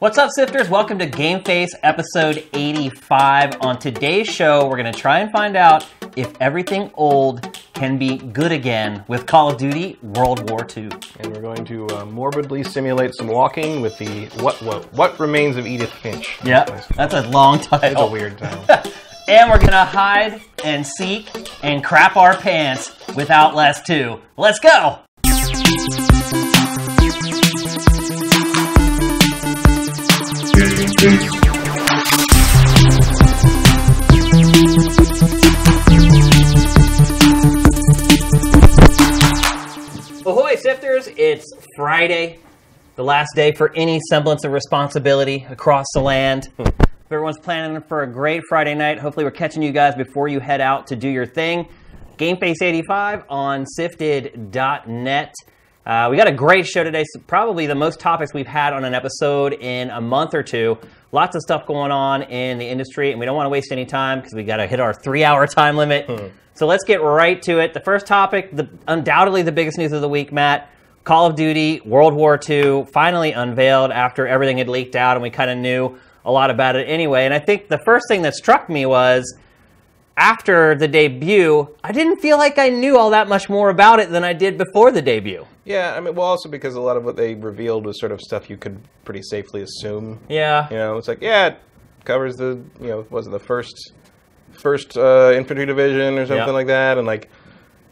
What's up, Sifters? Welcome to GameFace episode 85. On today's show, we're going to try and find out if everything old can be good again with Call of Duty World War II. And we're going to uh, morbidly simulate some walking with the what what what remains of Edith Finch. Yep, that's a long time. It's a weird title. And we're going to hide and seek and crap our pants with Outlast 2. Let's go! Ahoy, sifters! It's Friday, the last day for any semblance of responsibility across the land. Hmm. Everyone's planning for a great Friday night, hopefully we're catching you guys before you head out to do your thing. GameFace85 on sifted.net. Uh, we got a great show today. So probably the most topics we've had on an episode in a month or two. Lots of stuff going on in the industry, and we don't want to waste any time because we got to hit our three-hour time limit. So let's get right to it. The first topic, the undoubtedly the biggest news of the week, Matt. Call of Duty World War II finally unveiled after everything had leaked out, and we kind of knew a lot about it anyway. And I think the first thing that struck me was after the debut, I didn't feel like I knew all that much more about it than I did before the debut. Yeah, I mean, well, also because a lot of what they revealed was sort of stuff you could pretty safely assume. Yeah. You know, it's like yeah, it covers the you know was it the first first uh, infantry division or something Yeah. like that, and like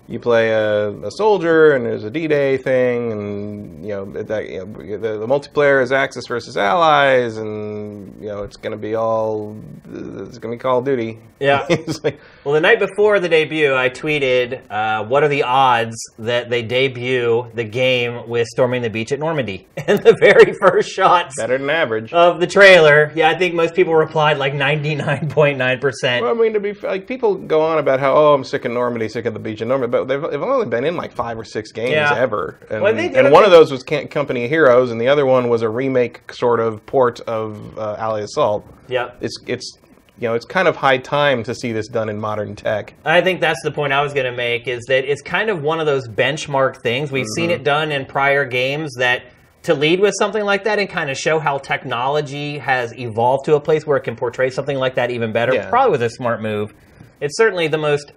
you play a, a soldier and there's a D-Day thing, and you know that you know, the, the multiplayer is Axis versus Allies, and you know it's going to be all it's going to be Call of Duty. Yeah. like, Well, the night before the debut, I tweeted, uh, "What are the odds that they debut the game with storming the beach at Normandy?" And the very first shots better than average. of the trailer, yeah, I think most people replied like ninety-nine point nine percent. Well, I mean, to be like, people go on about how oh, I'm sick of Normandy, sick of the beach of Normandy, but they've, they've only been in like five or six games Yeah. ever, and, Well, and one of those was Can- Company of Heroes, and the other one was a remake sort of port of uh, Allied Assault. Yeah. It's it's you know it's kind of high time to see this done in modern tech. I think that's the point I was going to make is that it's kind of one of those benchmark things. We've seen Mm-hmm. it done in prior games that to lead with something like that and kind of show how technology has evolved to a place where it can portray something like that even better, Yeah. probably was a smart move. It's certainly the most,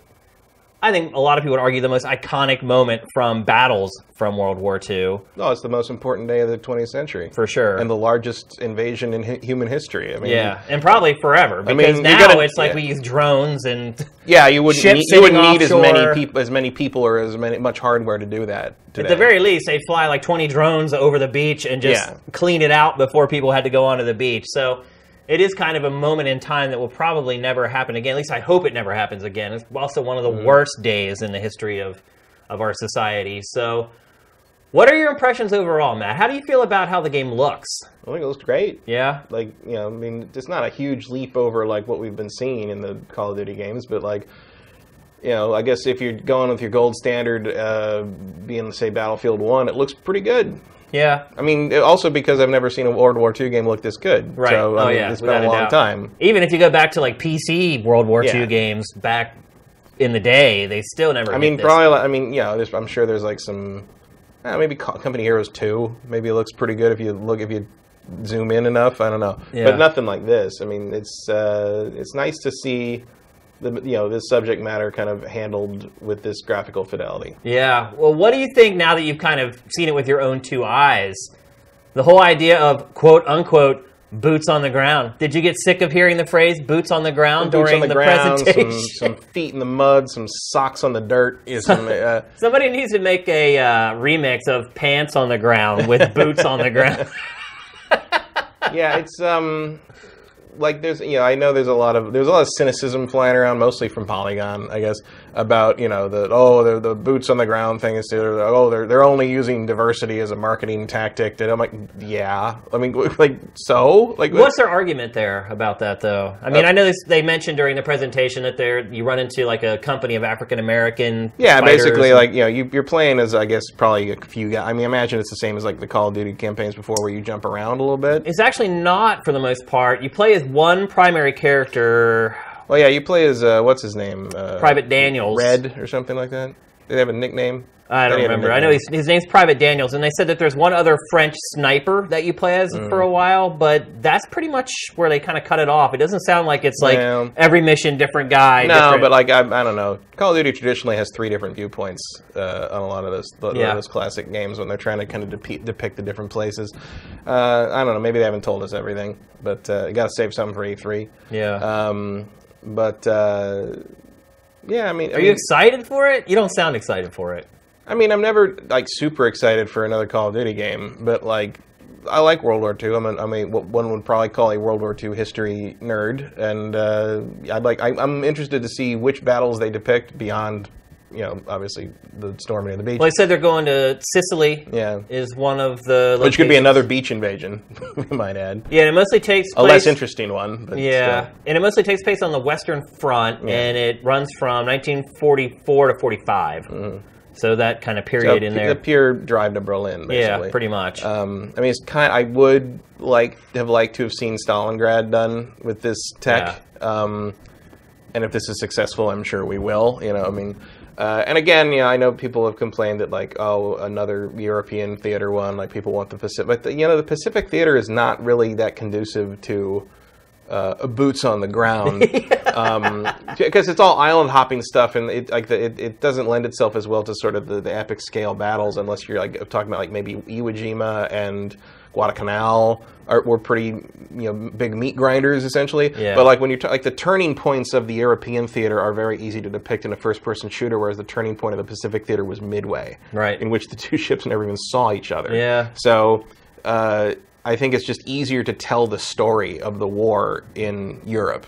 I think a lot of people would argue, the most iconic moment from battles from World War II, No, it's the most important day of the 20th century for sure. and the largest invasion in hi- human history. I mean, yeah, and probably forever because mean, now gotta- it's like yeah. we use drones and yeah, you wouldn't need, you wouldn't need as many people as many people or as many much hardware to do that. Today. At the very least, they'd fly like 20 drones over the beach and just Yeah. clean it out before people had to go onto the beach. So it is kind of a moment in time that will probably never happen again. At least I hope it never happens again. It's also one of the Mm-hmm. worst days in the history of, of our society. So, what are your impressions overall, Matt? How do you feel about how the game looks? I think it looks great. Yeah? like you know, I mean, it's not a huge leap over like what we've been seeing in the Call of Duty games, but like, you know, I guess if you're going with your gold standard, uh, being say Battlefield One, it looks pretty good. Yeah. I mean, also because I've never seen a World War II game look this good. Right. So I oh, mean, yeah. it's without been a long doubt. time. Even if you go back to like PC World War II games back in the day, they still never I mean, probably. like- I mean, yeah, there's, I'm sure there's like some, uh, maybe Company Heroes Two. Maybe it looks pretty good if you look if you zoom in enough. I don't know, Yeah. but nothing like this. I mean, it's uh, it's nice to see the you know this subject matter kind of handled with this graphical fidelity. Yeah. Well, what do you think now that you've kind of seen it with your own two eyes? The whole idea of quote unquote boots on the ground. Did you get sick of hearing the phrase boots on the ground Boots during on the, the, ground, some, presentation? some feet in the mud, some socks on the dirt. Is some, uh, Somebody needs to make a uh, remix of pants on the ground with boots on the ground. yeah, it's um like there's you know I know there's a lot of there's a lot of cynicism flying around mostly from Polygon I guess about you know the oh the the boots on the ground thing is they're, oh they're they're only using diversity as a marketing tactic and I'm like yeah I mean like so like What's their argument there about that, though? I mean, Uh, I know this, they mentioned during the presentation that they're you run into like a company of African American. yeah basically like you know you, you're playing as I guess probably a few guys I mean I imagine it's the same as like the Call of Duty campaigns before where you jump around a little bit It's actually not for the most part. You play as one primary character, well yeah you play as uh, what's his name uh, Private Daniels. Red or something like that Did they have a nickname? I don't They had a remember. I know he's, his name's Private Daniels, and they said that there's one other French sniper that you play as for a Mm. while, but that's pretty much where they kind of cut it off. It doesn't sound like it's like Yeah. every mission different guy. No, different- but like I, I don't know. Call of Duty traditionally has three different viewpoints uh, on a lot of those a lot of Yeah. those classic games when they're trying to kind of depict, depict the different places. Uh, I don't know. Maybe they haven't told us everything, but uh, you got to save something for E3. yeah. Um, but uh, yeah, I mean, I Are you excited for it? You don't sound excited for it. I mean, I'm never like super excited for another Call of Duty game, but like. I like World War II. I'm, a, I'm a, what one would probably call a World War II history nerd, and uh, I'd like. I, I'm interested to see which battles they depict beyond, you know, obviously the storming of the beach. Well, they said they're going to Sicily. Yeah. Is one of the which could be another beach invasion, we might add. Yeah, and it mostly takes A place. less interesting one, but Yeah, still. and it mostly takes place on the Western Front, Yeah. and it runs from 1944 to 45. So that kind of period So, in there, The pure drive to Berlin, basically. Yeah, pretty much. Um, I mean, it's kind. I would like have liked to have seen Stalingrad done with this tech. Um, and if this is successful, I'm sure we will. You know, I mean, uh, and again, you know, I know people have complained that like, oh, another European theater one. Like people want the Pacific, but the, you know, the Pacific theater is not really that conducive to. Uh, boots on the ground, because it's all island hopping stuff, and it like the, it, it doesn't lend itself as well to sort of the, the epic scale battles unless you're like talking about like maybe Iwo Jima and Guadalcanal are were pretty you know big meat grinders essentially. Yeah. But like when you're ta- like the turning points of the European theater are very easy to depict in a first person shooter, whereas the turning point of the Pacific theater was midway, Right. in which the two ships never even saw each other. Yeah. So. Uh, I think it's just easier to tell the story of the war in Europe.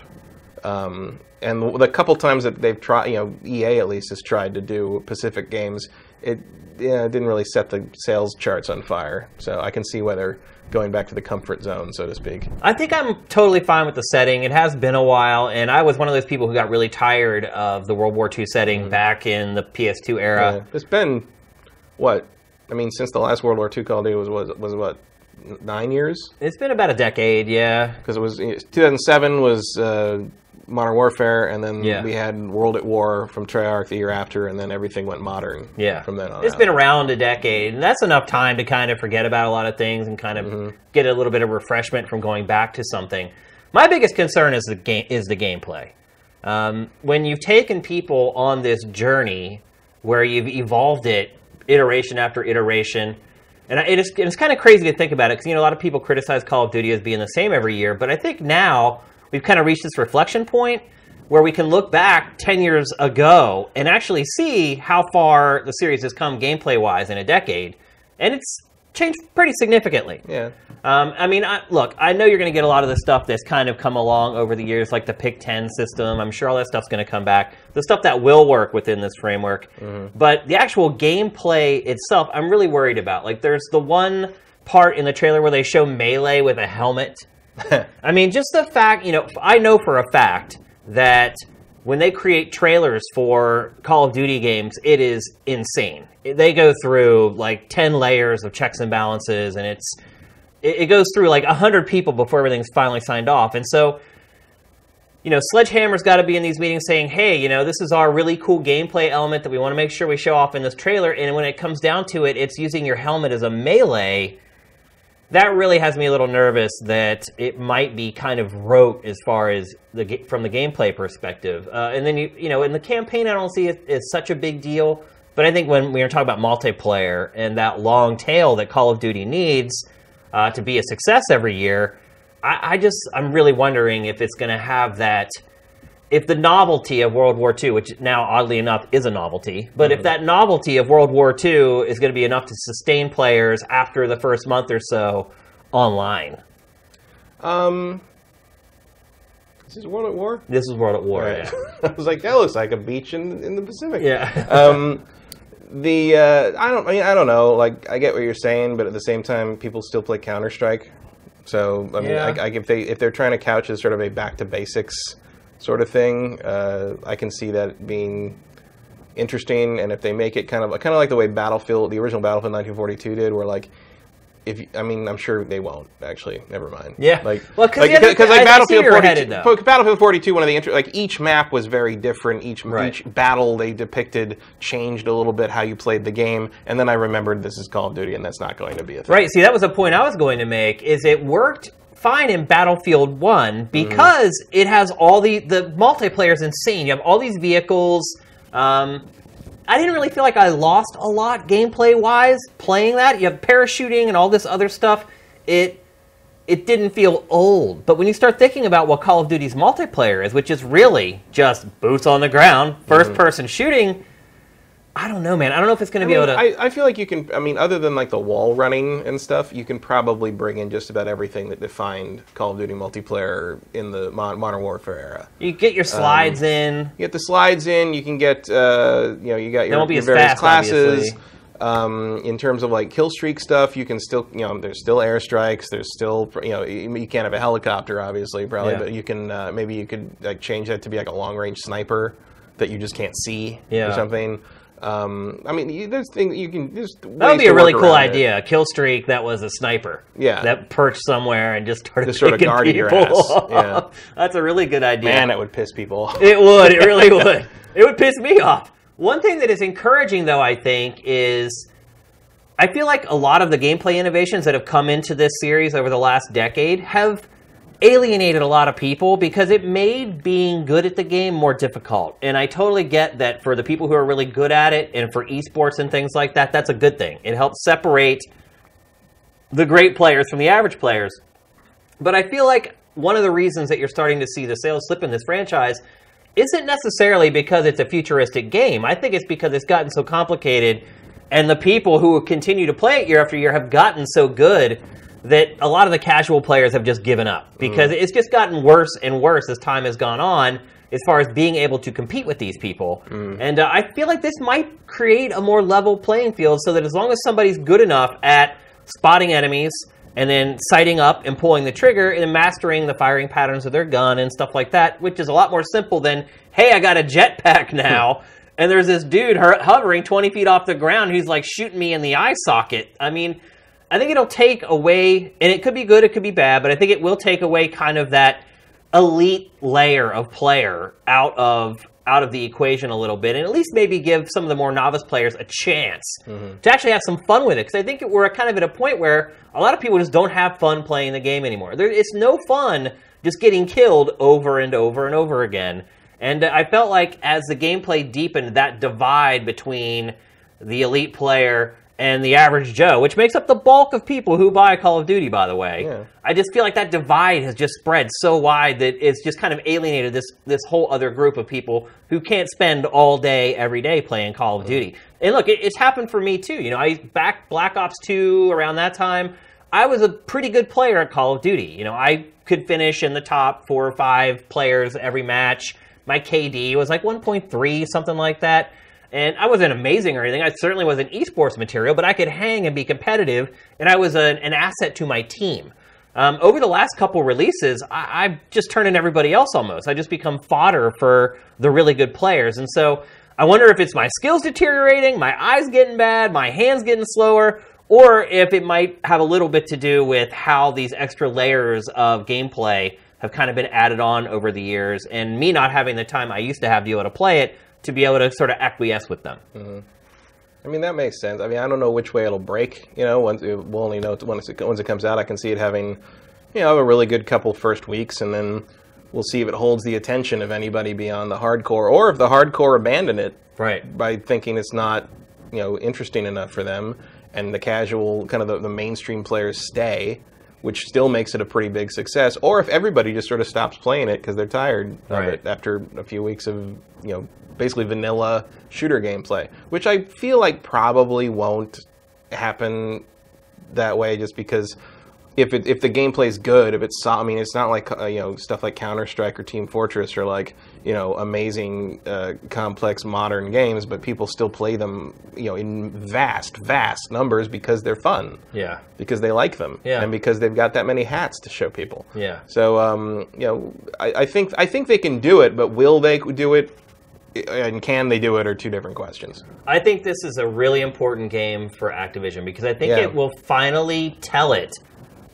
Um, and the, the couple times that they've tried, you know, EA at least has tried to do Pacific games, it yeah, it didn't really set the sales charts on fire. So I can see why they're going back to the comfort zone, so to speak. I think I'm totally fine with the setting. It has been a while, and I was one of those people who got really tired of the World War II setting back in the PS2 era. Mm-hmm. Yeah. It's been what? I mean, since the last World War II Call of Duty was was, was what nine years? It's been about a decade, yeah. Because it was 2007 was uh, Modern Warfare, and then Yeah. we had World at War from Treyarch the year after, and then everything went modern. Yeah. from then on. It's out. been around a decade, and that's enough time to kind of forget about a lot of things and kind of Mm-hmm. get a little bit of refreshment from going back to something. My biggest concern is the game is the gameplay. Um, when you've taken people on this journey where you've evolved it iteration after iteration, and it is, it's kind of crazy to think about it because you know a lot of people criticize Call of Duty as being the same every year, but I think now we've kind of reached this reflection point where we can look back 10 years ago and actually see how far the series has come gameplay wise in a decade, and it's changed pretty significantly. Yeah. Um, I mean, I, look, I know you're going to get a lot of the stuff that's kind of come along over the years, like the Pick 10 system. I'm sure all that stuff's going to come back. The stuff that will work within this framework. Mm-hmm. But the actual gameplay itself, I'm really worried about. Like, there's the one part in the trailer where they show Melee with a helmet. I mean, just the fact, you know, I know for a fact that when they create trailers for Call of Duty games, it is insane. They go through like 10 layers of checks and balances, and it's it, goes through like 100 people before everything's finally signed off. And so, you know, Sledgehammer's got to be in these meetings saying, hey, you know, this is our really cool gameplay element that we want to make sure we show off in this trailer. And when it comes down to it, it's using your helmet as a melee. That really has me a little nervous that it might be kind of rote as far as the from the gameplay perspective. Uh, and then you you know in the campaign, I don't see it as such a big deal. But I think when we are talking about multiplayer and that long tail that Call of Duty needs uh, to be a success every year, I, I just I'm really wondering if it's going to have that. If the novelty of World War II, which now oddly enough is a novelty, but if that novelty of World War II is going to be enough to sustain players after the first month or so online, Um. This is World at War. this is World at War. Right. Yeah. I was like, that looks like a beach in in the Pacific. Yeah. um, the uh, I don't I mean I don't know. Like I get what you're saying, but at the same time, people still play Counter Strike. So I mean, Yeah. I, I, if they if they're trying to couch as sort of a back to basics sort of thing, uh, I can see that being interesting. And if they make it kind of kind of like the way Battlefield, the original Battlefield 1942 did, where like if you- I mean, I'm sure they won't actually. Never mind. Yeah. like Well, 'cause like, the other because like I Battlefield where you're 42, headed, Battlefield 42, one of the inter- like each map was very different. Each Right. each battle they depicted changed a little bit how you played the game, and then I remembered this is Call of Duty, and that's not going to be a thing. Right. See, that was a point I was going to make. Is it worked fine in Battlefield One because it has all the the multiplayer is insane. You have all these vehicles. Um, I didn't really feel like I lost a lot gameplay wise playing that. You have parachuting and all this other stuff. It it didn't feel old. But when you start thinking about what Call of Duty's multiplayer is, which is really just boots on the ground, 1st person shooting, I don't know, man. I don't know if it's going to be mean, able to. I, I feel like you can. I mean, other than like the wall running and stuff, you can probably bring in just about everything that defined Call of Duty multiplayer in the Modern Warfare era. you get your slides in. You get the slides in. You can get, uh, you know, you got your, your various fast, classes. Um, in terms of like kill streak stuff, you can still, you know, there's still airstrikes. There's still, you know, you you can't have a helicopter, obviously, probably, Yeah. but you can uh, maybe you could like change that to be like a long range sniper that you just can't see Yeah. or something. Um, I mean, there's things you can. There's That would be a really cool idea. A kill streak that was a sniper. Yeah. That perched somewhere and just started Just sort of guarding your people ass. Yeah. That's a really good idea. Man, it would piss people off. It would. It really would. It would piss me off. One thing that is encouraging, though, I think, is I feel like a lot of the gameplay innovations that have come into this series over the last decade have alienated a lot of people because it made being good at the game more difficult. And I totally get that for the people who are really good at it and for esports and things like that, that's a good thing. It helps separate the great players from the average players. But I feel like one of the reasons that you're starting to see the sales slip in this franchise isn't necessarily because it's a futuristic game. I think it's because it's gotten so complicated and the people who continue to play it year after year have gotten so good that a lot of the casual players have just given up because it's just gotten worse and worse as time has gone on as far as being able to compete with these people. And uh, I feel like this might create a more level playing field so that as long as somebody's good enough at spotting enemies and then sighting up and pulling the trigger and mastering the firing patterns of their gun and stuff like that, which is a lot more simple than, hey, I got a jetpack now. And there's this dude hovering 20 feet off the ground who's like shooting me in the eye socket. I mean, I think it'll take away, and it could be good, it could be bad, but I think it will take away kind of that elite layer of player out of out of the equation a little bit, and at least maybe give some of the more novice players a chance mm-hmm. to actually have some fun with it. Because I think we're kind of at a point where a lot of people just don't have fun playing the game anymore. There, it's no fun just getting killed over and over and over again. And I felt like as the gameplay deepened, that divide between the elite player and the average Joe, which makes up the bulk of people who buy Call of Duty, by the way. Yeah. I just feel like that divide has just spread so wide that it's just kind of alienated this this whole other group of people who can't spend all day every day playing Call of Duty. And look, it, it's happened for me too. You know, I back Black Ops 2 around that time. I was a pretty good player at Call of Duty. You know, I could finish in the top four or five players every match. My KD was like 1.3, something like that. And I wasn't amazing or anything. I certainly wasn't esports material, but I could hang and be competitive, and I was an, an asset to my team. Um, over the last couple releases, I, I've just turned in everybody else almost. I just become fodder for the really good players. And so I wonder if it's my skills deteriorating, my eyes getting bad, my hands getting slower, or if it might have a little bit to do with how these extra layers of gameplay have kind of been added on over the years, and me not having the time I used to have to be able to play it to be able to sort of acquiesce with them. Mm-hmm. I mean, that makes sense. I mean, I don't know which way it'll break. You know, once it, we'll only know once it, once it comes out. I can see it having, you know, a really good couple first weeks, and then we'll see if it holds the attention of anybody beyond the hardcore, or if the hardcore abandon it Right. by thinking it's not, you know, interesting enough for them, and the casual kind of the, the mainstream players stay, which still makes it a pretty big success. Or if everybody just sort of stops playing it because they're tired Right. of it after a few weeks of, you know, basically vanilla shooter gameplay, which I feel like probably won't happen that way just because if it, if the gameplay's good, if it's I mean it's not like uh, you know stuff like Counter Strike or Team Fortress or like you know amazing uh, complex modern games, but people still play them you know in vast vast numbers because they're fun, Yeah. because they like them, Yeah. and because they've got that many hats to show people. Yeah. So um, you know I, I think I think they can do it, but will they do it? And can they do it are two different questions. I think this is a really important game for Activision because I think Yeah. it will finally tell it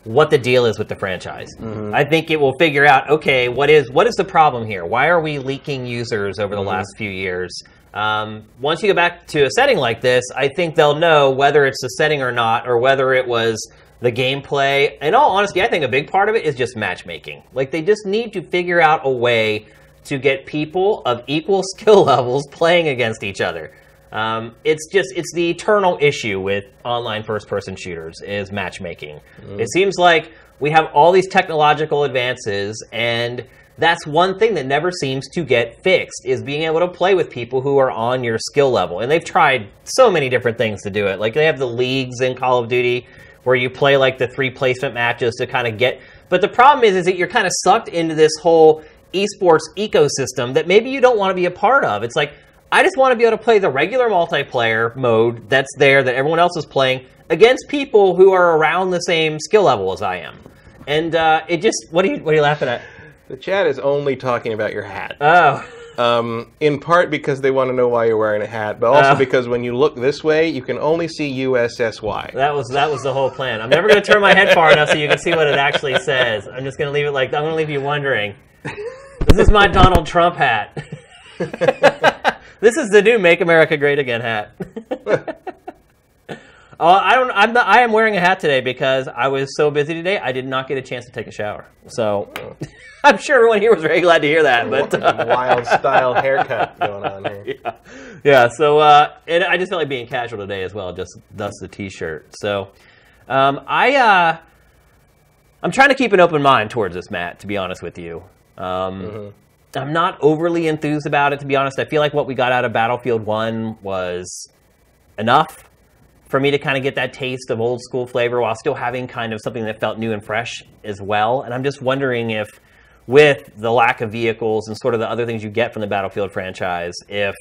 what the deal is with the franchise. Mm-hmm. I think it will figure out okay, what is what is the problem here? Why are we leaking users over Mm-hmm. the last few years? Um, once you go back to a setting like this, I think they'll know whether it's the setting or not, or whether it was the gameplay. In all honesty, I think a big part of it is just matchmaking. Like they just need to figure out a way to get people of equal skill levels playing against each other. Um, it's just it's the eternal issue with online first-person shooters is matchmaking. It seems like we have all these technological advances, and that's one thing that never seems to get fixed is being able to play with people who are on your skill level. And they've tried so many different things to do it. Like they have the leagues in Call of Duty where you play like the three placement matches to kind of get. But the problem is, is that you're kind of sucked into this whole esports ecosystem that maybe you don't want to be a part of. It's like I just want to be able to play the regular multiplayer mode that's there that everyone else is playing against people who are around the same skill level as I am. And uh, it just what are you what are you laughing at? The chat is only talking about your hat. Oh, Um, in part because they want to know why you're wearing a hat, but also Oh. because when you look this way, you can only see USSY. that was that was the whole plan. I'm never going to turn my head far enough so you can see what it actually says. I'm just going to leave it like I'm going to leave you wondering. This is my Donald Trump hat. this is the new "Make America Great Again" hat. Oh, I don't. I'm not, I am wearing a hat today because I was so busy today. I did not get a chance to take a shower. So, I'm sure everyone here was very glad to hear that. But uh, Wild style haircut going on here. yeah, yeah. So, uh, and I just felt like being casual today as well, just thus the t-shirt. So, um, I, uh, I'm trying to keep an open mind towards this, Matt. To be honest with you, um, I'm not overly enthused about it. To be honest, I feel like what we got out of Battlefield One was enough for me to kind of get that taste of old school flavor while still having kind of something that felt new and fresh as well. And I'm just wondering if, with the lack of vehicles and sort of the other things you get from the Battlefield franchise, if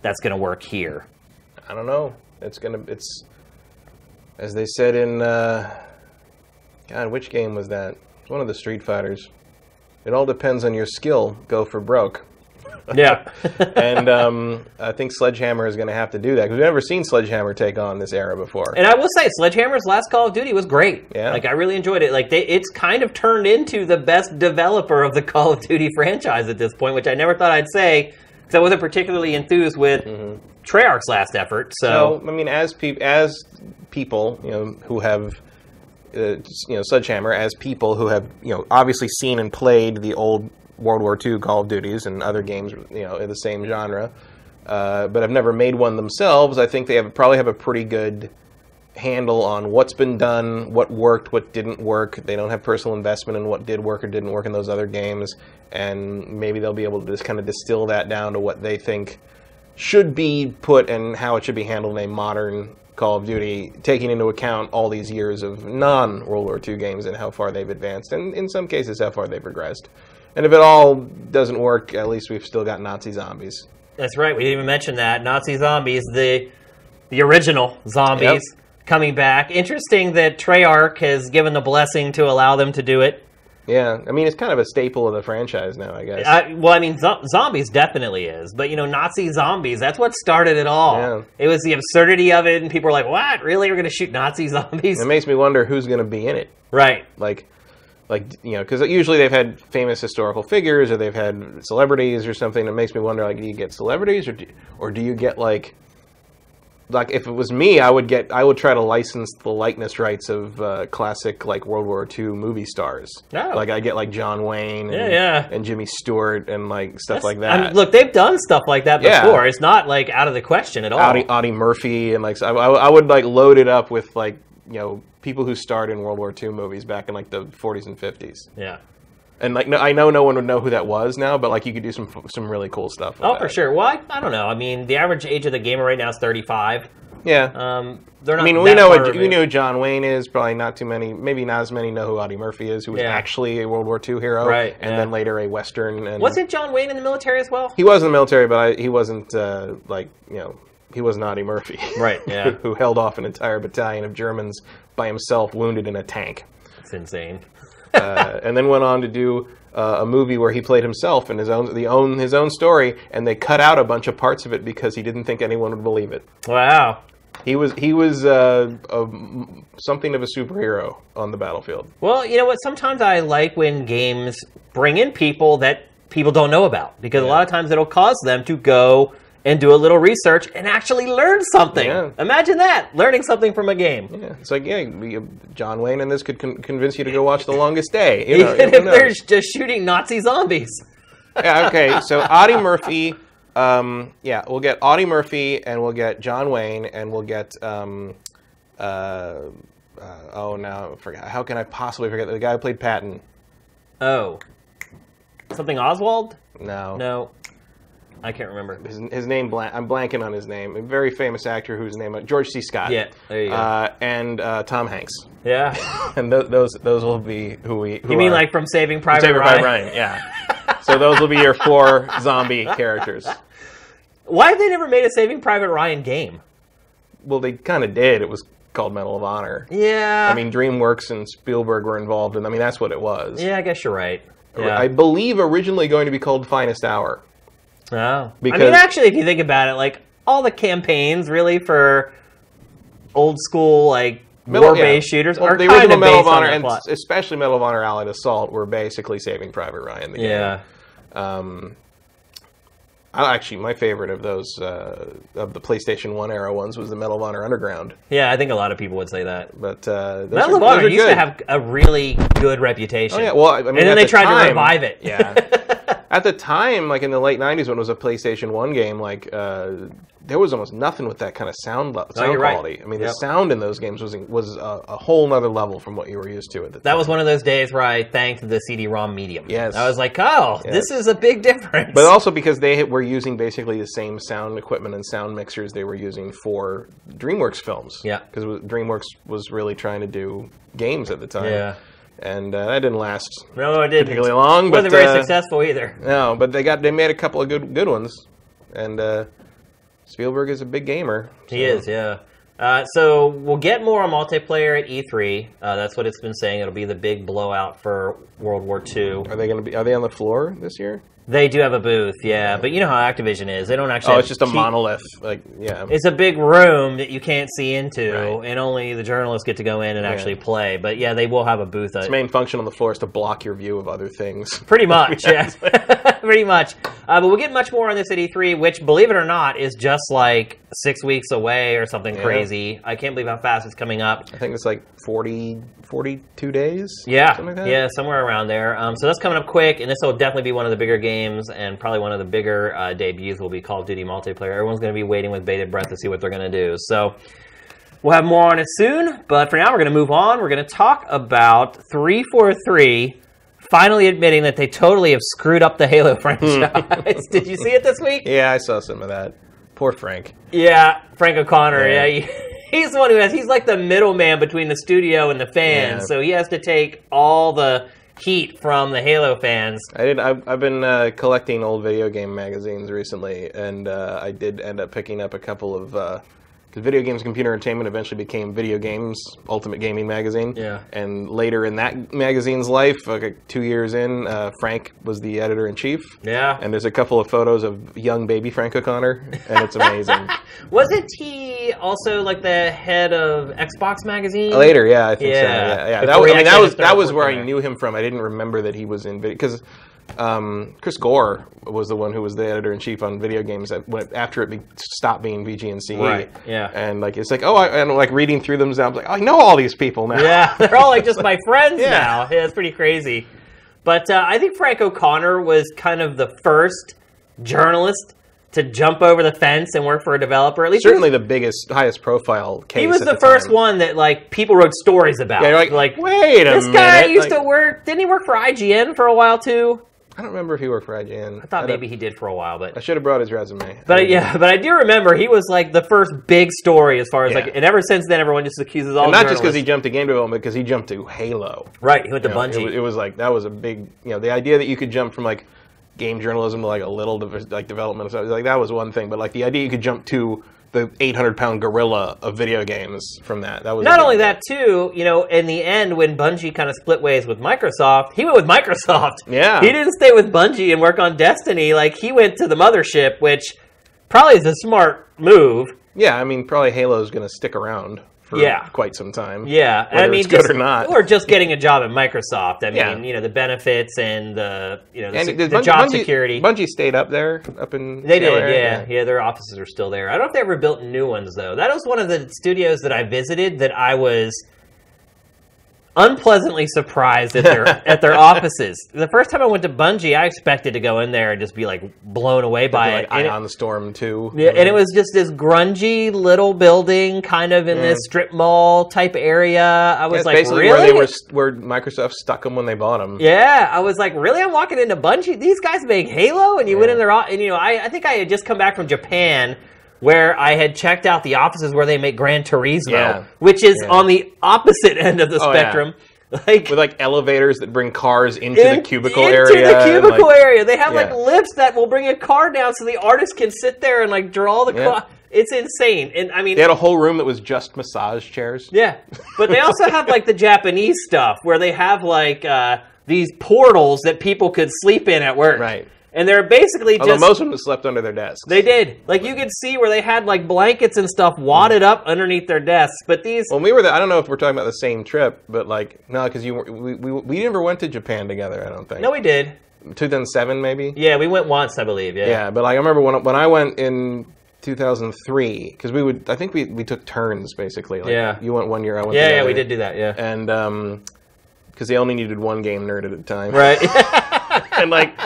that's going to work here. I don't know. It's gonna. It's as they said in. Uh, God, which game was that? It's one of the Street Fighters. It all depends on your skill. Go for broke. Yeah. and um, I think Sledgehammer is going to have to do that because we've never seen Sledgehammer take on this era before. And I will say, Sledgehammer's last Call of Duty was great. Yeah. Like I really enjoyed it. Like they, it's kind of turned into the best developer of the Call of Duty franchise at this point, which I never thought I'd say because I wasn't particularly enthused with Treyarch's last effort. So, So I mean, as peop as people, you know, who have, uh, you know, Sledgehammer, as people who have, you know, obviously seen and played the old World War II Call of Duties and other games, you know, in the same genre, uh, but have never made one themselves. I think they have probably have a pretty good handle on what's been done, what worked, what didn't work. They don't have personal investment in what did work or didn't work in those other games, and maybe they'll be able to just kind of distill that down to what they think should be put and how it should be handled in a modern Call of Duty, taking into account all these years of non World War II games and how far they've advanced, and in some cases how far they've regressed. And if it all doesn't work, at least we've still got Nazi zombies. that's right. We didn't even mention that Nazi zombies, the the original zombies coming back. Interesting that Treyarch has given the blessing to allow them to do it. Yeah, I mean it's kind of a staple of the franchise now, I guess. I, well, I mean, zo- zombies definitely is, but you know, Nazi zombies—that's what started it all. Yeah. It was the absurdity of it, and people were like, "What? Really? We're going to shoot Nazi zombies?" it makes me wonder who's going to be in it. right? like like you know because usually they've had famous historical figures or they've had celebrities or something it makes me wonder like do you get celebrities or do, or do you get like like if it was me i would get i would try to license the likeness rights of uh, classic like world war ii movie stars Oh. like i get like john wayne and, Yeah, yeah. and jimmy stewart and like stuff like that I mean, look, they've done stuff like that Yeah. before. It's not like out of the question at all. Audie, Audie Murphy and like so I, I would like load it up with like you know people who starred in World War II movies back in like the 40s and 50s. Yeah. And like, no, I know no one would know who that was now, but like, you could do some some really cool stuff. With Oh, that. for sure. Well, I, I don't know. I mean, the average age of the gamer right now is 35. Yeah. Um, they're not. I mean, we know what we know who John Wayne is. Probably not too many. Maybe not as many know who Audie Murphy is, who was Yeah. actually a World War II hero, Right, And yeah. then later a Western. And Wasn't John Wayne in the military as well? he was in the military, but I, he wasn't uh, like you know he was Audie Murphy, Right, yeah. who held off an entire battalion of Germans by himself, wounded in a tank. It's insane. Uh, and then went on to do uh, a movie where he played himself in his own the own his own story, and they cut out a bunch of parts of it because he didn't think anyone would believe it. Wow. He was he was uh, a, something of a superhero on the battlefield. Well, you know what? Sometimes I like when games bring in people that people don't know about because a lot of times it'll cause them to go and do a little research and actually learn something. Yeah. Imagine that, learning something from a game. Yeah, it's like yeah, John Wayne and this could con- convince you to go watch The Longest Day. You know, Even if knows? they're just shooting Nazi zombies. yeah, okay. So Audie Murphy, um, yeah, we'll get Audie Murphy, and we'll get John Wayne, and we'll get um, uh, uh, oh no, I forgot. How can I possibly forget the guy who played Patton? Oh. Something Oswald? No, No. I can't remember. His, his name, blank, I'm blanking on his name. A very famous actor whose name, uh, George C. Scott. Yeah, there you go. Uh, and uh, Tom Hanks, Yeah. and th- those those will be who we. Who You mean are- like from Saving Private Saving Ryan? Private Ryan? Yeah. so those will be your four zombie characters. Why have they never made a Saving Private Ryan game? Well, they kind of did. It was called Medal of Honor. Yeah. I mean, DreamWorks and Spielberg were involved, and I mean that's what it was. yeah, I guess you're right. Yeah. I believe originally going to be called Finest Hour. Oh. I mean, actually, if you think about it, like all the campaigns really for old school like war-based yeah. shooters Well, are the kind original of Medal of Honor, and especially Medal of Honor Allied Assault, were basically Saving Private Ryan. The game. Yeah. Um, actually, my favorite of those uh, of the PlayStation One era ones was the Medal of Honor Underground. Yeah, I think a lot of people would say that. But uh, Medal of Honor used good. to have a really good reputation. Oh yeah, well, I mean, and then they the tried to revive it. Yeah. at the time, like in the late '90s, when it was a PlayStation One game, like uh, there was almost nothing with that kind of sound le- sound right. quality. I mean, Yep. the sound in those games was was a, a whole nother level from what you were used to at the that time. was one of those days where I thanked the CD-ROM medium. Yes. I was like, oh, this is a big difference. But also because they were using basically the same sound equipment and sound mixers they were using for DreamWorks films. Yeah. Because DreamWorks was really trying to do games at the time. yeah. And uh, that didn't last No, it didn't. particularly long. wasn't but, very uh, successful either. No, but they got they made a couple of good good ones, and uh, Spielberg is a big gamer. He is, yeah. Uh, so we'll get more on multiplayer at E3. Uh, that's what it's been saying. It'll be the big blowout for World War II. Are they going to be? Are they on the floor this year? They do have a booth, yeah, but you know how Activision is. They don't actually. Oh, it's just a monolith. Like, yeah. It's a big room that you can't see into, Right. and only the journalists get to go in and actually play. But yeah, they will have a booth. its Uh, main function on the floor is to block your view of other things. pretty much, yeah, pretty much. Uh, but we'll get much more on this at E3, which, believe it or not, is just like six weeks away or something crazy. I can't believe how fast it's coming up. I think it's like 40, 42 days. Yeah, something like that. yeah, somewhere around there. Um, so that's coming up quick, and this will definitely be one of the bigger games, and probably one of the bigger uh, debuts will be Call of Duty multiplayer. Everyone's going to be waiting with bated breath to see what they're going to do. So we'll have more on it soon, but for now, we're going to move on. We're going to talk about 343 finally admitting that they totally have screwed up the Halo franchise. Did you see it this week? Yeah, I saw some of that. Poor Frank. Yeah, Frank O'Connor. Yeah. Yeah, he's the one who has. He's like the middleman between the studio and the fans, Yeah. so he has to take all the heat from the Halo fans. I did. I've, I've been uh, collecting old video game magazines recently, and uh, I did end up picking up a couple of. Because Video Games Computer Entertainment eventually became Video Games Ultimate Gaming Magazine. Yeah. And later in that magazine's life, like two years in, uh, Frank was the editor in chief. Yeah. And there's a couple of photos of young baby Frank O'Connor, and it's amazing. Wasn't he also like the head of Xbox magazine? Later, yeah, I think Yeah. so. Yeah, yeah. That, was, I mean, that was that was where I knew him from. I didn't remember that he was in video because um, Chris Gore was the one who was the editor in chief on video games that went after it be, stopped being VG&C. Right, yeah. And like it's like oh, I, and like reading through them, I was like, oh, I know all these people now. Yeah, they're all like just my friends Yeah. now. Yeah, it's pretty crazy. But uh, I think Frank O'Connor was kind of the first journalist to jump over the fence and work for a developer. At least Certainly the biggest, highest profile case. he was at the, first one that like people wrote stories about. Yeah, like, like wait a this minute. guy used like, to work. Didn't he work for IGN for a while too? I don't remember if he worked for IGN. I thought don't- maybe he did for a while, but I should have brought his resume. But I- yeah, but I do remember he was like the first big story as far as Yeah. like, and ever since then, everyone just accuses all. And not just because he jumped to game development, because he jumped to Halo. right, he went to know, Bungie. It, was- it was like that was a big, you know, the idea that you could jump from like game journalism like a little de- like development of stuff. Like that was one thing, but like the idea you could jump to the 800 pound gorilla of video games from that. That was Not only that, too, you know, in the end, when Bungie kind of split ways with Microsoft, he went with Microsoft. Yeah. He didn't stay with Bungie and work on Destiny. Like, he went to the mothership, which probably is a smart move. Yeah, I mean, probably Halo's going to stick around for Yeah. quite some time. Yeah, I mean, it's good just, or not. or just getting a job at Microsoft. I mean, Yeah. you know, the benefits and the you know the, se- the Bungie- job security. Bungie stayed up there, up in. They did, Taylor, yeah. yeah. Their offices are still there. I don't know if they ever built new ones though. That was one of the studios that I visited that I was unpleasantly surprised at their at their offices. The first time I went to Bungie, I expected to go in there and just be like blown away by Like it. And it- Storm too. yeah, and it was just this grungy little building, kind of in this mm. strip mall type area. I was That's like, basically really? where they were, where Microsoft stuck them when they bought them. Yeah, I was like, really? I'm walking into Bungie. These guys make Halo, and you went in there, and you know, I, I think I had just come back from Japan, where I had checked out the offices where they make Gran Turismo, Yeah. which is Yeah. on the opposite end of the Oh, yeah. spectrum. Like with like elevators that bring cars into in- the cubicle into area. the cubicle like- area. They have like lifts that will bring a car down, so the artist can sit there and like draw the Yeah. car. It's insane, and I mean, They had a whole room that was just massage chairs. Yeah, but they also have like the Japanese stuff where they have like uh, these portals that people could sleep in at work. Right. And they're basically Although just most of them slept under their desks. they did like you could see where they had like blankets and stuff wadded up underneath their desks. But these when we were there, I don't know if we're talking about the same trip, but like no, because you were, we, we we never went to Japan together. I don't think. no, we did. 2007 maybe. Yeah, we went once, I believe. Yeah. Yeah, but like I remember when when I went in 2003 because we would I think we we took turns basically. Like, Yeah. You went one year, I went. Yeah, yeah, we did do that. Yeah. And um, because they only needed one game nerd at a time. Right. and like,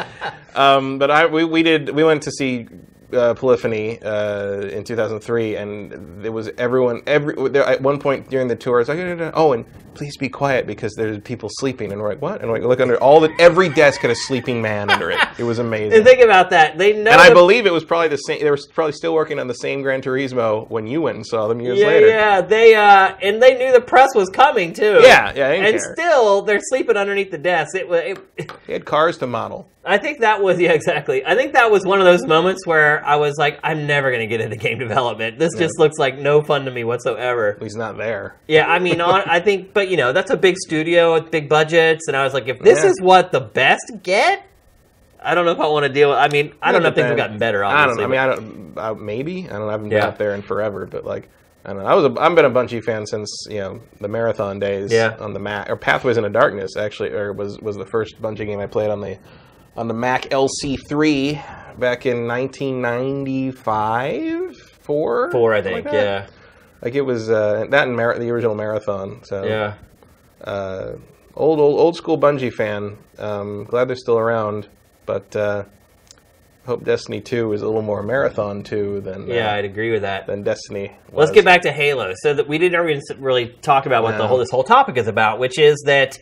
um, but I we, we did we went to see uh, Polyphony uh, in 2003, and it was everyone every there at one point during the tour. It's like oh, and please be quiet because there's people sleeping, and we're like what? And we look under all the every desk had a sleeping man under it. It was amazing. and think about that. They know. And I the- believe it was probably the same. They were probably still working on the same Gran Turismo when you went and saw them years yeah, later. yeah, they uh, and they knew the press was coming too. Yeah, yeah, they didn't and care. still they're sleeping underneath the desk. It was. It, They had cars to model. I think that was yeah exactly. I think that was one of those moments where I was like, I'm never going to get into game development. This just looks like no fun to me whatsoever. He's not there. Yeah, I mean, on, I think, but you know, that's a big studio with big budgets, and I was like, if this Yeah. is what the best get, I don't know if I want to deal. with I mean, I don't know if things have gotten better. I don't. Obviously, I mean, I don't. Uh, maybe I don't. know. I haven't been Yeah. out there in forever, but like. I don't know. I was a, I've been a Bungie fan since you know the marathon days Yeah. on the Mac or Pathways into Darkness actually or was was the first Bungie game I played on the on the Mac LC3 back in 1995 four four, I think. like yeah, like it was uh, that and Mar- the original marathon so yeah. uh, old old old school Bungie fan. Um, glad they're still around, but uh, hope Destiny Two is a little more marathon two than Yeah, uh, I'd agree with that. than Destiny. Let's get back to Halo. So that we didn't really talk about what the whole this whole topic is about, which is that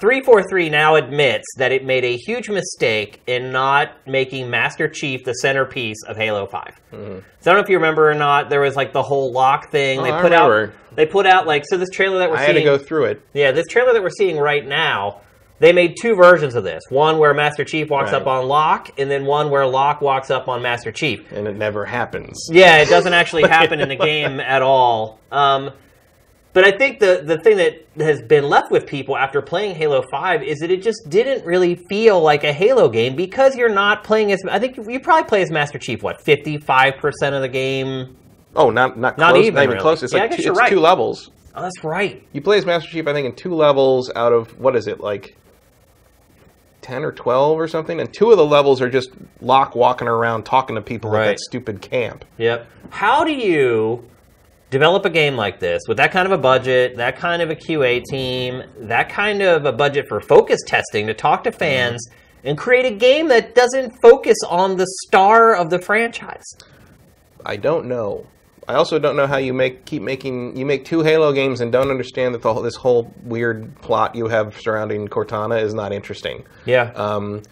343 now admits that it made a huge mistake in not making Master Chief the centerpiece of Halo 5. So I don't know if you remember or not. There was like the whole Locke thing. Oh, they I put out. remember. They put out like so. This trailer that we're I had seeing. to go through it. Yeah, this trailer that we're seeing right now, they made two versions of this. One where Master Chief walks Right. up on Locke, and then one where Locke walks up on Master Chief. and it never happens. Yeah, it doesn't actually happen in the game at all. Um, but I think the the thing that has been left with people after playing Halo Five is that it just didn't really feel like a Halo game because you're not playing as. I think you probably play as Master Chief. What fifty five percent of the game? Oh, not not Not close, even, not even really. close. It's Yeah, like two, it's right. two levels. Oh, that's right. You play as Master Chief, I think, in two levels out of what is it like. 10 or 12 or something and two of the levels are just Locke walking around talking to people at that stupid camp Yep. How do you develop a game like this with that kind of a budget, that kind of a QA team, that kind of a budget for focus testing to talk to fans and create a game that doesn't focus on the star of the franchise? I don't know. I also don't know how you make keep making you make two Halo games and don't understand that the, whole- this whole weird plot you have surrounding Cortana is not interesting. Yeah. Um,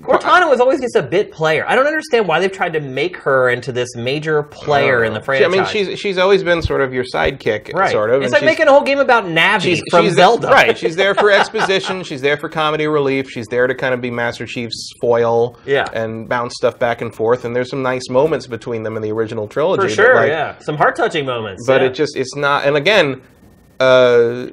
Cortana was always just a bit player. I don't understand why they've tried to make her into this major player in the franchise. I mean, she's she's always been sort of your sidekick, right. sort of. It's like making a whole game about Navi she's, from she's Zelda. right. She's there for exposition. She's there for comedy relief. She's there to kind of be Master Chief's foil. Yeah. And bounce stuff back and forth. And there's some nice moments between them in the original trilogy. for sure. like, yeah, some heart touching moments. But yeah. it just it's not. And again, uh,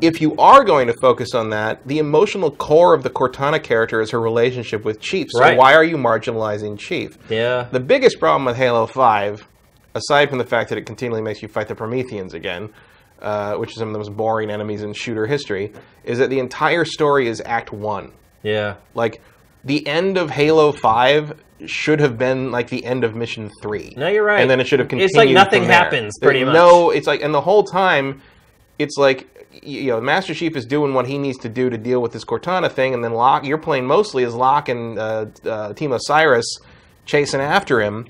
if you are going to focus on that, the emotional core of the Cortana character is her relationship with Chief. So Right. why are you marginalizing Chief? yeah. The biggest problem with Halo 5, aside from the fact that it continually makes you fight the Prometheans again, uh, which is some of the most boring enemies in shooter history, is that the entire story is Act 1. yeah. Like, the end of Halo 5 should have been like the end of Mission 3. No, you're right. And then it should have continued It's like nothing happens, There's pretty much. No, it's like, and the whole time, it's like, you know, Master Chief is doing what he needs to do to deal with this Cortana thing, and then Locke, you're playing mostly as Locke and uh, uh, Team Osiris chasing after him,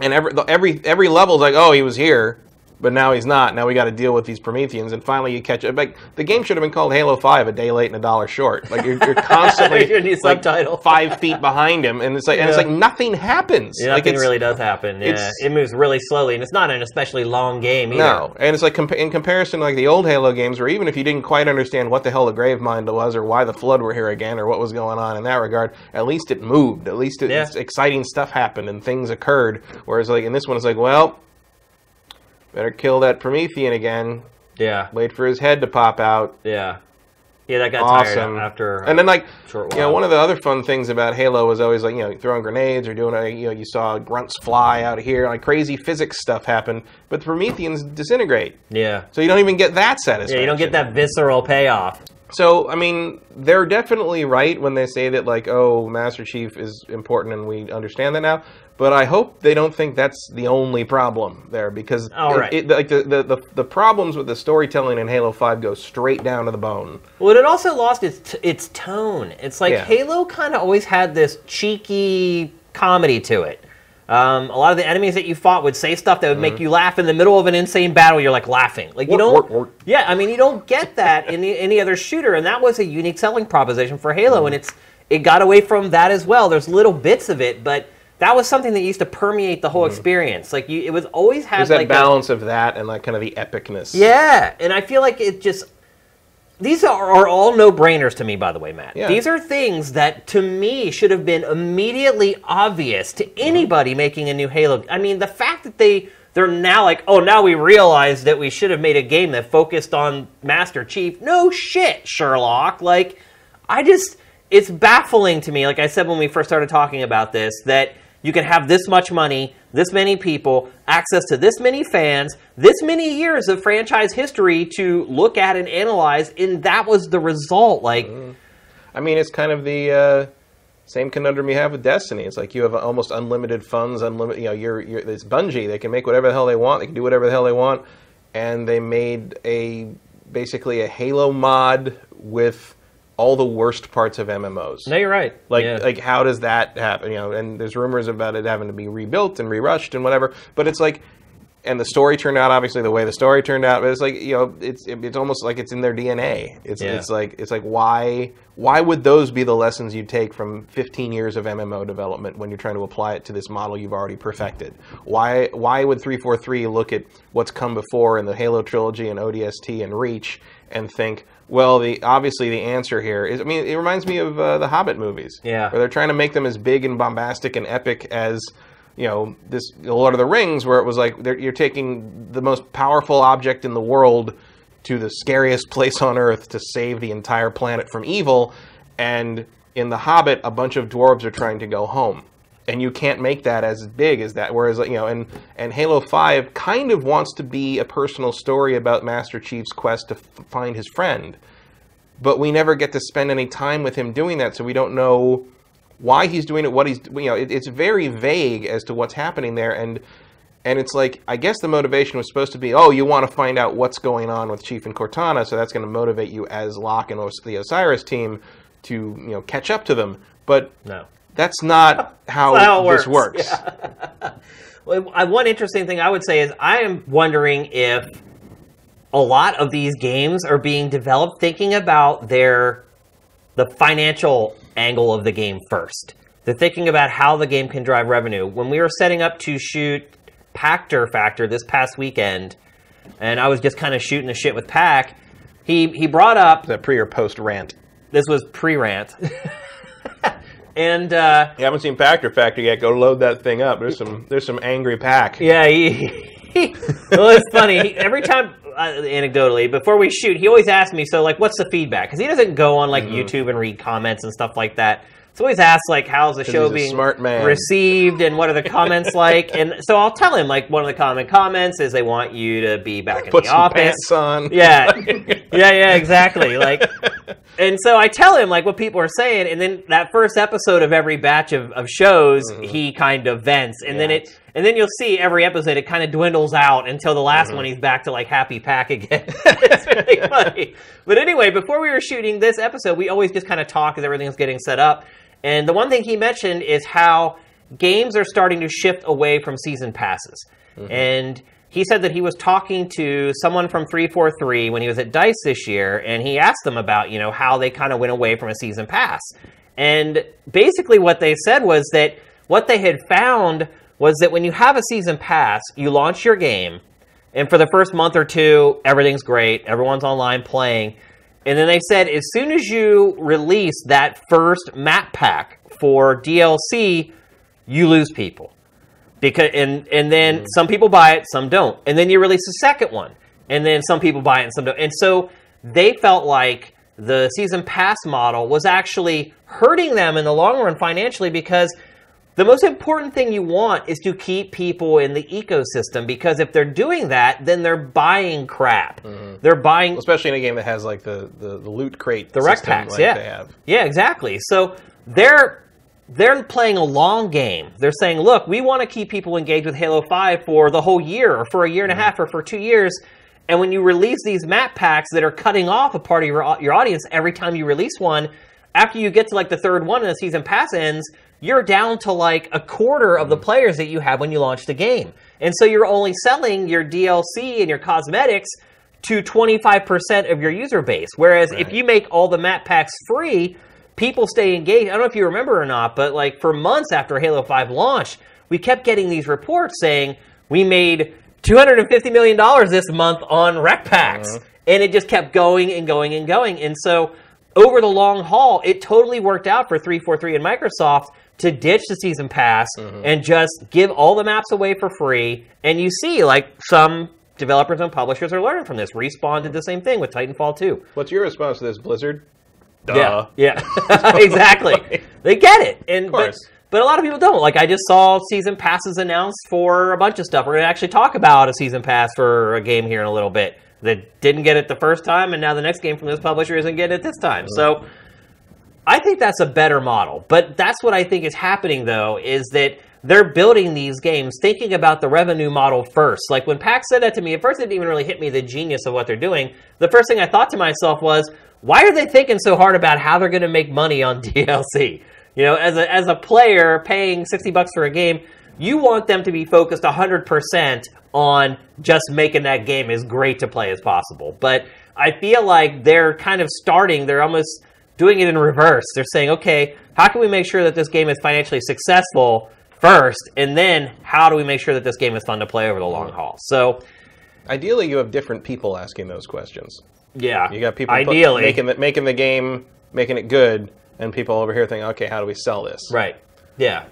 and every every every level's like, oh, he was here, but now he's not. Now we got to deal with these Prometheans, and finally you catch it. Like the game should have been called Halo Five: A Day Late and a Dollar Short. Like you're, you're constantly You need like, subtitle. five feet behind him, and it's like and it's like nothing happens. Yeah, like nothing really does happen. Yeah, it moves really slowly, and it's not an especially long game either. No, and it's like compa- in comparison to like the old Halo games, where even if you didn't quite understand what the hell the Gravemind was, or why the Flood were here again, or what was going on in that regard, at least it moved. At least it, Yeah. it's exciting stuff happened and things occurred. Whereas like in this one, it's like, well, better kill that Promethean again. Yeah, Wait for his head to pop out. yeah, yeah. That got Awesome. tired after. And then like short you know, one of the other fun things about Halo was always like you know throwing grenades or doing a, you know you saw grunts fly out of here, like crazy physics stuff happen, but the Prometheans disintegrate. yeah, So you don't even get that satisfaction. yeah. You don't get that visceral payoff. So I mean, they're definitely right when they say that like, oh, Master Chief is important, and we understand that now. But I hope they don't think that's the only problem there, because All it- it, like the, the, the the problems with the storytelling in Halo Five go straight down to the bone. Well, it also lost its its tone. It's like Yeah. Halo kind of always had this cheeky comedy to it. Um, a lot of the enemies that you fought would say stuff that would make you laugh in the middle of an insane battle. You're like laughing, like you Mm-hmm. Don't. work, work. Yeah, I mean you don't get that in the, any other shooter, and that was a unique selling proposition for Halo. Mm-hmm. And it's it got away from that as well. There's little bits of it, but that was something that used to permeate the whole experience. Like you, it was always had Mm-hmm. There's that like a- balance of that and like kind of the epicness. yeah, and I feel like it just. These are, are all no brainers to me, by the way, Matt. Yeah. These are things that to me should have been immediately obvious to anybody making a new Halo. I mean, the fact that they they're now like, oh, now we realize that we should have made a game that focused on Master Chief. No shit, Sherlock. Like, I just it's baffling to me. Like I said when we first started talking about this, that you can have this much money, this many people, access to this many fans, this many years of franchise history to look at and analyze, and that was the result. Like, I mean, it's kind of the uh, same conundrum you have with Destiny. It's like you have almost unlimited funds, unlimited. You know, you're, you're it's Bungie. They can make whatever the hell they want. They can do whatever the hell they want, and they made a basically a Halo mod with all the worst parts of MMOs. no, you're right. Like, Yeah. like how does that happen? You know, and there's rumors about it having to be rebuilt and rerushed and whatever. But it's like, and the story turned out obviously the way the story turned out. But it's like you know, it's it's almost like it's in their DNA. It's Yeah. it's like it's like why why would those be the lessons you take from 15 years of MMO development when you're trying to apply it to this model you've already perfected? Why why would 343 look at what's come before in the Halo trilogy and ODST and Reach and think? Well, the obviously the answer here is. I mean, it reminds me of uh, the Hobbit movies. Yeah. Where they're trying to make them as big and bombastic and epic as you know this Lord of the Rings, where it was like you're taking the most powerful object in the world to the scariest place on earth to save the entire planet from evil, and in the Hobbit, a bunch of dwarves are trying to go home. And you can't make that as big as that. Whereas, you know, and, and Halo 5 kind of wants to be a personal story about Master Chief's quest to find his friend but we never get to spend any time with him doing that, so we don't know why he's doing it, what he's you know, it, it's very vague as to what's happening there, and and it's like I guess the motivation was supposed to be, oh, you want to find out what's going on with Chief and Cortana, so that's going to motivate you as Locke and Os- the Osiris team to you know catch up to them, but no. That's not how, how it this works. works. Well, one interesting thing I would say is I am wondering if a lot of these games are being developed thinking about their the financial angle of the game first. They're thinking about how the game can drive revenue. When we were setting up to shoot Pachter Factor this past weekend, and I was just kind of shooting the shit with Pack, he he brought up The pre or post rant. this was pre-rant, and uh, You haven't seen Pachter Factor yet? Go load that thing up. There's some there's some angry pack. Yeah, he, well, it's funny. He, every time, uh, anecdotally, before we shoot, he always asks me, "So, like, what's the feedback?" Because he doesn't go on like YouTube and read comments and stuff like that. So always asks, like, "How's the show being smart man. received?" and what are the comments like? And so I'll tell him, like, one of the common comments is they want you to be back in Put the office. pants on. Yeah, yeah, yeah, exactly. Like, and so I tell him like what people are saying, and then that first episode of every batch of, of shows, mm-hmm. he kind of vents, and then it, and then you'll see every episode it kind of dwindles out until the last mm-hmm. one he's back to like happy pack again. it's really funny. But anyway, before we were shooting this episode, we always just kind of talk as everything's getting set up, and the one thing he mentioned is how games are starting to shift away from season passes, mm-hmm. and he said that he was talking to someone from 343 when he was at Dice this year, and he asked them about, you know, how they kind of went away from a season pass. And basically, what they said was that what they had found was that when you have a season pass, you launch your game, and for the first month or two, everything's great, everyone's online playing. And then they said as soon as you release that first map pack for DLC, you lose people. Because and and then mm. some people buy it, some don't, and then you release a second one, and then some people buy it and some don't, and so they felt like the season pass model was actually hurting them in the long run financially because the most important thing you want is to keep people in the ecosystem because if they're doing that, then they're buying crap. Mm-hmm. They're buying Especially in a game that has like the, the, the loot crate the REQ packs, like yeah, they have. yeah, exactly. So they're they're playing a long game. They're saying, look, we want to keep people engaged with Halo Five for the whole year, or for a year and a mm-hmm. half, or for two years. And when you release these map packs that are cutting off a part of your your audience every time you release one, after you get to like the third one and the season pass ends, you're down to like a quarter of the mm. players that you have when you launch the game. And so you're only selling your DLC and your cosmetics to 25% of your user base. Whereas if you make all the map packs free, people stay engaged. I don't know if you remember or not, but like for months after Halo 5 launched, we kept getting these reports saying we made $250 million this month on REQ packs. Uh-huh. And it just kept going and going and going. And so over the long haul, it totally worked out for 343 and Microsoft to ditch the season pass mm-hmm. and just give all the maps away for free. And you see, like, some developers and publishers are learning from this. Respawn did the same thing with Titanfall 2. What's your response to this, Blizzard? Yeah, yeah, exactly. they get it, and but, but a lot of people don't. Like I just saw season passes announced for a bunch of stuff. We're going to actually talk about a season pass for a game here in a little bit that didn't get it the first time, and now the next game from this publisher isn't getting it this time. Mm. So I think that's a better model. But that's what I think is happening though, is that they're building these games thinking about the revenue model first. Like when Pax said that to me, at first it didn't even really hit me the genius of what they're doing. The first thing I thought to myself was, why are they thinking so hard about how they're going to make money on DLC? You know, as a as a player paying 60 bucks for a game, you want them to be focused 100% on just making that game as great to play as possible. But I feel like they're kind of starting, they're almost doing it in reverse. They're saying, okay, how can we make sure that this game is financially successful first? And then how do we make sure that this game is fun to play over the long haul? So, Ideally, you have different people asking those questions. yeah. You got people put- ideally. making the, making the game, making it good, and people over here thinking, okay, how do we sell this? right. Yeah.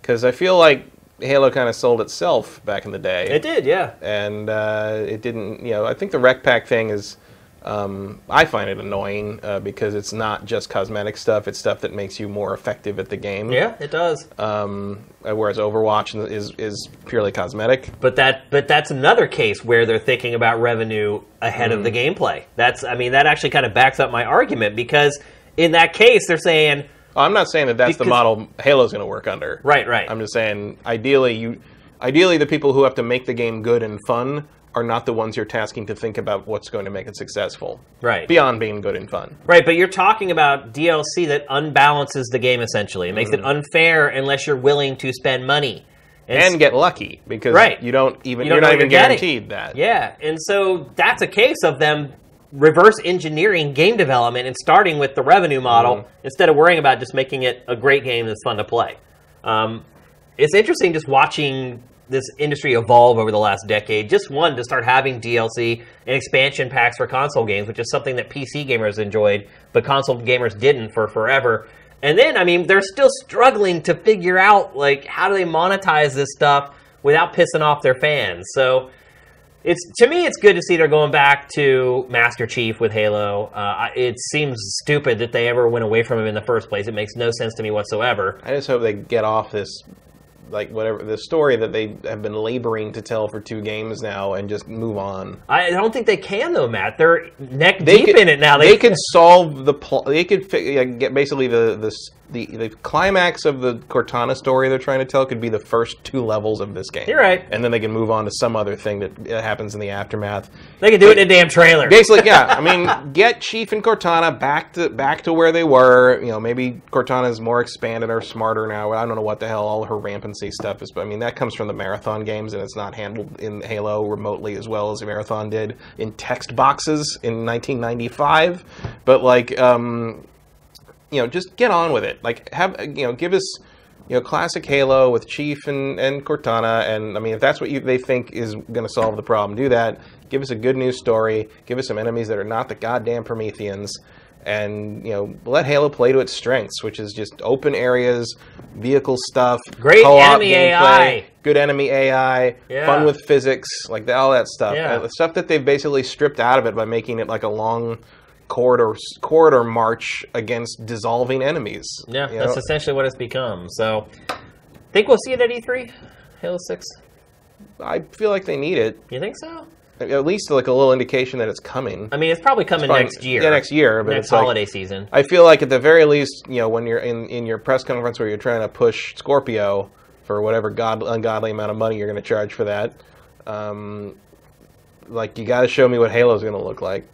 Because I feel like Halo kind of sold itself back in the day. it did, yeah. and uh, it didn't. You know, I think the REQ pack thing is. Um, I find it annoying uh, because it's not just cosmetic stuff; it's stuff that makes you more effective at the game. Yeah, it does. Um, uh, whereas Overwatch is is purely cosmetic. But that but that's another case where they're thinking about revenue ahead of the gameplay. That's I mean that actually kind of backs up my argument because in that case they're saying I'm not saying that that's the Because- model Halo's going to work under. right, right. I'm just saying, ideally, you, ideally, the people who have to make the game good and fun are not the ones you're tasking to think about what's going to make it successful. Right. Beyond being good and fun. Right, but you're talking about DLC that unbalances the game essentially. It makes it unfair unless you're willing to spend money. And get lucky because Right. you don't even You you're not even guaranteed that. Yeah, and so that's a case of them reverse engineering game development and starting with the revenue model Mm-hmm. instead of worrying about just making it a great game that's fun to play. Um, it's interesting just watching this industry evolve over the last decade. Just one to start having DLC and expansion packs for console games, which is something that PC gamers enjoyed, but console gamers didn't for forever. And then, I mean, they're still struggling to figure out like how do they monetize this stuff without pissing off their fans. So it's to me, it's good to see they're going back to Master Chief with Halo. Uh, it seems stupid that they ever went away from him in the first place. It makes no sense to me whatsoever. I just hope they get off this, like whatever the story that they have been laboring to tell for two games now, and just move on. I don't think they can though, Matt. They're neck They deep could, in it now. They, could solve the plot. They could fi- like, get basically the, the the the climax of the Cortana story they're trying to tell could be the first two levels of this game. You're right. and then they can move on to some other thing that uh, happens in the aftermath. They can do it in a damn trailer. Basically, yeah. I mean, get Chief and Cortana back to back to where they were. You know, maybe Cortana's more expanded or smarter now. I don't know what the hell all her rampancy stuff is, but I mean that comes from the Marathon games, and it's not handled in Halo remotely as well as the Marathon did in text boxes in 1995. But like, um, you know, just get on with it. Like, have you know, give us. You know, classic Halo with Chief and, and Cortana, and I mean, if that's what you, they think is going to solve the problem, do that. Give us a good news story. Give us some enemies that are not the goddamn Prometheans, and you know, let Halo play to its strengths, which is just open areas, vehicle stuff, Great co-op enemy gameplay, AI. good enemy AI, Yeah. fun with physics, like that, all that stuff. Yeah. Uh, the stuff that they've basically stripped out of it by making it like a long corridor corridor march against dissolving enemies. yeah, that's know? essentially what it's become. So, think we'll see it at E3, Halo Six. I feel like they need it. You think so? At least like a little indication that it's coming. I mean, it's probably coming Probably- next year. Yeah, next year. But next it's like- holiday season. I feel like at the very least, you know, when you're in, in your press conference where you're trying to push Scorpio for whatever god ungodly amount of money you're going to charge for that, um, like you got to show me what Halo's going to look like.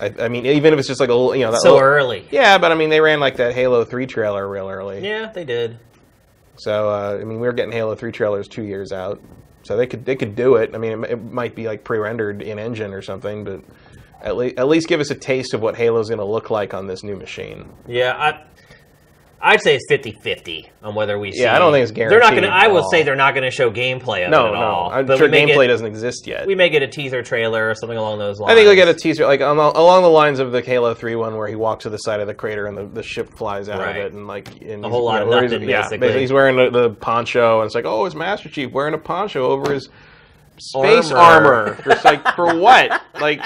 I, I mean, even if it's just like a little, you know, that So little- early. Yeah, but I mean, they ran like that Halo Three trailer real early. Yeah, they did. So uh, I mean, we were getting Halo Three trailers two years out, so they could they could do it. I mean, it, it might be like pre-rendered in engine or something, but at least at least give us a taste of what Halo's going to look like on this new machine. Yeah, I, I'd say it's 50-50 on whether we see. I don't think it's guaranteed. They're not going to. I will all. say they're not going to show gameplay of No, it at no, all. I'm But sure gameplay get, doesn't exist yet. We may get a teaser trailer or something along those lines. I think we'll get a teaser, like on along the lines of the Halo Three one, where he walks to the side of the crater and the, the ship flies out Right. of it, and like and A whole lot you of know, he's- nothing, yeah, basically. He's wearing the, the poncho, and it's like, oh, it's Master Chief wearing a poncho over his space Armor. armor. Just like for what? Like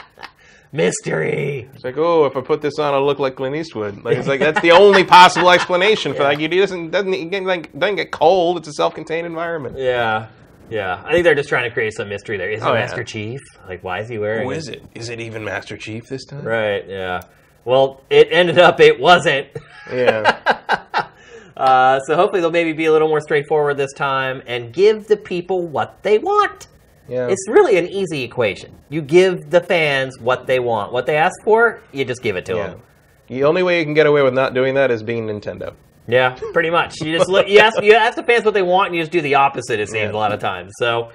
mystery. it's like, oh, if I put this on, I'll look like Clint Eastwood. Like it's like that's the only possible explanation for that. He doesn't doesn't he get, like doesn't get cold. It's a self-contained environment. Yeah, yeah. I think they're just trying to create some mystery there. Is it Oh, yeah. Master Chief? Like, why is he wearing? Who is it? Is it even Master Chief this time? Right. Yeah. Well, it ended up it wasn't. Yeah. Uh, so hopefully they'll maybe be a little more straightforward this time and give the people what they want. Yeah. It's really an easy equation. You give the fans what they want. What they ask for, you just give it to yeah. them. The only way you can get away with not doing that is being Nintendo. Yeah, pretty much. You just look. You ask. You ask the fans what they want, and you just do the opposite. It seems Yeah. a lot of times. So,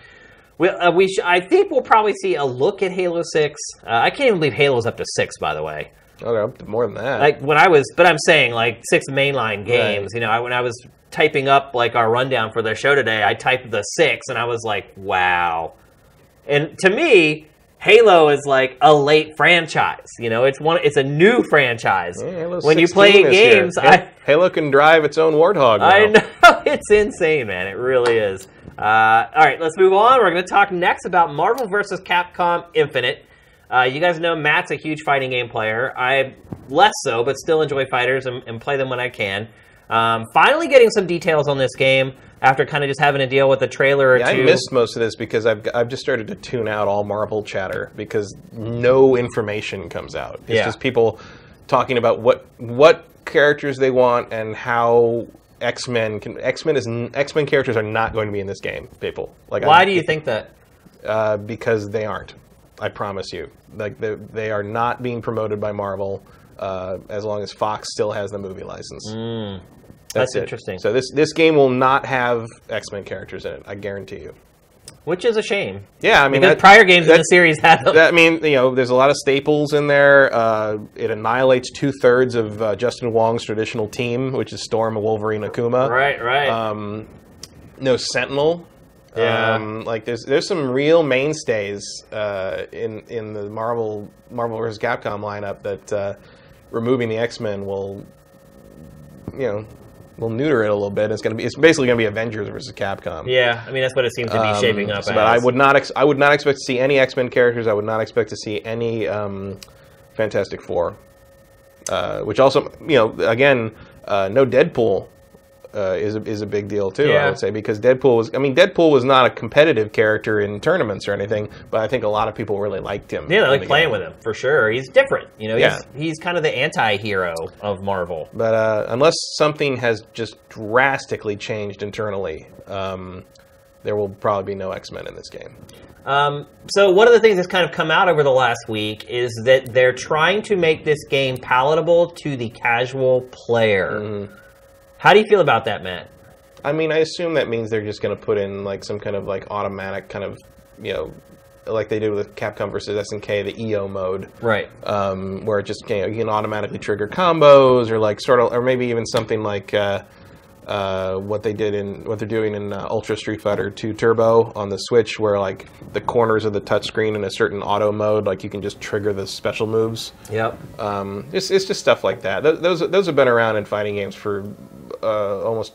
we, uh, we sh- I think we'll probably see a look at Halo Six. Uh, I can't even believe Halo's up to six. By the way, Okay, up to more than that. like when I was, but I'm saying like six mainline games. You know, I, when I was typing up like our rundown for the show today, I typed the six, and I was like, wow. And to me, Halo is like a late franchise. You know, it's one. It's a new franchise. Yeah, when you play games, I. Halo can drive its own warthog. Now. I know it's insane, man. It really is. Uh, all right, let's move on. We're going to talk next about Marvel vs. Capcom Infinite. Uh, you guys know Matt's a huge fighting game player. I less so, but still enjoy fighters and, and play them when I can. Um, finally, getting some details on this game after kind of just having to deal with a trailer or Yeah, I missed most of this because I've I've just started to tune out all Marvel chatter because no information comes out. It's Yeah. just people talking about what what characters they want and how X Men can X Men is X Men characters are not going to be in this game. People like Why I- do you think that? uh, because they aren't. I promise you. Like they, they are not being promoted by Marvel uh, as long as Fox still has the movie license. Mm. That's it. interesting. So this this game will not have X Men characters in it. I guarantee you. which is a shame. Yeah, I mean, that- prior games in the series had them. That, I mean, you know, there's a lot of staples in there. Uh, it annihilates two thirds of uh, Justin Wong's traditional team, which is Storm, Wolverine, Akuma. right, right. Um, no Sentinel. Yeah. Um, like there's there's some real mainstays uh, in in the Marvel Marvel vs. Capcom lineup that uh, removing the X Men will, you know, will neuter it a little bit. It's gonna be it's basically gonna be Avengers versus Capcom. yeah, I mean that's what it seems to be Um, shaping up so- as. But I would not. Ex- I would not expect to see any X Men characters. I would not expect to see any um, Fantastic Four. Uh, which also, you know, again, uh, no Deadpool uh, is a, is a big deal too. I would say because Deadpool was. I mean, Deadpool was not a competitive character in tournaments or anything, but I think a lot of people really liked him. Yeah, they like the playing game. with him for sure. He's different. You know, Yeah. he's he's kind of the anti-hero of Marvel. But uh, unless something has just drastically changed internally, um, there will probably be no X Men in this game. Um, so one of the things that's kind of come out over the last week is that they're trying to make this game palatable to the casual player. Mm-hmm. How do you feel about that, Matt? I mean, I assume that means they're just going to put in like some kind of like automatic kind of, you know, like they did with Capcom versus SNK, the EO mode, Right. um, where it just you, know, you can automatically trigger combos or like sort of, or maybe even something like uh, uh, what they did in what they're doing in uh, Ultra Street Fighter 2 Turbo on the Switch, where like the corners of the touchscreen in a certain auto mode, like you can just trigger the special moves. Yep. Um, it's, it's just stuff like that. Th- Those those have been around in fighting games for uh, almost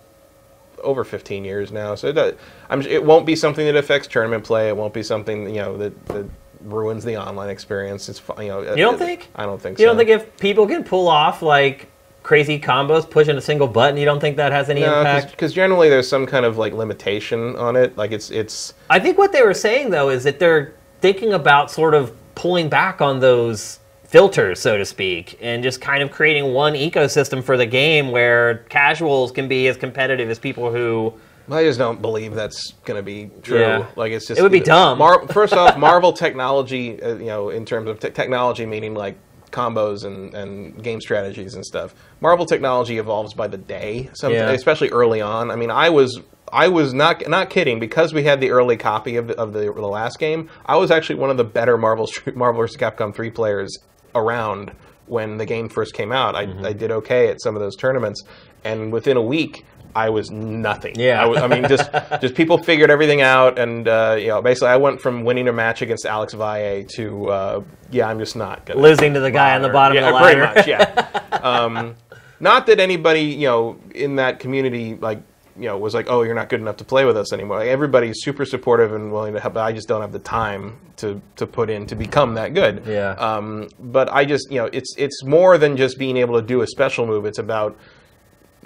over 15 years now. So it, does- I'm, it won't be something that affects tournament play. It won't be something you know that, that ruins the online experience. It's you know. You don't think? I don't think You so. don't think if people can pull off like crazy combos pushing a single button, you don't think that has any no, impact? because generally there's some kind of like limitation on it. Like it's it's I think what they were saying though is that they're thinking about sort of pulling back on those filters, so to speak, and just kind of creating one ecosystem for the game where casuals can be as competitive as people who I just don't believe that's going to be true. Yeah. Like it's just It would be dumb. Mar- first off, Marvel technology, uh, you know, in terms of te- technology, meaning like combos and, and game strategies and stuff. Marvel technology evolves by the day, some, Yeah. especially early on. I mean, I was I was not not kidding because we had the early copy of the, of the, the last game. I was actually one of the better Marvel Marvel vs. Capcom three players around when the game first came out. I, Mm-hmm. I did okay at some of those tournaments, and within a week. I was nothing. Yeah. I, was, I mean, just just people figured everything out, and uh, you know, basically, I went from winning a match against Alex Valle to uh, yeah, I'm just not gonna losing to the guy on the bottom yeah, of the ladder. Pretty much, yeah. um, not that anybody, you know, in that community, like, you know, was like, "Oh, you're not good enough to play with us anymore." Like, everybody's super supportive and willing to help, but I just don't have the time to to put in to become that good. Yeah. Um, but I just, you know, it's it's more than just being able to do a special move. It's about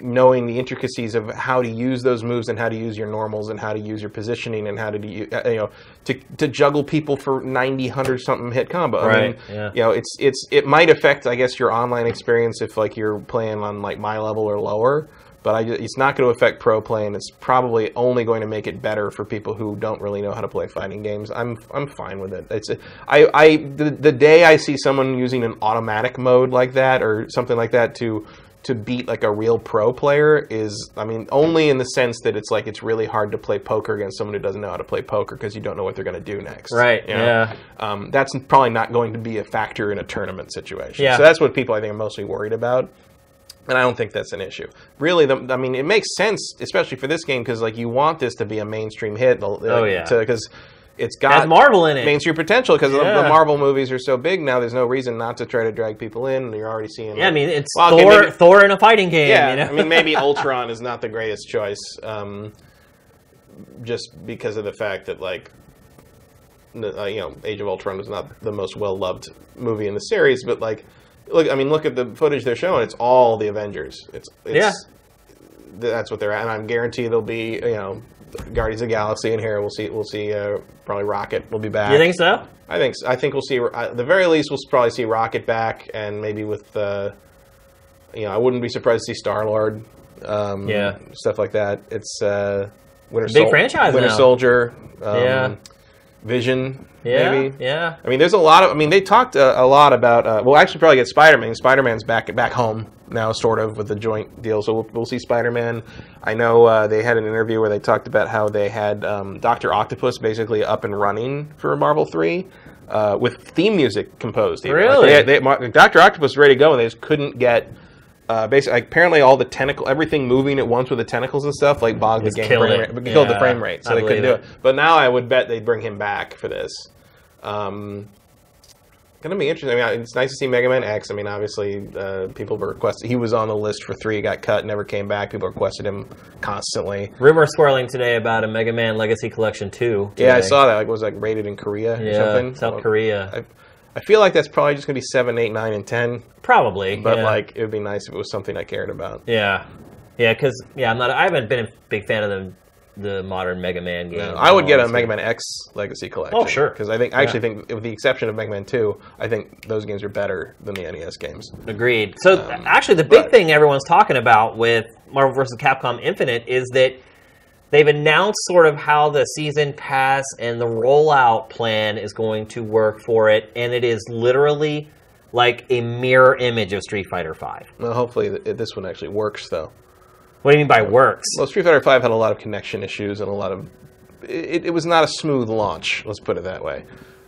knowing the intricacies of how to use those moves and how to use your normals and how to use your positioning and how to do you uh, you know to, to juggle people for 90 100 something hit combo. I Right, mean, yeah. you know it's it's it might affect i guess your online experience if like you're playing on like my level or lower but I, it's not going to affect pro play and it's probably only going to make it better for people who don't really know how to play fighting games. I'm i'm fine with it. It's I i the, the day i see someone using an automatic mode like that or something like that to to beat like a real pro player is I mean only in the sense that it's like it's really hard to play poker against someone who doesn't know how to play poker because you don't know what they're going to do next. Right, you know? yeah. Um, that's probably not going to be a factor in a tournament situation. Yeah. So that's what people I think are mostly worried about. And I don't think that's an issue. Really, the, I mean, it makes sense, especially for this game, because like you want this to be a mainstream hit. Oh, yeah. Because it's got Marvel in it. mainstream potential because the, Yeah. the Marvel movies are so big now. There's no reason not to try to drag people in. and You're already seeing. Yeah, I mean it's Well, okay, Thor maybe- Thor in a fighting game. yeah, you know? I mean maybe Ultron is not the greatest choice, um, just because of the fact that like, the, uh, you know, Age of Ultron was not the most well loved movie in the series, but like, look, I mean, look at the footage they're showing. It's all the Avengers. It's, it's Yeah. That's what they're at, and I'm guarantee there'll be you know. Guardians of the Galaxy in here. We'll see. We'll see. Uh, probably Rocket will be back. you think so? I think so. I think we'll see. At the very least, we'll probably see Rocket back, and maybe with uh, you know, I wouldn't be surprised to see Star Lord. Um, Yeah. stuff like that. It's uh, Winter Big Sol- franchise Winter now. Soldier. Um, Yeah. Vision, Yeah, maybe. yeah. I mean, there's a lot of. I mean, they talked uh, a lot about. Uh, well, actually, probably get Spider-Man. Spider-Man's back back home now, sort of, with the joint deal. So we'll, we'll see Spider-Man. I know uh, they had an interview where they talked about how they had um, Doctor Octopus basically up and running for Marvel Three. Uh, with theme music composed, even. Like, Really? they- they- Doctor Octopus was ready to go, and they just couldn't get. Uh, basically, apparently, all the tentacle, everything moving at once with the tentacles and stuff, like bogged the game killed frame it. rate, killed the Yeah, frame rate, so I they couldn't do it. it. But now I would bet they'd bring him back for this. Um, gonna be interesting. I mean, it's nice to see Mega Man X. I mean, obviously, uh, people were requested. He was on the list for three, got cut, never came back. People requested him constantly. Rumor swirling today about a Mega Man Legacy Collection 2. Yeah, I saw that. Like, was like rated in Korea or Yeah, something. South Korea. I, I feel like that's probably just gonna be seven, eight, nine, and ten. Probably. But yeah. like, it would be nice if it was something I cared about. Yeah. Yeah, because, yeah, I'm not, I haven't been a big fan of the, the modern Mega Man games. No, I would get a. Mega Man X Legacy Collection. Oh, sure. Because I think I actually think, with the exception of Mega Man Two, I think those games are better than the NES games. Agreed. So actually, the big Um, but- thing everyone's talking about with Marvel vs. Capcom Infinite is that they've announced sort of how the season pass and the rollout plan is going to work for it, and it is literally like a mirror image of Street Fighter Five. Well, hopefully th- this one actually works though. What do you mean by works? Well, Street Fighter Five had a lot of connection issues and a lot of. It, it was not a smooth launch. Let's put it that way.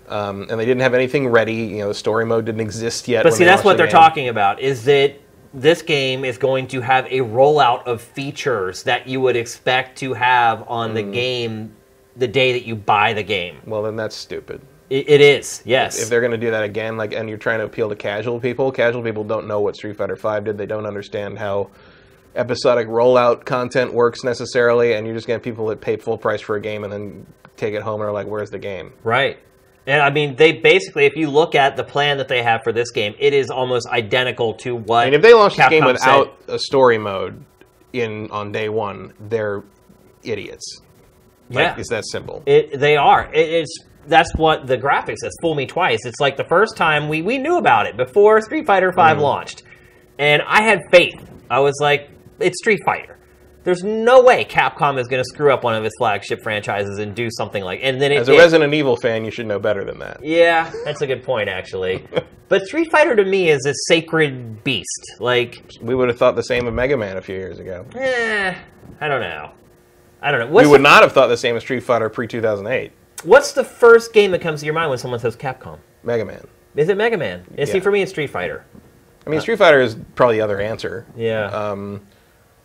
Um, and they didn't have anything ready. You know, the story mode didn't exist yet. But see, that's what the they're game. talking about. Is that this game is going to have a rollout of features that you would expect to have on Mm. the game the day that you buy the game. Well, then that's stupid. It, it is, yes. If they're going to do that again, like, and you're trying to appeal to casual people, casual people don't know what Street Fighter Five did. They don't understand how episodic rollout content works necessarily, and you're just getting people that pay full price for a game and then take it home and are like, "Where's the game?" Right. And I mean, they basically, if you look at the plan that they have for this game, it is almost identical to what. I mean, if they launched this game without a story mode in on day one, they're idiots. Like, Yeah. it's that simple. It, they are. It, it's that's what the graphics says. Fool me twice. It's like the first time we we knew about it before Street Fighter Five mm-hmm. launched, and I had faith. I was like, it's Street Fighter. There's no way Capcom is going to screw up one of its flagship franchises and do something like. And then it, As a it- Resident Evil fan, you should know better than that. Yeah, that's a good point, actually. but Street Fighter to me is a sacred beast. Like, We would have thought the same of Mega Man a few years ago. eh, I don't know. I don't know. What's we would the, not have thought the same of Street Fighter pre 2008. What's the first game that comes to your mind when someone says Capcom? Mega Man. Is it Mega Man? Yeah, See, for me, it's Street Fighter. I mean, Street Fighter is probably the other answer. Yeah. Um,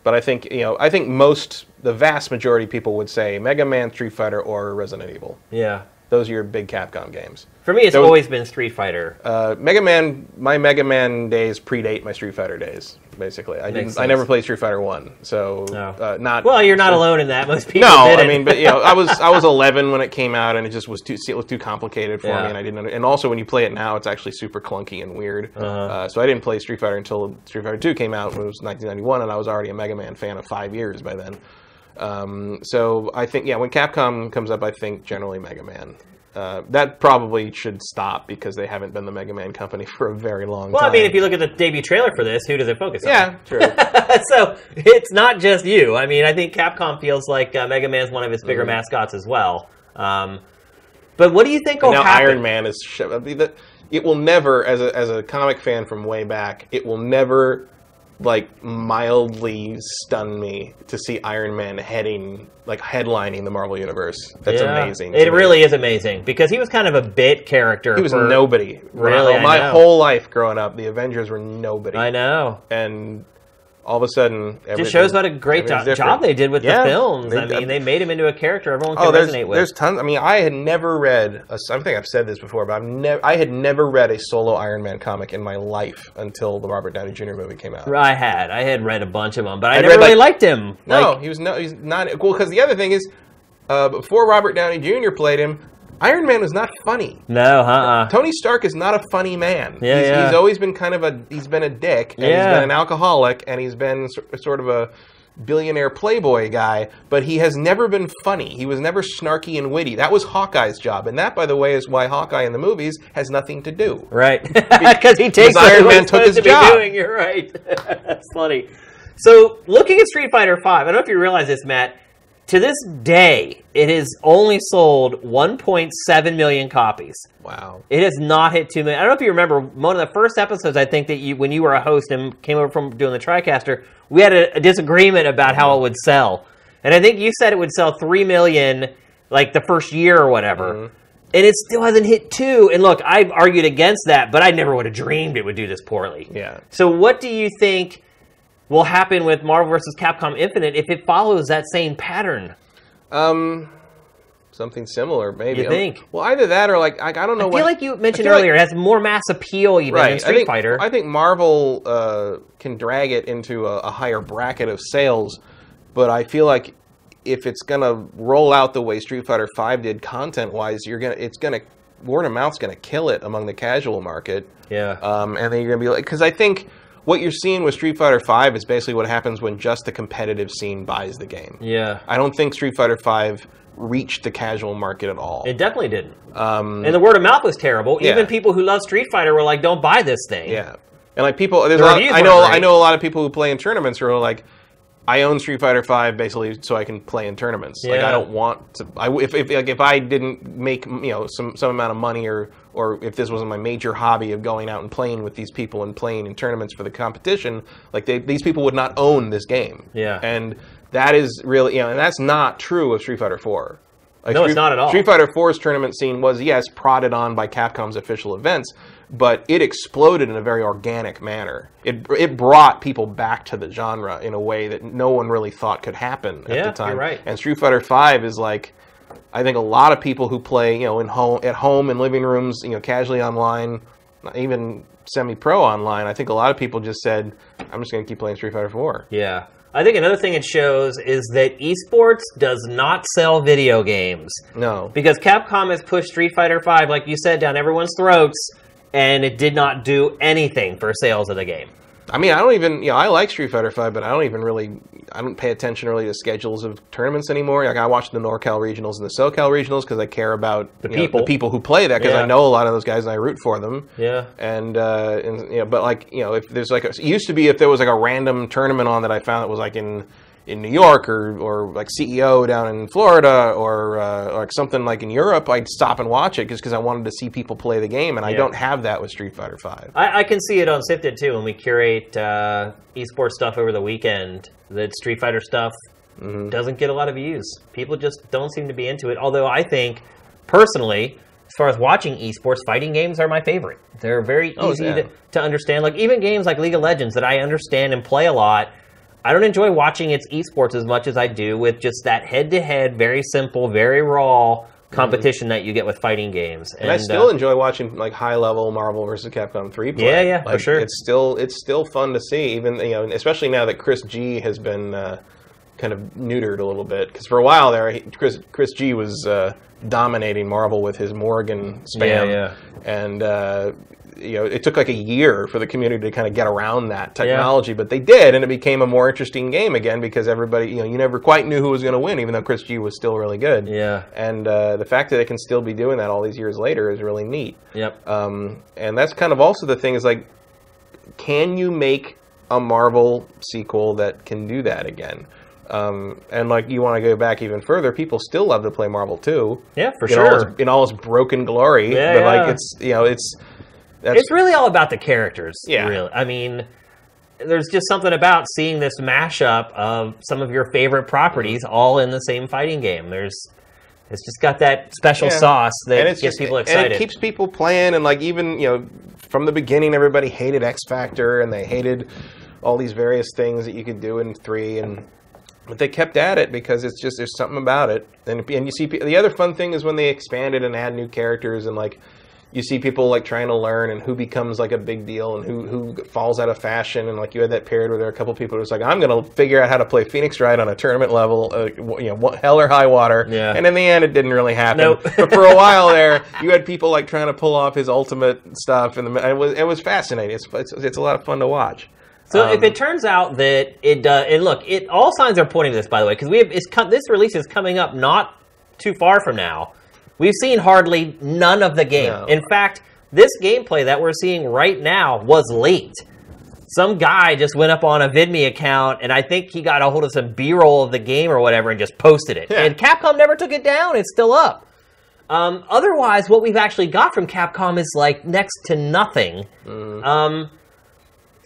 but I think you know, I think most, the vast majority of people would say Mega Man, Street Fighter, or Resident Evil. yeah. Those are your big Capcom games. For me, it's always been Street Fighter. Uh, Mega Man, my Mega Man days predate my Street Fighter days. Basically, I didn't. I sense. never played Street Fighter One, so No. uh, not. well, you're not alone in that. Most people No, did I it. mean, but you know, I was I was 11 when it came out, and it just was too it was too complicated for Yeah. me, and I didn't. Under, and also, when you play it now, it's actually super clunky and weird. Uh-huh. Uh, so I didn't play Street Fighter until Street Fighter 2 came out, when it was 1991, and I was already a Mega Man fan of five years by then. Um, so I think, yeah, when Capcom comes up, I think generally Mega Man. Uh, that probably should stop because they haven't been the Mega Man company for a very long well, time. I mean, if you look at the debut trailer for this, who does it focus on? yeah, true. so it's not just you. I mean, I think Capcom feels like uh, Mega Man's one of its bigger mascots as well. Um, but what do you think will now happen? Iron Man is. sh- I mean, the- It will never, as a as a comic fan from way back, it will never like mildly stun me to see Iron Man heading like headlining the Marvel universe. That's Yeah. amazing. It me. really is amazing because he was kind of a bit character. He was for- nobody. Really, my whole life growing up, the Avengers were nobody. I know. and all of a sudden, Just shows what a great jo- job different. they did with Yeah, the films. they- I mean, they made him into a character everyone can Oh, resonate with. there's tons. I mean, I had never read. A, I think I've said this before, but I've never. I had never read a solo Iron Man comic in my life until the Robert Downey Jr. movie came out. I had. I had read a bunch of them, but I I'd never read, really like- liked him. No, Like, he was no. He's not. Well, because the other thing is, uh, before Robert Downey Jr. played him, Iron Man was not funny. no, uh-uh. Tony Stark is not a funny man. Yeah, he's, yeah. he's always been kind of a. He's been a dick, and he's Yeah. been an alcoholic, and he's been sort of a billionaire playboy guy. But he has never been funny. He was never snarky and witty. That was Hawkeye's job, and that, by the way, is why Hawkeye in the movies has nothing to do. Right, because he takes Iron Man took his to job. doing. You're right. That's funny. So, looking at Street Fighter Five, I don't know if you realize this, Matt. To this day, it has only sold 1.7 million copies. Wow. It has not hit two million. I don't know if you remember one of the first episodes. I think that you, when you were a host and came over from doing the TriCaster, we had a, a disagreement about how it would sell, and I think you said it would sell three million like the first year or whatever. Mm-hmm. And it still hasn't hit two. And look, I've argued against that, but I never would have dreamed it would do this poorly. Yeah. So, what do you think will happen with Marvel vs. Capcom Infinite if it follows that same pattern? Um, something similar, maybe. You think? Well, either that or like I, I don't know. I feel what, like you mentioned feel like- earlier, it has more mass appeal even than Street I think, Fighter. I think Marvel uh, can drag it into a, a higher bracket of sales, but I feel like if it's gonna roll out the way Street Fighter Five did, content-wise, you're gonna it's gonna word of mouth's gonna kill it among the casual market. yeah. Um, and then you're gonna be like, because I think what you're seeing with Street Fighter V is basically what happens when just the competitive scene buys the game. yeah. I don't think Street Fighter V reached the casual market at all. It definitely didn't. Um, And the word of mouth was terrible. Yeah. Even people who love Street Fighter were like, "Don't buy this thing." Yeah, and like people, there's The a lot, I know I know a lot of people who play in tournaments who are like, I own Street Fighter Five basically so I can play in tournaments. Like I don't want to. I, if if like if I didn't make you know some some amount of money or or if this wasn't my major hobby of going out and playing with these people and playing in tournaments for the competition, like they, these people would not own this game. Yeah. and that is really you know, and that's not true of Street Fighter Four. Like No, it's not at all. Street Fighter 4's tournament scene was, yes, prodded on by Capcom's official events, but it exploded in a very organic manner. It, it brought people back to the genre in a way that no one really thought could happen at Yeah, the time. you're right. And Street Fighter 5 is like, I think a lot of people who play, you know, in home, at home in living rooms, you know, casually online, even semi-pro online. I think a lot of people just said, "I'm just going to keep playing Street Fighter 4." Yeah. I think another thing it shows is that esports does not sell video games. No, Because Capcom has pushed Street Fighter 5, like you said, down everyone's throats, and it did not do anything for sales of the game. I mean, I don't even, you know, I like Street Fighter Five, but I don't even really, I don't pay attention really to schedules of tournaments anymore. Like I watch the NorCal regionals and the SoCal regionals because I care about The you know, people. the people who play that because Yeah. I know a lot of those guys and I root for them. Yeah. And, uh, and you know, but like you know, if there's like a, it used to be if there was like a random tournament on that I found that was like in in New York or or like CEO down in Florida or, uh, or like something like in Europe, I'd stop and watch it just because I wanted to see people play the game, and I don't have that with Street Fighter Five. I, I can see it on Sifted too when we curate uh, esports stuff over the weekend. That Street Fighter stuff Mm-hmm. doesn't get a lot of views. People just don't seem to be into it. Although I think, personally, as far as watching esports, fighting games are my favorite. They're very Oh, easy yeah. to, to understand. Like even games like League of Legends that I understand and play a lot. I don't enjoy watching its esports as much as I do with just that head-to-head, very simple, very raw competition that you get with fighting games. And, I still uh, enjoy watching like high level Marvel versus Capcom three play. Yeah, yeah, for sure. It's still it's still fun to see, even you know, especially now that Chris G has been uh, kind of neutered a little bit. Because for a while there, he, Chris Chris G was uh, dominating Marvel with his Morrigan spam, Yeah, yeah. and uh, you know, it took like a year for the community to kind of get around that technology, but they did, and it became a more interesting game again because everybody, you know, you never quite knew who was going to win, even though Chris G was still really good. Yeah. And uh, the fact that they can still be doing that all these years later is really neat. Yep. Um, and that's kind of also the thing is like, can you make a Marvel sequel that can do that again? Um, and like you want to go back even further, people still love to play Marvel 2. Yeah, for in All sure. its, in all its broken glory. Yeah, but like it's you know it's that's It's really all about the characters. Yeah. Really. I mean, there's just something about seeing this mashup of some of your favorite properties all in the same fighting game. There's it's just got that special Yeah. sauce that and gets just, people And excited. it keeps people playing, and like even you know from the beginning, everybody hated X Factor, and they hated all these various things that you could do in three, and but they kept at it because it's just there's something about it. And and you see the other fun thing is when they expanded and add new characters, and like you see people like trying to learn and who becomes like a big deal and who who falls out of fashion and like you had that period where there were a couple people who was like I'm going to figure out how to play Phoenix Wright on a tournament level uh, you know hell or high water Yeah. and in the end it didn't really happen Nope. but for a while there you had people like trying to pull off his ultimate stuff and the, it was it was fascinating it's, it's it's a lot of fun to watch So Um, if it turns out that it does, and look, it all signs are pointing to this, by the way, because we have it's co- this release is coming up not too far from now. We've seen hardly none of the game. No. In fact, this gameplay that we're seeing right now was leaked. some guy just went up on a VidMe account, and I think he got a hold of some B-roll of the game or whatever, and just posted it. Yeah. And Capcom never took it down; it's still up. Um, otherwise, what we've actually got from Capcom is like next to nothing. Um,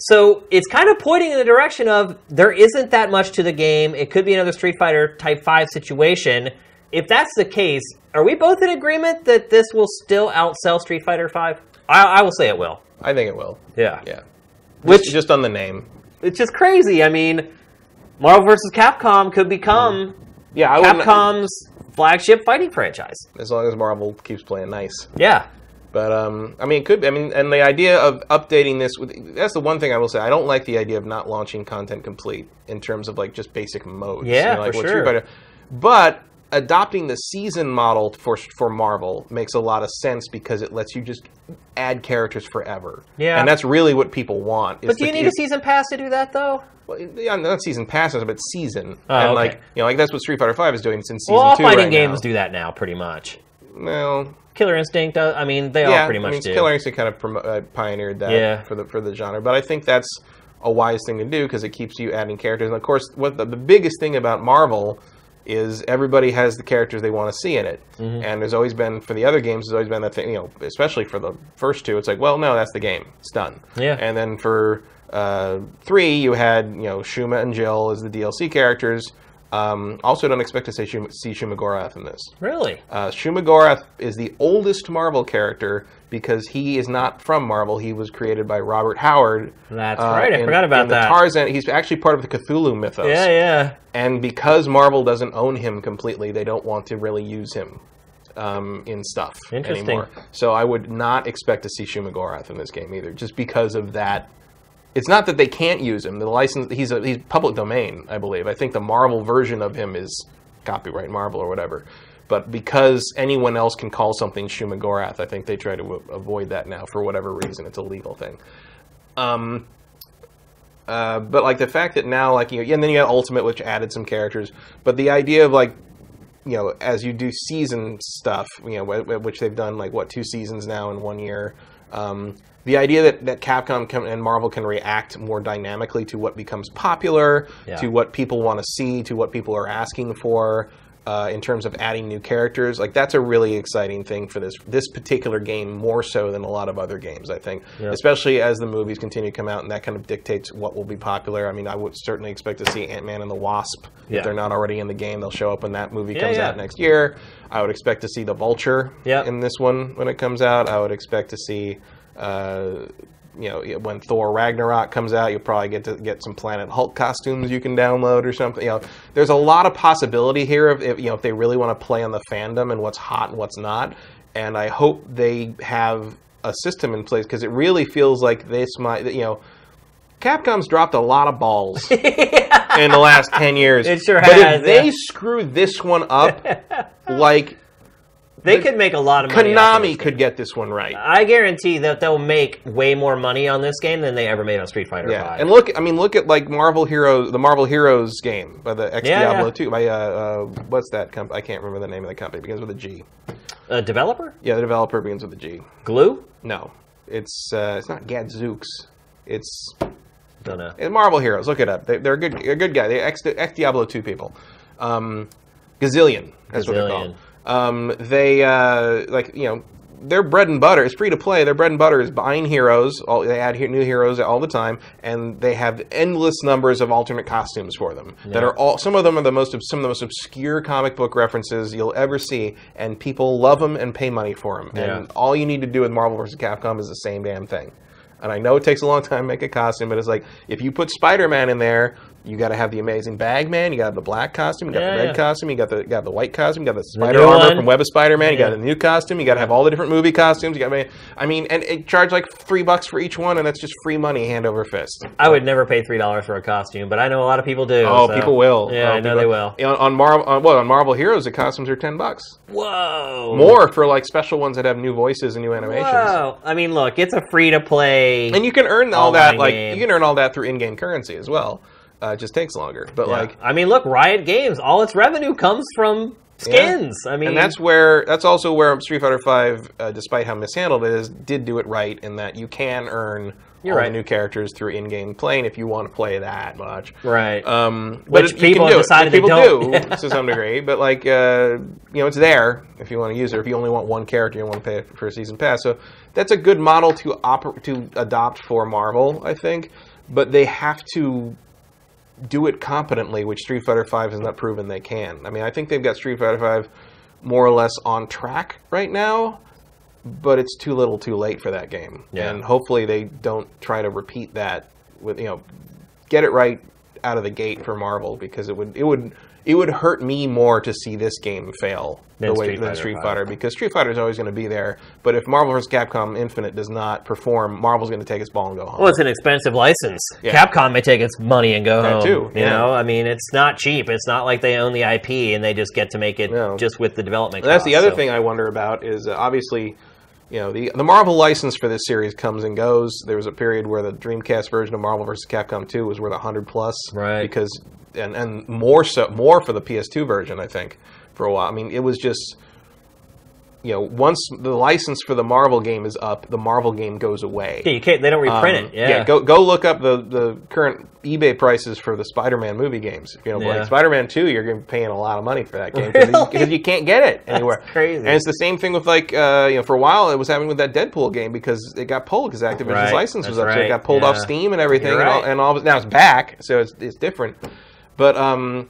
so it's kind of pointing in the direction of there isn't that much to the game. It could be another Street Fighter Type Five situation. If that's the case, are we both in agreement that this will still outsell Street Fighter Five? I, I will say it will. I think it will. Yeah. Yeah. Which Just, just on the name. it's just crazy. I mean, Marvel vs. Capcom could become Yeah, I Capcom's flagship fighting franchise. as long as Marvel keeps playing nice. Yeah. But um, I mean, it could. Be, I mean, and the idea of updating this with—that's the one thing I will say. I don't like the idea of not launching content complete in terms of like just basic modes. Yeah, like for sure. But adopting the season model for for Marvel makes a lot of sense because it lets you just add characters forever. Yeah. and that's really what people want. is But do the- you need a season pass to do that, though? well, yeah, not season passes, but season. Oh, and okay. like you know, like that's what Street Fighter Five is doing since season Well, all two fighting right games now. do that now, pretty much. Well, Killer Instinct does. I mean, they all pretty much I mean, do. Killer Instinct kind of promo- uh, pioneered that Yeah. for the for the genre, but I think that's a wise thing to do because it keeps you adding characters. And of course, what the, the biggest thing about Marvel is everybody has the characters they want to see in it, Mm-hmm. and there's always been for the other games. There's always been that thing, you know, especially for the first two. It's like, well, no, that's the game. It's done. Yeah. And then for uh, three, you had you know Shuma and Jill as the DLC characters. Um, also, don't expect to see Shuma, see Shuma Gorath in this. Really? Uh, Shuma Gorath is the oldest Marvel character because he is not from Marvel. He was created by Robert Howard. That's uh, right. I in- forgot about in the. Tarzan. He's actually part of the Cthulhu mythos. Yeah, yeah. And because Marvel doesn't own him completely, they don't want to really use him um, in stuff Interesting. anymore. So I would not expect to see Shumagorath in this game either, just because of that. It's not that they can't use him. The license he's a he's public domain, I believe. I think the Marvel version of him is copyright Marvel or whatever. But because anyone else can call something Shuma Gorath, I think they try to avoid that now for whatever reason. It's a legal thing. Um, uh, but like the fact that now, like you know, and then you had Ultimate, which added some characters. But the idea of like, you know, as you do season stuff, you know, wh- wh- which they've done like what two seasons now in one year. Um, the idea that, that Capcom can, and Marvel can react more dynamically to what becomes popular, Yeah. to what people want to see, to what people are asking for, uh, in terms of adding new characters, like that's a really exciting thing for this this particular game more so than a lot of other games. I think, Yeah. especially as the movies continue to come out, and that kind of dictates what will be popular. I mean, I would certainly expect to see Ant Man and the Wasp. Yeah. If they're not already in the game, they'll show up when that movie comes out next year. I would expect to see the Vulture in this one when it comes out. I would expect to see. Uh, you know, when Thor Ragnarok comes out, you'll probably get to get some Planet Hulk costumes you can download or something. You know, there's a lot of possibility here of if, you know if they really want to play on the fandom and what's hot and what's not. And I hope they have a system in place because it really feels like this might, you know, Capcom's dropped a lot of balls in the last ten years. It sure but has, if they yeah. screw this one up, like They could make a lot of money. Konami could get this one right. I guarantee that they'll make way more money on this game than they ever made on Street Fighter Yeah, 5. and look, I mean, look at like Marvel Heroes, the Marvel Heroes game by the ex Yeah, Diablo yeah. 2 by uh, uh, what's that company? I can't remember the name of the company. It begins with a G. a developer? Yeah, the developer begins with a G. Glue? No, it's uh, it's not Gadzooks. It's, Don't know. it's Marvel Heroes. Look it up. They, they're a good, a good guy. They ex ex Diablo 2 people. Um, Gazillion. That's what they're Gazillion. called. Um, they uh, like you know. Their bread and butter is free to play. Their bread and butter is buying heroes. All, they add new heroes all the time, and they have endless numbers of alternate costumes for them. That are all. Some of them are the most some of the most obscure comic book references you'll ever see, and people love them and pay money for them. Yeah. And all you need to do with Marvel vs. Capcom is the same damn thing. And I know it takes a long time to make a costume, but it's like if you put Spider-Man in there, you got to have the amazing Bagman, you got the black costume, you got Yeah, the red yeah. costume, you got the got the white costume, you got the spider new armor one. from Web of Spider-Man, you got the new costume, you got to have all the different movie costumes. You got, I mean, and it charge like three bucks for each one, and that's just free money hand over fist. I would never pay $3 for a costume, but I know a lot of people do. Oh, so- people will. Yeah, Oh, I know they will. You know, on Marvel, on, well, on Marvel Heroes, the costumes are ten bucks. Whoa. More for like special ones that have new voices and new animations. Whoa. I mean, look, it's a free to play. And you can earn all that Online like you can earn all that through in-game currency as well. Uh, just takes longer, but like I mean, look, Riot Games, all its revenue comes from skins. I mean, and that's where that's also where Street Fighter Five, uh, despite how mishandled it is, did do it right in that you can earn You're all right. the new characters through in-game playing if you want to play that much. Right. Um, Which but it- people do decided people don't. do to some degree, but like uh, you know, it's there if you want to use it. If you only want one character, you want to pay for a season pass. So that's a good model to oper- to adopt for Marvel, I think. But they have to do it competently, which Street Fighter V has not proven they can. I mean, I think they've got Street Fighter V more or less on track right now, but it's too little, too late for that game. Yeah. And hopefully they don't try to repeat that with you know, get it right out of the gate for Marvel because it would it would it would hurt me more to see this game fail Than the way Street than Fighter Street. Fighter because Street Fighter is always going to be there. But if Marvel vs. Capcom Infinite does not perform, Marvel's going to take its ball and go home. Well, it's an expensive license. Yeah. Capcom may take its money and go That home. too, You yeah. know, I mean, it's not cheap. It's not like they own the IP and they just get to make it No. just with the development. And that's the costs, other so- thing I wonder about is uh, obviously, you know, the the Marvel license for this series comes and goes. There was a period where the Dreamcast version of Marvel vs. Capcom 2 was worth 100 plus, Right. Because and and more so more for the PS2 version, I think, for a while. I mean, it was just you know, once the license for the Marvel game is up, the Marvel game goes away. Yeah, you can't. They don't reprint Um, it. Yeah. yeah. go go look up the, the current eBay prices for the Spider-Man movie games. You know, Yeah. like Spider-Man Two, you're going to be paying a lot of money for that game because you- Really? because you can't get it anywhere. crazy. And it's the same thing with like uh, you know, for a while it was happening with that Deadpool game because it got pulled because Activision's Right, license was that's up, so it got pulled off. Steam and everything, You're and, all, right. and all of now it's back, so it's it's different. But um,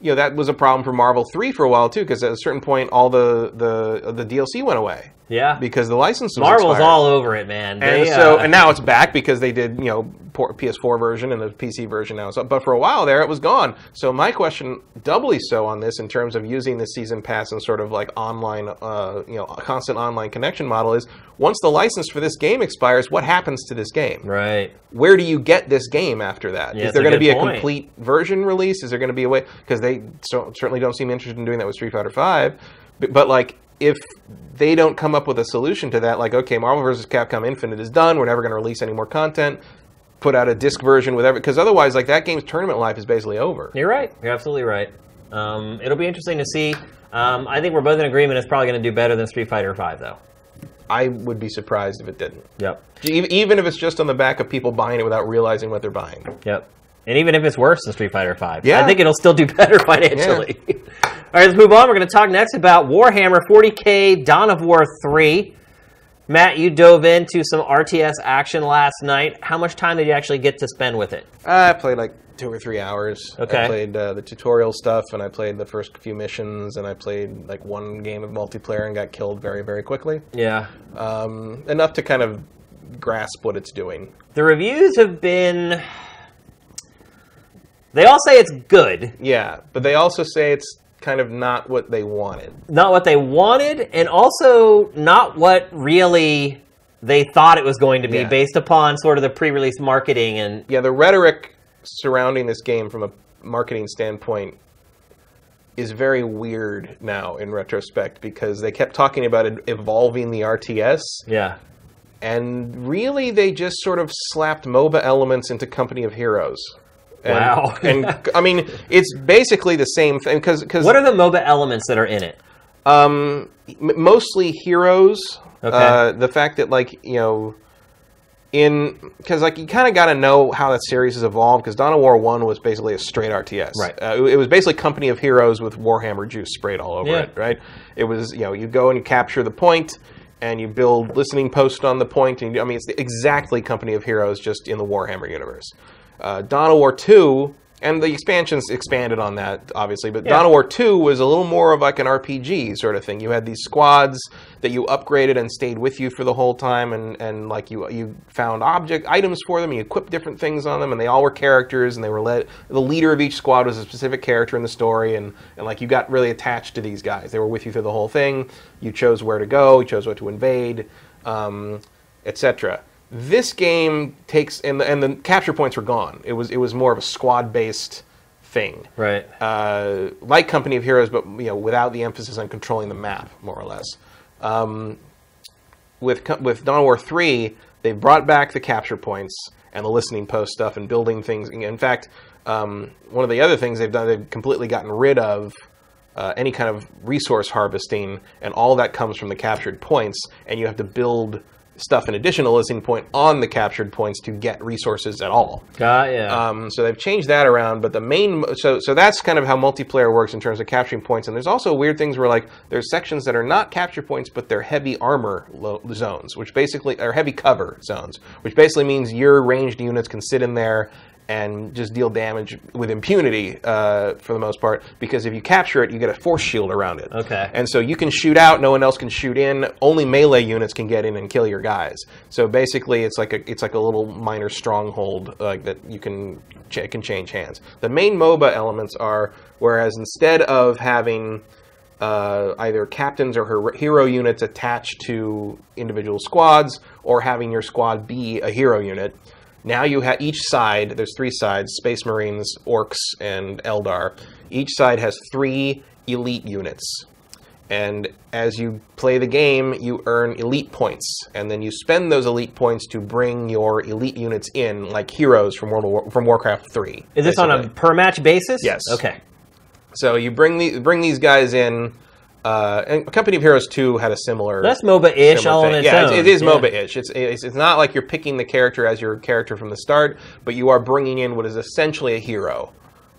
you know that was a problem for Marvel Three for a while too, because at a certain point all the the the DLC went away yeah. because the license was Marvel's expired. all over it, man. And so, uh, and now it's back because they did, you know, PS4 version and the PC version now. So, but for a while there, it was gone. So my question, doubly so on this, in terms of using the season pass and sort of like online, uh, you know, a constant online connection model, is once the license for this game expires, what happens to this game? right. Where do you get this game after that? Yeah, is there going to be a complete version release? Is there going to be a way? Because they so, certainly don't seem interested in doing that with Street Fighter Five. But, but like, if they don't come up with a solution to that, like, okay, Marvel vs. Capcom Infinite is done. We're never going to release any more content. Put out a disc version with because otherwise, like that game's tournament life is basically over. You're right. You're absolutely right. Um, it'll be interesting to see. Um, I think we're both in agreement. It's probably going to do better than Street Fighter V, though. I would be surprised if it didn't. Yep. Even if it's just on the back of people buying it without realizing what they're buying. Yep. And even if it's worse than Street Fighter Five, Yeah. I think it'll still do better financially. All right, let's move on. We're going to talk next about Warhammer 40k Dawn of War 3. Matt, you dove into some RTS action last night. How much time did you actually get to spend with it? I played like two or three hours. Okay. I played uh, the tutorial stuff, and I played the first few missions, and I played like one game of multiplayer and got killed very, very quickly. Yeah. Um, enough to kind of grasp what it's doing. The reviews have been. They all say it's good, Yeah, but they also say it's kind of not what they wanted. not what they wanted, and also not what really they thought it was going to be Yeah. based upon sort of the pre release marketing and. Yeah, the rhetoric surrounding this game from a marketing standpoint is very weird now in retrospect because they kept talking about it evolving the RTS. Yeah. and really they just sort of slapped MOBA elements into Company of Heroes. And, Wow. and I mean, it's basically the same thing because because What are the MOBA elements that are in it? um, mostly heroes. Okay. Uh, the fact that like you know. In because like you kind of got to know how that series has evolved because Dawn of War One was basically a straight RTS. Right. Uh, it, it was basically Company of Heroes with Warhammer juice sprayed all over Yeah. it. Right. It was you know you go and you capture the point and you build listening posts on the point and you, I mean it's exactly Company of Heroes just in the Warhammer universe. Uh, Dawn of War Two and the expansions expanded on that obviously, but Yeah. Dawn of War Two was a little more of like an RPG sort of thing. You had these squads that you upgraded and stayed with you for the whole time, and, and like you you found object items for them, you equipped different things on them, and they all were characters, and they were led. The leader of each squad was a specific character in the story, and and like you got really attached to these guys. They were with you through the whole thing. You chose where to go, you chose what to invade, um, etc. This game takes and the, and the capture points were gone. It was it was more of a squad based thing Right. uh, like Company of Heroes, but you know, without the emphasis on controlling the map, more or less. Um, with with Dawn of War three, they brought back the capture points and the listening post stuff and building things. In fact, um, one of the other things they've done, they've completely gotten rid of. Uh, any kind of resource harvesting, and all that comes from the captured points, and you have to build stuff in addition to listing point on the captured points to get resources at all. Got yeah. Um, so they've changed that around, but the main so so that's kind of how multiplayer works in terms of capturing points. And there's also weird things where like there's sections that are not capture points, but they're heavy armor lo- zones, which basically are heavy cover zones, which basically means your ranged units can sit in there and just deal damage with impunity uh, for the most part. Because if you capture it, you get a force shield around it. Okay. And so you can shoot out, no one else can shoot in. Only melee units can get in and kill your guys. So basically, it's like a it's like a little minor stronghold like that you can ch- can change hands. The main MOBA elements are whereas instead of having uh, either captains or her- hero units attached to individual squads, or having your squad be a hero unit. Now you have each side. There's three sides: Space Marines, Orcs, and Eldar. Each side has three elite units. And as you play the game, you earn elite points, and then you spend those elite points to bring your elite units in, like heroes from World War- from Warcraft Three. Is this on a per match basis? Yes. Okay. So you bring the bring these guys in. Uh, and Company of Heroes Two had a similar. That's MOBA-ish all on its yeah, own. It, it is Yeah. MOBA-ish. It's, it's it's not like you're picking the character as your character from the start, but you are bringing in what is essentially a hero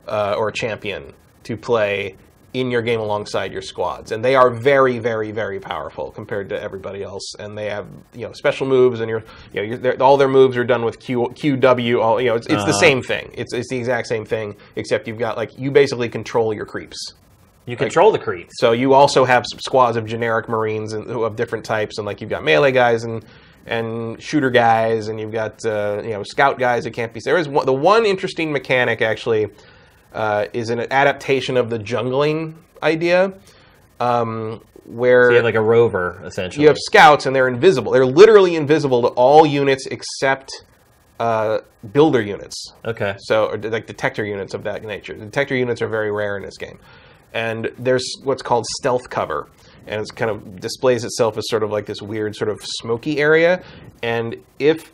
uh, or a champion to play in your game alongside your squads, and they are very, very, very powerful compared to everybody else. And they have you know special moves, and you're you know you're, all their moves are done with Q QW. All you know, it's, it's the Uh-huh. same thing. It's it's the exact same thing, except you've got like you basically control your creeps. You control the creeps. So you also have squads of generic Marines and, who of different types, and like you've got melee guys and and shooter guys, and you've got uh, you know scout guys that can't be. There is one, the one interesting mechanic actually uh, is an adaptation of the jungling idea, um, where You have like a rover essentially. you have scouts and they're invisible. They're literally invisible to all units except uh, builder units. okay. So, or like detector units of that nature. Detector units are very rare in this game. And there's what's called stealth cover. And it kind of displays itself as sort of like this weird, sort of smoky area. And if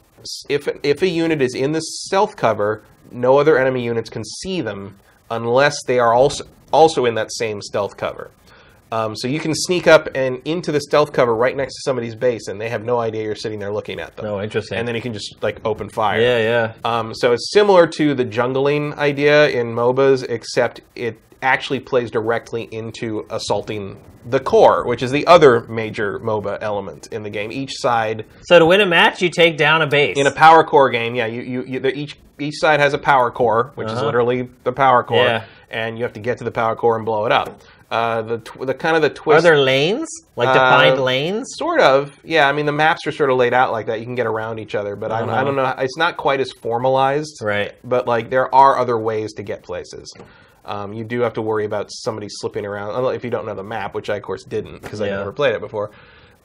if if a unit is in the stealth cover, no other enemy units can see them unless they are also also in that same stealth cover. Um, so you can sneak up and into the stealth cover right next to somebody's base, and they have no idea you're sitting there looking at them. Oh, interesting. And then you can just like open fire. yeah, yeah. Um, so it's similar to the jungling idea in MOBAs, except it actually plays directly into assaulting the core, which is the other major MOBA element in the game. Each side So to win a match, you take down a base. in a power core game, yeah, you, you, you each each side has a power core, which is Uh-huh. literally the power core, Yeah. and you have to get to the power core and blow it up. Uh, the tw- the kind of the twist Are there lanes? Like Uh, defined lanes? Sort of, yeah. I mean, the maps are sort of laid out like that. You can get around each other, but I, I Uh-huh. don't know. It's not quite as formalized, Right. But like, there are other ways to get places. Um, you do have to worry about somebody slipping around if you don't know the map, which I of course didn't because I never played it before.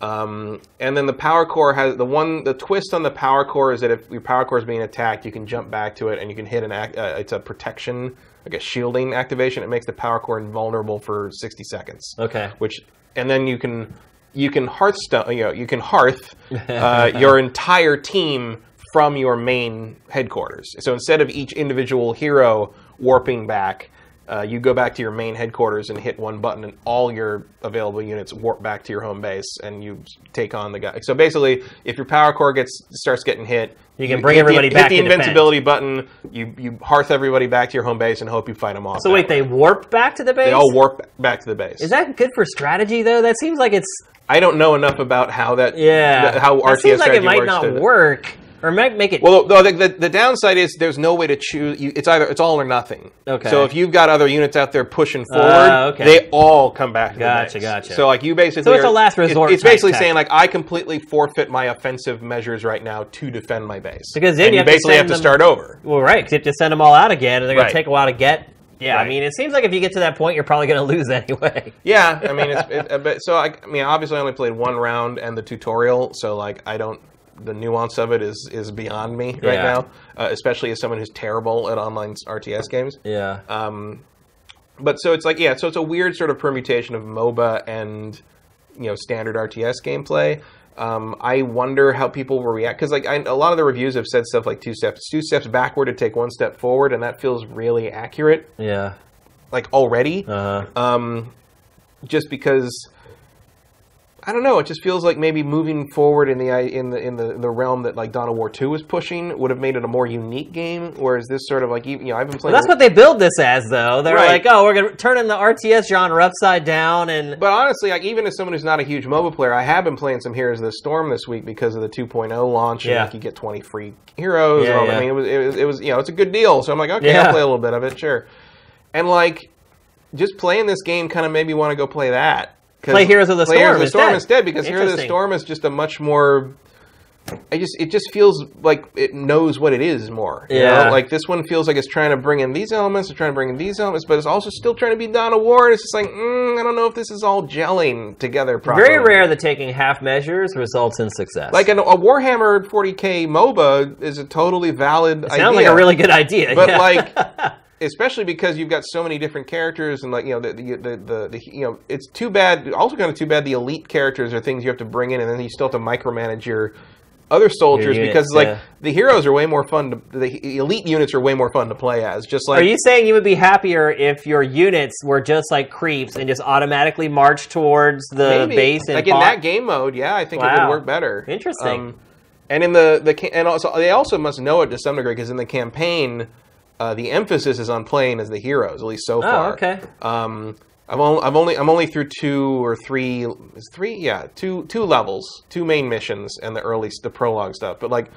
Um, and then the power core has the one. The twist on the power core is that if your power core is being attacked, you can jump back to it and you can hit an. Act, uh, it's a protection, like a shielding activation. It makes the power core invulnerable for sixty seconds Okay. which and then you can you can hearthstone you know you can hearth uh, your entire team from your main headquarters so instead of each individual hero warping back uh, you go back to your main headquarters and hit one button and all your available units warp back to your home base and you take on the guy so basically if your power core gets starts getting hit You can bring hit the- everybody back hit to the defend. invincibility button you you hearth everybody back to your home base and hope you fight them off So wait, way. they warp back to the base? they all warp back to the base Is that good for strategy though? That seems like it's I don't know enough about how that yeah. how RTS seems like it might not work, or might make it. Well, no, the, the, the downside is there's no way to choose. You, it's either it's all or nothing. Okay. So if you've got other units out there pushing forward, Ah, okay. they all come back. To Gotcha, the base. gotcha. So like you basically, So it's are- a last it- resort It's basically saying like I completely forfeit my offensive measures right now to defend my base. Because then you you, have to basically have to them- start over. well, right, you have to send them all out again, and they're going Right. to take a while to get. Yeah, I mean, it seems like if you get to that point, you're probably going to lose anyway. Yeah, I mean, it's, it, uh, but so I, I mean, obviously, I only played one round and the tutorial, so like, I don't. The nuance of it is is beyond me right Yeah. now, uh, especially as someone who's terrible at online RTS games. Yeah. Um, but so it's like, yeah, so it's a weird sort of permutation of MOBA and you know standard RTS gameplay. Um, I wonder how people will react because like I, a lot of the reviews have said stuff like two steps, two steps backward to take one step forward, and that feels really accurate, yeah. like already Uh huh. um, just because I don't know. It just feels like maybe moving forward in the in the in the, the realm that like Dawn War Two was pushing would have made it a more unique game. Whereas this sort of like you know I've been playing. Well, that's what they build this as, though. They're Right. like, oh, we're going to turn in the RTS genre upside down, and But honestly, like even as someone who's not a huge MOBA player, I have been playing some Heroes of the Storm this week because of the 2.0 launch. And Yeah. like you get 20 free heroes. Yeah, and yeah. I mean, it was, it was it was you know it's a good deal. So I'm like, okay, Yeah. I'll play a little bit of it, sure. And like just playing this game kind of made me want to go play that. Play Heroes of the play Heroes Storm of the Storm instead. because Heroes of the Storm is just a much more. I just it just feels like it knows what it is more. you Yeah. know? like this one feels like it's trying to bring in these elements, it's trying to bring in these elements, but it's also still trying to be Dawn of War. And it's just like mm, I don't know if this is all gelling together properly. very rare that taking half measures results in success. Like an, a Warhammer 40k MOBA is a totally valid idea. Sounds like a really good idea. but yeah. like especially because you've got so many different characters and like you know the the, the, the, you know it's too bad also kind of too bad the elite characters are things you have to bring in and then you still have to micromanage your other soldiers units, because like yeah. the heroes are way more fun to the elite units are way more fun to play as just like Are you saying you would be happier if your units were just like creeps and just automatically march towards the Maybe. base and like in that game mode yeah i think it would work better Interesting. Um, and in the the and also they also must know it to some degree because in the campaign uh, the emphasis is on playing as the heroes at least so far. Oh, okay. Um, I've only, I'm only I'm only through two or three is three? Yeah two two levels two main missions and the early the prologue stuff. But like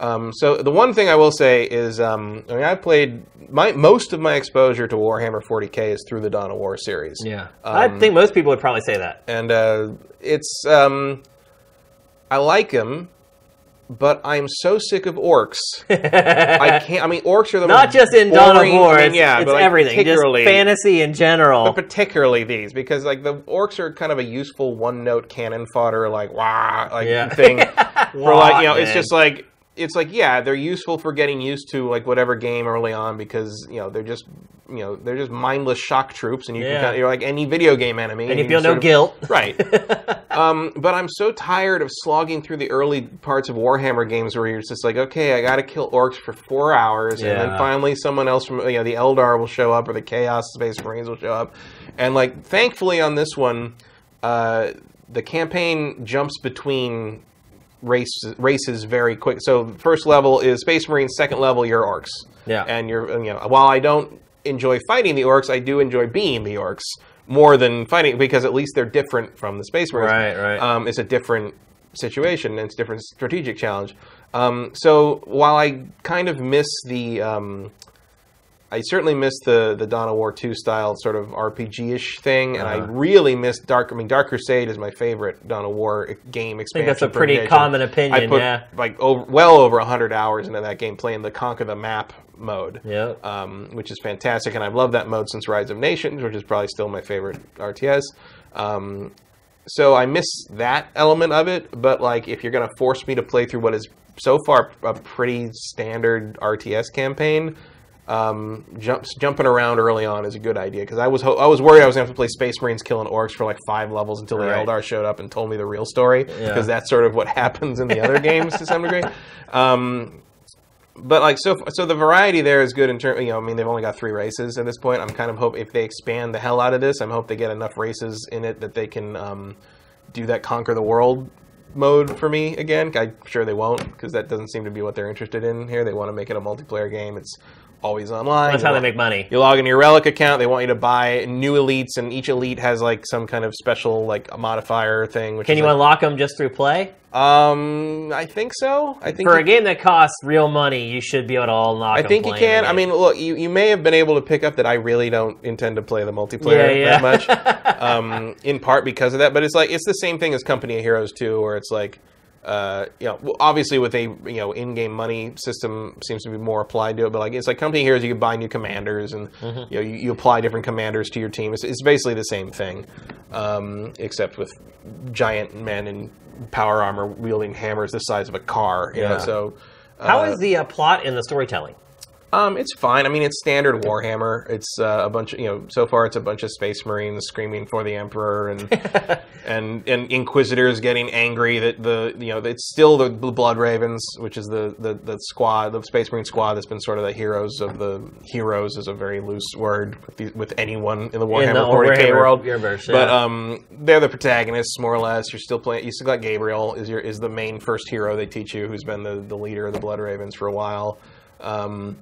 um, so the one thing I will say is um, I mean I played my most of my exposure to Warhammer 40k is through the Dawn of War series. Yeah, Um, I think most people would probably say that. and uh, it's um, I like them but I'm so sick of orcs I can't I mean orcs are the Not most just in Dawn of War, I mean, yeah it's but like, everything, just particularly- fantasy in general. but particularly these because like the orcs are kind of a useful one note cannon fodder like wow like Yeah. thing for like you know it's just like it's like yeah they're useful for getting used to like whatever game early on because you know they're just you know they're just mindless shock troops and you Yeah. can kind of, you're like any video game enemy and you feel no of- guilt. right um, but i'm so tired of slogging through the early parts of warhammer games where you're just like okay i gotta kill orcs for four hours and then finally someone else from you know the eldar will show up or the chaos space marines will show up and like thankfully on this one uh, the campaign jumps between race races very quick so first level is space marines second level you're orcs Yeah. and you're you know while i don't enjoy fighting the orcs i do enjoy being the orcs more than fighting because at least they're different from the space marines Right, right. um, it's a different situation and it's a different strategic challenge um, so while i kind of miss the um, I certainly miss the the Dawn of War two style sort of RPG ish thing, and I Uh-huh. really miss Dark. I mean, Dark Crusade is my favorite Dawn of War game expansion. I think that's a pretty common opinion. I put yeah. like over, well over hundred hours into that game playing the Conquer the Map mode, Yep. um, which is fantastic, and I've loved that mode since Rise of Nations, which is probably still my favorite RTS. Um, so I miss that element of it, but like if you're going to force me to play through what is so far a pretty standard RTS campaign, um, jumps jumping around early on is a good idea because I was ho- I was worried I was going to have to play Space Marines killing orcs for like five levels until the Right. Eldar showed up and told me the real story because Yeah. that's sort of what happens in the other games to some degree. Um, but like so so the variety there is good in terms you know I mean they've only got three races at this point I'm kind of hope if they expand the hell out of this I'm hope they get enough races in it that they can um, do that conquer the world mode for me again I'm sure they won't because that doesn't seem to be what they're interested in here they want to make it a multiplayer game it's always online That's You how they make money. you log into your relic account they want you to buy new elites and each elite has like some kind of special like modifier thing which Can you like, unlock them just through play? um I think so I think For you a game that costs real money, you should be able to unlock. I think you can. I mean, look, you, you may have been able to pick up that I really don't intend to play the multiplayer Yeah, yeah. that much, um, in part because of that. But it's like it's the same thing as Company of Heroes 2, where it's like, uh, you know, obviously with a you know in-game money system seems to be more applied to it. But like it's like Company Heroes, you can buy new commanders, and Mm-hmm. you know you, you apply different commanders to your team. It's, it's basically the same thing, um, except with giant men in power armor wielding hammers the size of a car. You know, Yeah. so. How uh, is the uh, plot and the storytelling? Um, it's fine. I mean, it's standard Warhammer. It's uh, a bunch of you know. So far, it's a bunch of Space Marines screaming for the Emperor and and and Inquisitors getting angry that the you know it's still the Blood Ravens, which is the, the the squad, the Space Marine squad that's been sort of the heroes of the heroes is a very loose word with, the, with anyone in the Warhammer the 40k world. universe, But um, they're the protagonists more or less. You're still playing. You still got Gabriel is your is the main first hero they teach you, who's been the, the leader of the Blood Ravens for a while. Um,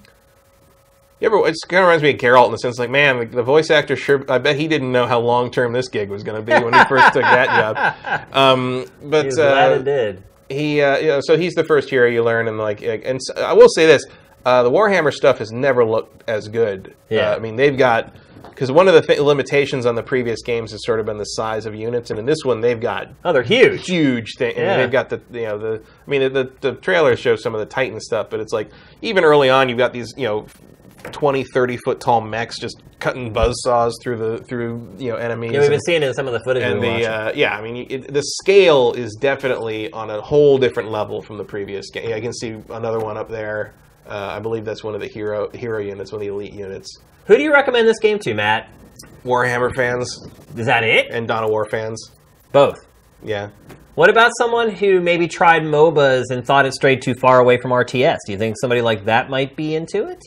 you ever? It kind of reminds me of Geralt in the sense, like, man, the, the voice actor sure. I bet he didn't know how long term this gig was going to be when he first took that job. Um, but He was glad uh, it did. he, uh, you know, so he's the first hero you learn, and like, and s I will say this: uh, the Warhammer stuff has never looked as good. Yeah. Uh, I mean, they've got because one of the th- limitations on the previous games has sort of been the size of units, and in this one they've got Oh, they're huge. huge thing. Yeah. they've got the you know the. I mean, the the trailers show some of the Titan stuff, but it's like even early on, you've got these you know. 20 30 foot tall mechs just cutting buzz saws through the through you know enemies Yeah, we've been and- seeing it in some of the footage and we the uh, yeah, I mean, it, the scale is definitely on a whole different level from the previous game. I can see another one up there. Uh, I believe that's one of the hero hero units, one of the elite units. Who do you recommend this game to, Matt? Warhammer fans Is that it? and Dawn of War fans. Both. Yeah, What about someone who maybe tried MOBAs and thought it strayed too far away from RTS? Do you think somebody like that might be into it?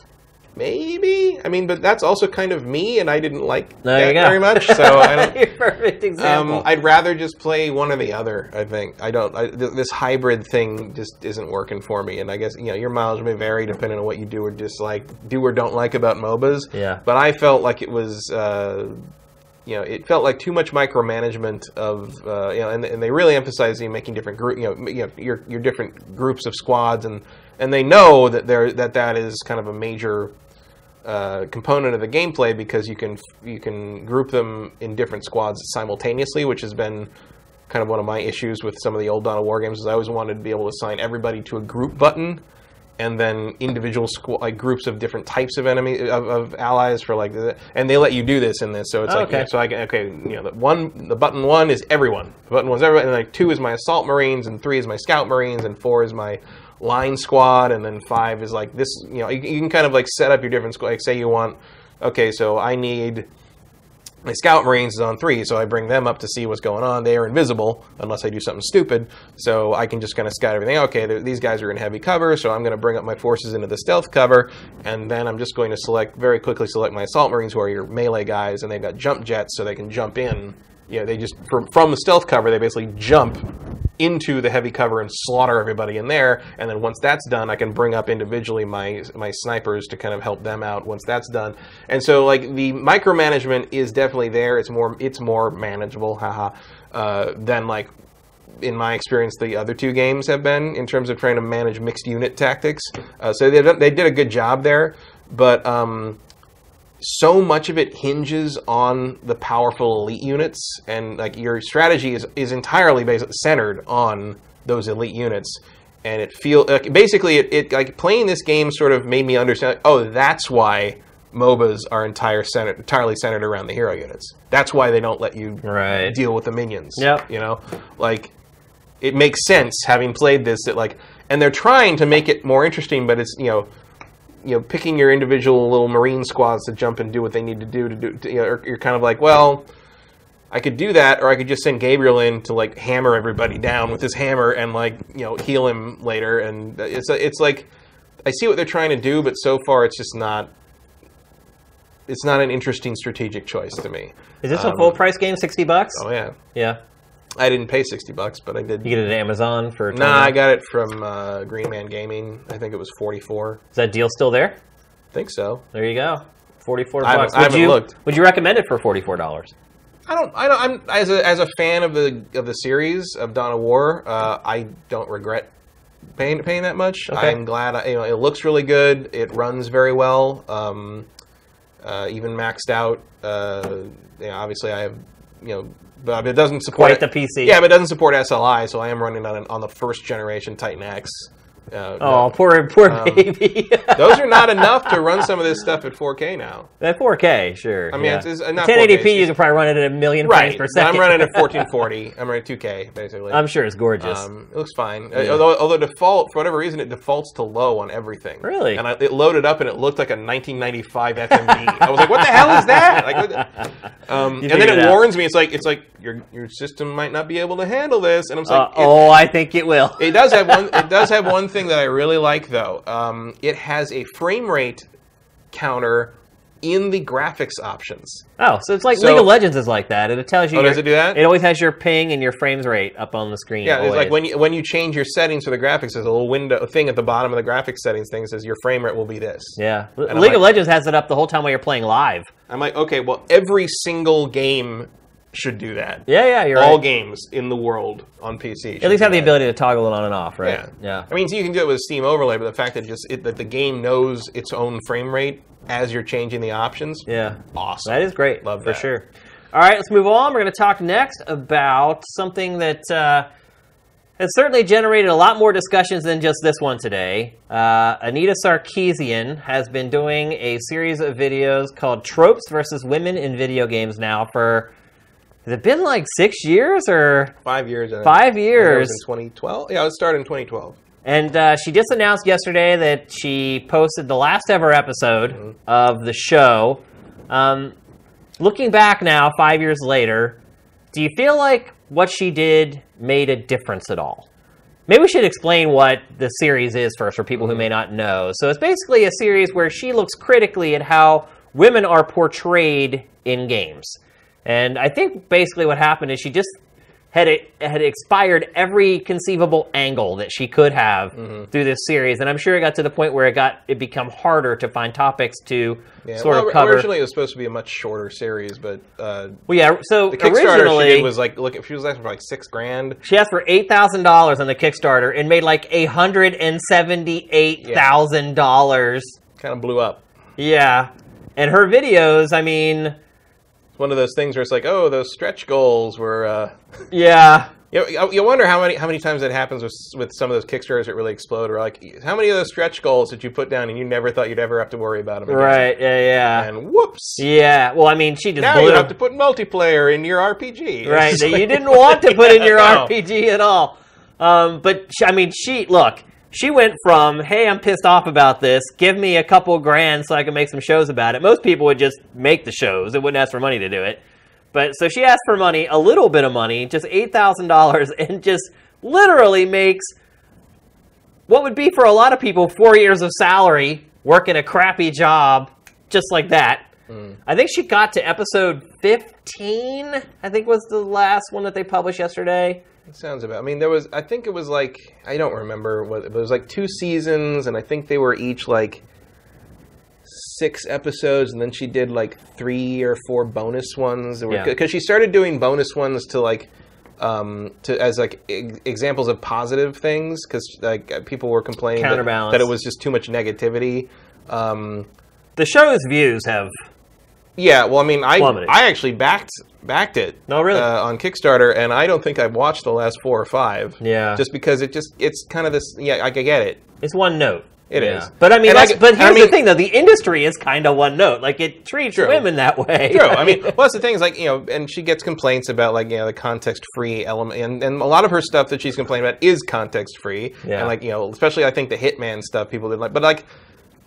Maybe. I mean, but that's also kind of me, and I didn't like There that very much. So I don't. Your perfect example. Um, I'd rather just play one or the other. I think I don't. I, th- this hybrid thing just isn't working for me. And I guess you know your mileage may vary depending on what you do or dislike, do or don't like about MOBAs. Yeah. But I felt like it was. Uh, you know, it felt like too much micromanagement of, uh, you know, and, and they really emphasize you making different group, you know, you know, your your different groups of squads, and and they know that there that that is kind of a major uh, component of the gameplay because you can you can group them in different squads simultaneously, which has been kind of one of my issues with some of the old Dawn of War games. Is I always wanted to be able to assign everybody to a group button, and then individual squ- like groups of different types of enemy of, of allies for like, and they let you do this in this. So it's Oh, like okay. so I can okay, you know, the one the button one is everyone. The button one's everyone, and like two is my assault marines, and three is my scout marines, and four is my line squad, and then five is like this. You know, you, you can kind of like set up your different squad. Like say you want, okay, so I need my scout marines is on three, so I bring them up to see what's going on. They are invisible unless I do something stupid, so I can just kind of scout everything. Okay, these guys are in heavy cover, so I'm going to bring up my forces into the stealth cover, and then I'm just going to select very quickly select my assault marines, who are your melee guys, and they've got jump jets, so they can jump in. Know, they just from, from the stealth cover, they basically jump into the heavy cover and slaughter everybody in there. And then once that's done, I can bring up individually my my snipers to kind of help them out. Once that's done, and so like the micromanagement is definitely there. It's more it's more manageable, haha, uh, than like in my experience, the other two games have been in terms of trying to manage mixed unit tactics. Uh, so they they did a good job there, but um, so much of it hinges on the powerful elite units, and like your strategy is is entirely based centered on those elite units. And it feel like, basically it, it like playing this game sort of made me understand. Like, Oh, that's why MOBAs are entire centered, entirely centered around the hero units. That's why they don't let you Right. deal with the minions. Yep. You know, like it makes sense having played this that like, and they're trying to make it more interesting, but it's you know, you know, picking your individual little marine squads to jump and do what they need to do to do. To, you know, you're kind of like, well, I could do that, or I could just send Gabriel in to like hammer everybody down with his hammer and like you know heal him later. And it's it's like I see what they're trying to do, but so far it's just not. It's not an interesting strategic choice to me. Is this a um, full price game? Sixty bucks? Oh yeah, Yeah. I didn't pay sixty bucks, but I did. You get it at Amazon for. Nah, I got it from uh, Green Man Gaming. I think it was forty four. Is that deal still there? I think so. There you go. Forty-four I bucks. I Would haven't you looked. would you recommend it for forty-four dollars? I don't. I don't. I'm as a as a fan of the of the series of Dawn of War. Uh, I don't regret paying paying that much. Okay. I'm glad. I, you know, it looks really good. It runs very well. Um, uh, even maxed out. Uh, you know, obviously, I have you know, but it doesn't support Quite the PC. Yeah, but it doesn't support SLI, so I am running on an, on the first generation Titan X Uh, Oh, poor poor Um, baby. those are not enough to run some of this stuff at 4K now. At 4K, sure. I mean, yeah. it's, it's uh, not 1080p. 4K, it's you can probably run it at a million right. frames per second. I'm running at 1440. I'm running 2K basically. I'm sure it's gorgeous. Um, it looks fine. Uh, Although, although default, for whatever reason, it defaults to low on everything. Really? And I, it loaded up and it looked like a 1995 FMV. I was like, "What the hell is that?" Like, the- um, and then it, it warns me. It's like it's like your your system might not be able to handle this. And I'm Uh, like, oh, I think it will. it does have one. It does have one thing that I really like, though. Um, it has a frame rate counter in the graphics options. oh, so it's like So- League of Legends is like that. and It tells you. Oh, your- does it do that? It always has your ping and your frames rate up on the screen. Yeah, it's like when you when you change your settings for the graphics, there's a little window thing at the bottom of the graphics settings thing that says your frame rate will be this. Yeah, League I'm of Legends has it up the whole time while you're playing live. I'm like, okay, well, every single game should do that. Yeah, yeah, you're All right. games in the world on PC. At least have the ability to toggle it on and off, right? Yeah. Yeah. I mean, so you can do it with Steam Overlay, but the fact that just it, that the game knows its own frame rate as you're changing the options, Yeah. awesome. That is great. Love for that. sure. All right, let's move on. We're going to talk next about something that uh, has certainly generated a lot more discussions than just this one today. Uh, Anita Sarkeesian has been doing a series of videos called Tropes versus Women in Video Games now for. Has it been like six years or five years. Five years? in 2012. Yeah, it started in 2012. And uh, she just announced yesterday that she posted the last ever episode of the show. Um, looking back now, five years later, do you feel like what she did made a difference at all? Maybe we should explain what the series is first for people who may not know. So it's basically a series where she looks critically at how women are portrayed in games. And I think basically what happened is she just had it had expired every conceivable angle that she could have through this series, and I'm sure it got to the point where it got it become harder to find topics to Yeah, sort well, of cover. Originally, it was supposed to be a much shorter series, but uh, well, yeah. So the Kickstarter originally, she did was like, look, if she was asking for like six grand. She asked for eight thousand dollars on the Kickstarter and made like a hundred and seventy-eight thousand dollars. Kind of blew up. Yeah, and her videos. I mean, one of those things where it's like, oh, those stretch goals were. Uh, yeah, you, know, you wonder how many how many times that happens with with some of those Kickstarters that really explode. Or like, how many of those stretch goals did you put down and you never thought you'd ever have to worry about them? Again? right, yeah, yeah, And whoops! yeah. Well, I mean, she just Now you have to put multiplayer in your RPG. Right that like- you didn't want to put in your No. RPG at all. Um, but I mean, she look. She went from, "Hey, I'm pissed off about this. Give me a couple grand so I can make some shows about it." Most people would just make the shows; they wouldn't ask for money to do it. But so she asked for money, a little bit of money, just eight thousand dollars, and just literally makes what would be for a lot of people four years of salary, working a crappy job, just like that. Mm. I think she got to episode fifteen. I think was the last one that they published yesterday. It sounds about. I mean, there was. I think it was like I don't remember what. But it was like two seasons, and I think they were each like six episodes, and then she did like three or four bonus ones. Yeah. Because she started doing bonus ones to like. Um, to as like e- examples of positive things, because like uh, people were complaining that, that it was just too much negativity. Um, The show's views have yeah, well, I mean, I Plummeted. I actually backed backed it. No, really? Uh, on Kickstarter, and I don't think I've watched the last four or five. Yeah. Just because it just it's kind of this. Yeah, I, get it. it's one note. It It is. but I mean, I but and I here's mean- the thing, though: the industry is kind of one note. Like it treats True. women that way. True. I mean, well, that's the thing is like you know, and she gets complaints about like you know the context free element, and, and a lot of her stuff that she's complaining about is context free, Yeah. and like you know, especially I think the Hitman stuff people didn't like, but like.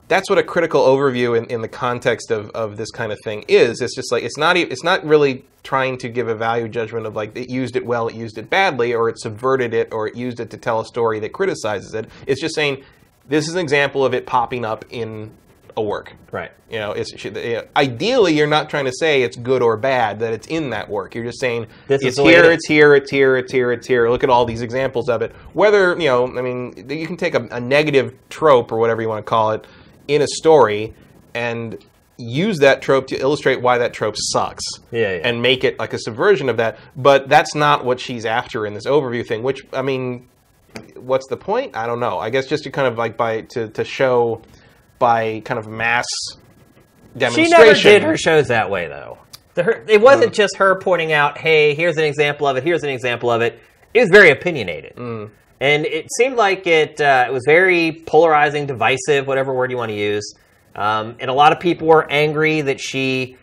That's what a critical overview in, in the context of, of this kind of thing is. It's just like it's not it's not really trying to give a value judgment of like it used it well, it used it badly, or it subverted it, or it used it to tell a story that criticizes it. It's just saying this is an example of it popping up in a work. right. You know, it's you know, ideally you're not trying to say it's good or bad that it's in that work. You're just saying This it's here, it's here, it's here, it's here, it's here. Look at all these examples of it. Whether you know, I mean, you can take a, a negative trope or whatever you want to call it in a story and use that trope to illustrate why that trope sucks. Yeah, yeah. And make it like a subversion of that. But that's not what she's after in this overview thing. Which I mean, what's the point? I don't know. I guess just to kind of like by to to show by kind of mass demonstration. She never did her shows that way, though. The, her, it wasn't mm. just her pointing out, "Hey, here's an example of it. Here's an example of it." It was very opinionated, and and it seemed like it uh, it was very polarizing, divisive, whatever word you want to use. Um, and a lot of people were angry that she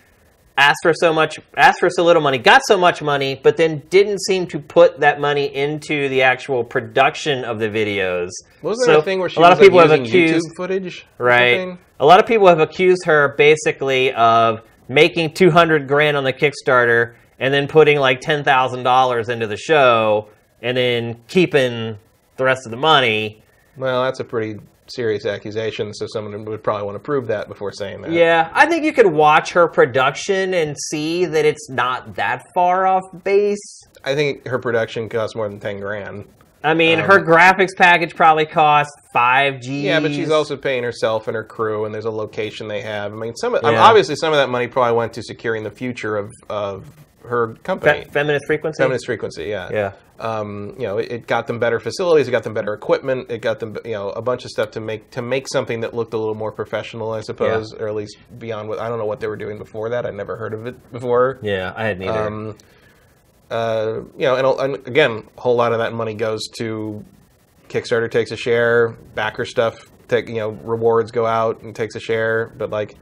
asked for so much, asked for so little money, got so much money, but then didn't seem to put that money into the actual production of the videos. Wasn't there a thing where she a lot was of people like, have using accused YouTube footage? right? A lot of people have accused her basically of making 200 grand on the Kickstarter and then putting like $10,000 into the show and then keeping the rest of the money. Well, that's a pretty serious accusation, so someone would probably want to prove that before saying that. Yeah, I think you could watch her production and see that it's not that far off base. I think her production costs more than ten grand. I mean, her graphics package probably cost 5 G's. Um, Yeah, but she's also paying herself and her crew, and there's a location they have. I mean, some of, I mean, obviously some of that money probably went to securing the future of of her company, Fe- feminist frequency. Feminist Frequency. Yeah, Yeah. Um, you know, it, it got them better facilities, it got them better equipment, it got them you know a bunch of stuff to make to make something that looked a little more professional, I suppose, or at least beyond what I don't know what they were doing before that. I'd never heard of it before. Yeah, I had neither. Um, uh, you know, and, and again, a whole lot of that money goes to Kickstarter takes a share, backer stuff, take you know, rewards go out and takes a share, but like,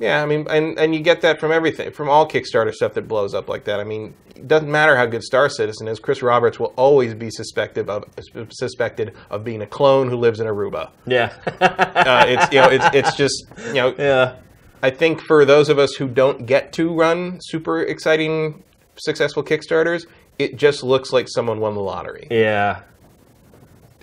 yeah, I mean, and and you get that from everything, from all Kickstarter stuff that blows up like that. I mean, it doesn't matter how good Star Citizen is. Chris Roberts will always be suspected of suspected of being a clone who lives in Aruba. yeah. Uh, it's you know, it's it's just you know, yeah. I think for those of us who don't get to run super exciting, successful Kickstarters, it just looks like someone won the lottery Yeah.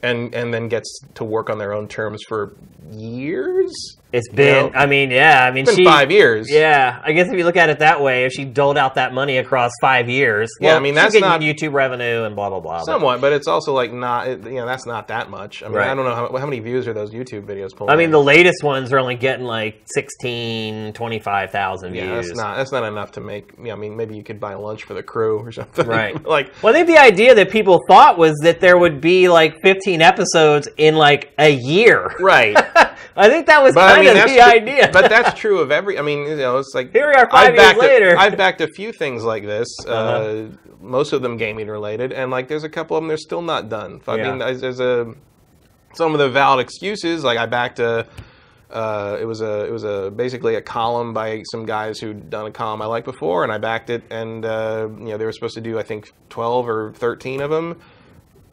and and then gets to work on their own terms for years. It's been. know? I mean, yeah. I mean, she. five years. Yeah, I guess if you look at it that way, if she doled out that money across five years, Yeah, well, I mean, that's not- YouTube revenue and blah blah blah. Somewhat, but it's also like not, you know, that's not that much. I mean, Right. I don't know how, how many views are those YouTube videos pulling. I mean, in? the latest ones are only getting like 16, 25,000 views. yeah, that's not that's not enough to make. Yeah, I mean, maybe you could buy lunch for the crew or something. Right. like, Well, I think the idea that people thought was that there would be like 15 episodes in like a year. right. I think that was But kind I mean, of the true- idea. but that's true of every. I mean, you know, it's like Here we are five I've years backed a- later. I've backed a few things like this. uh Uh-huh. most of them gaming related, and like there's a couple of them they're still not done. I Yeah. mean, there's, there's a some of the valid excuses. Like I backed a. Uh, it was a it was a basically a column by some guys who'd done a column I liked before, and I backed it. And uh, you know they were supposed to do I think twelve or thirteen of them.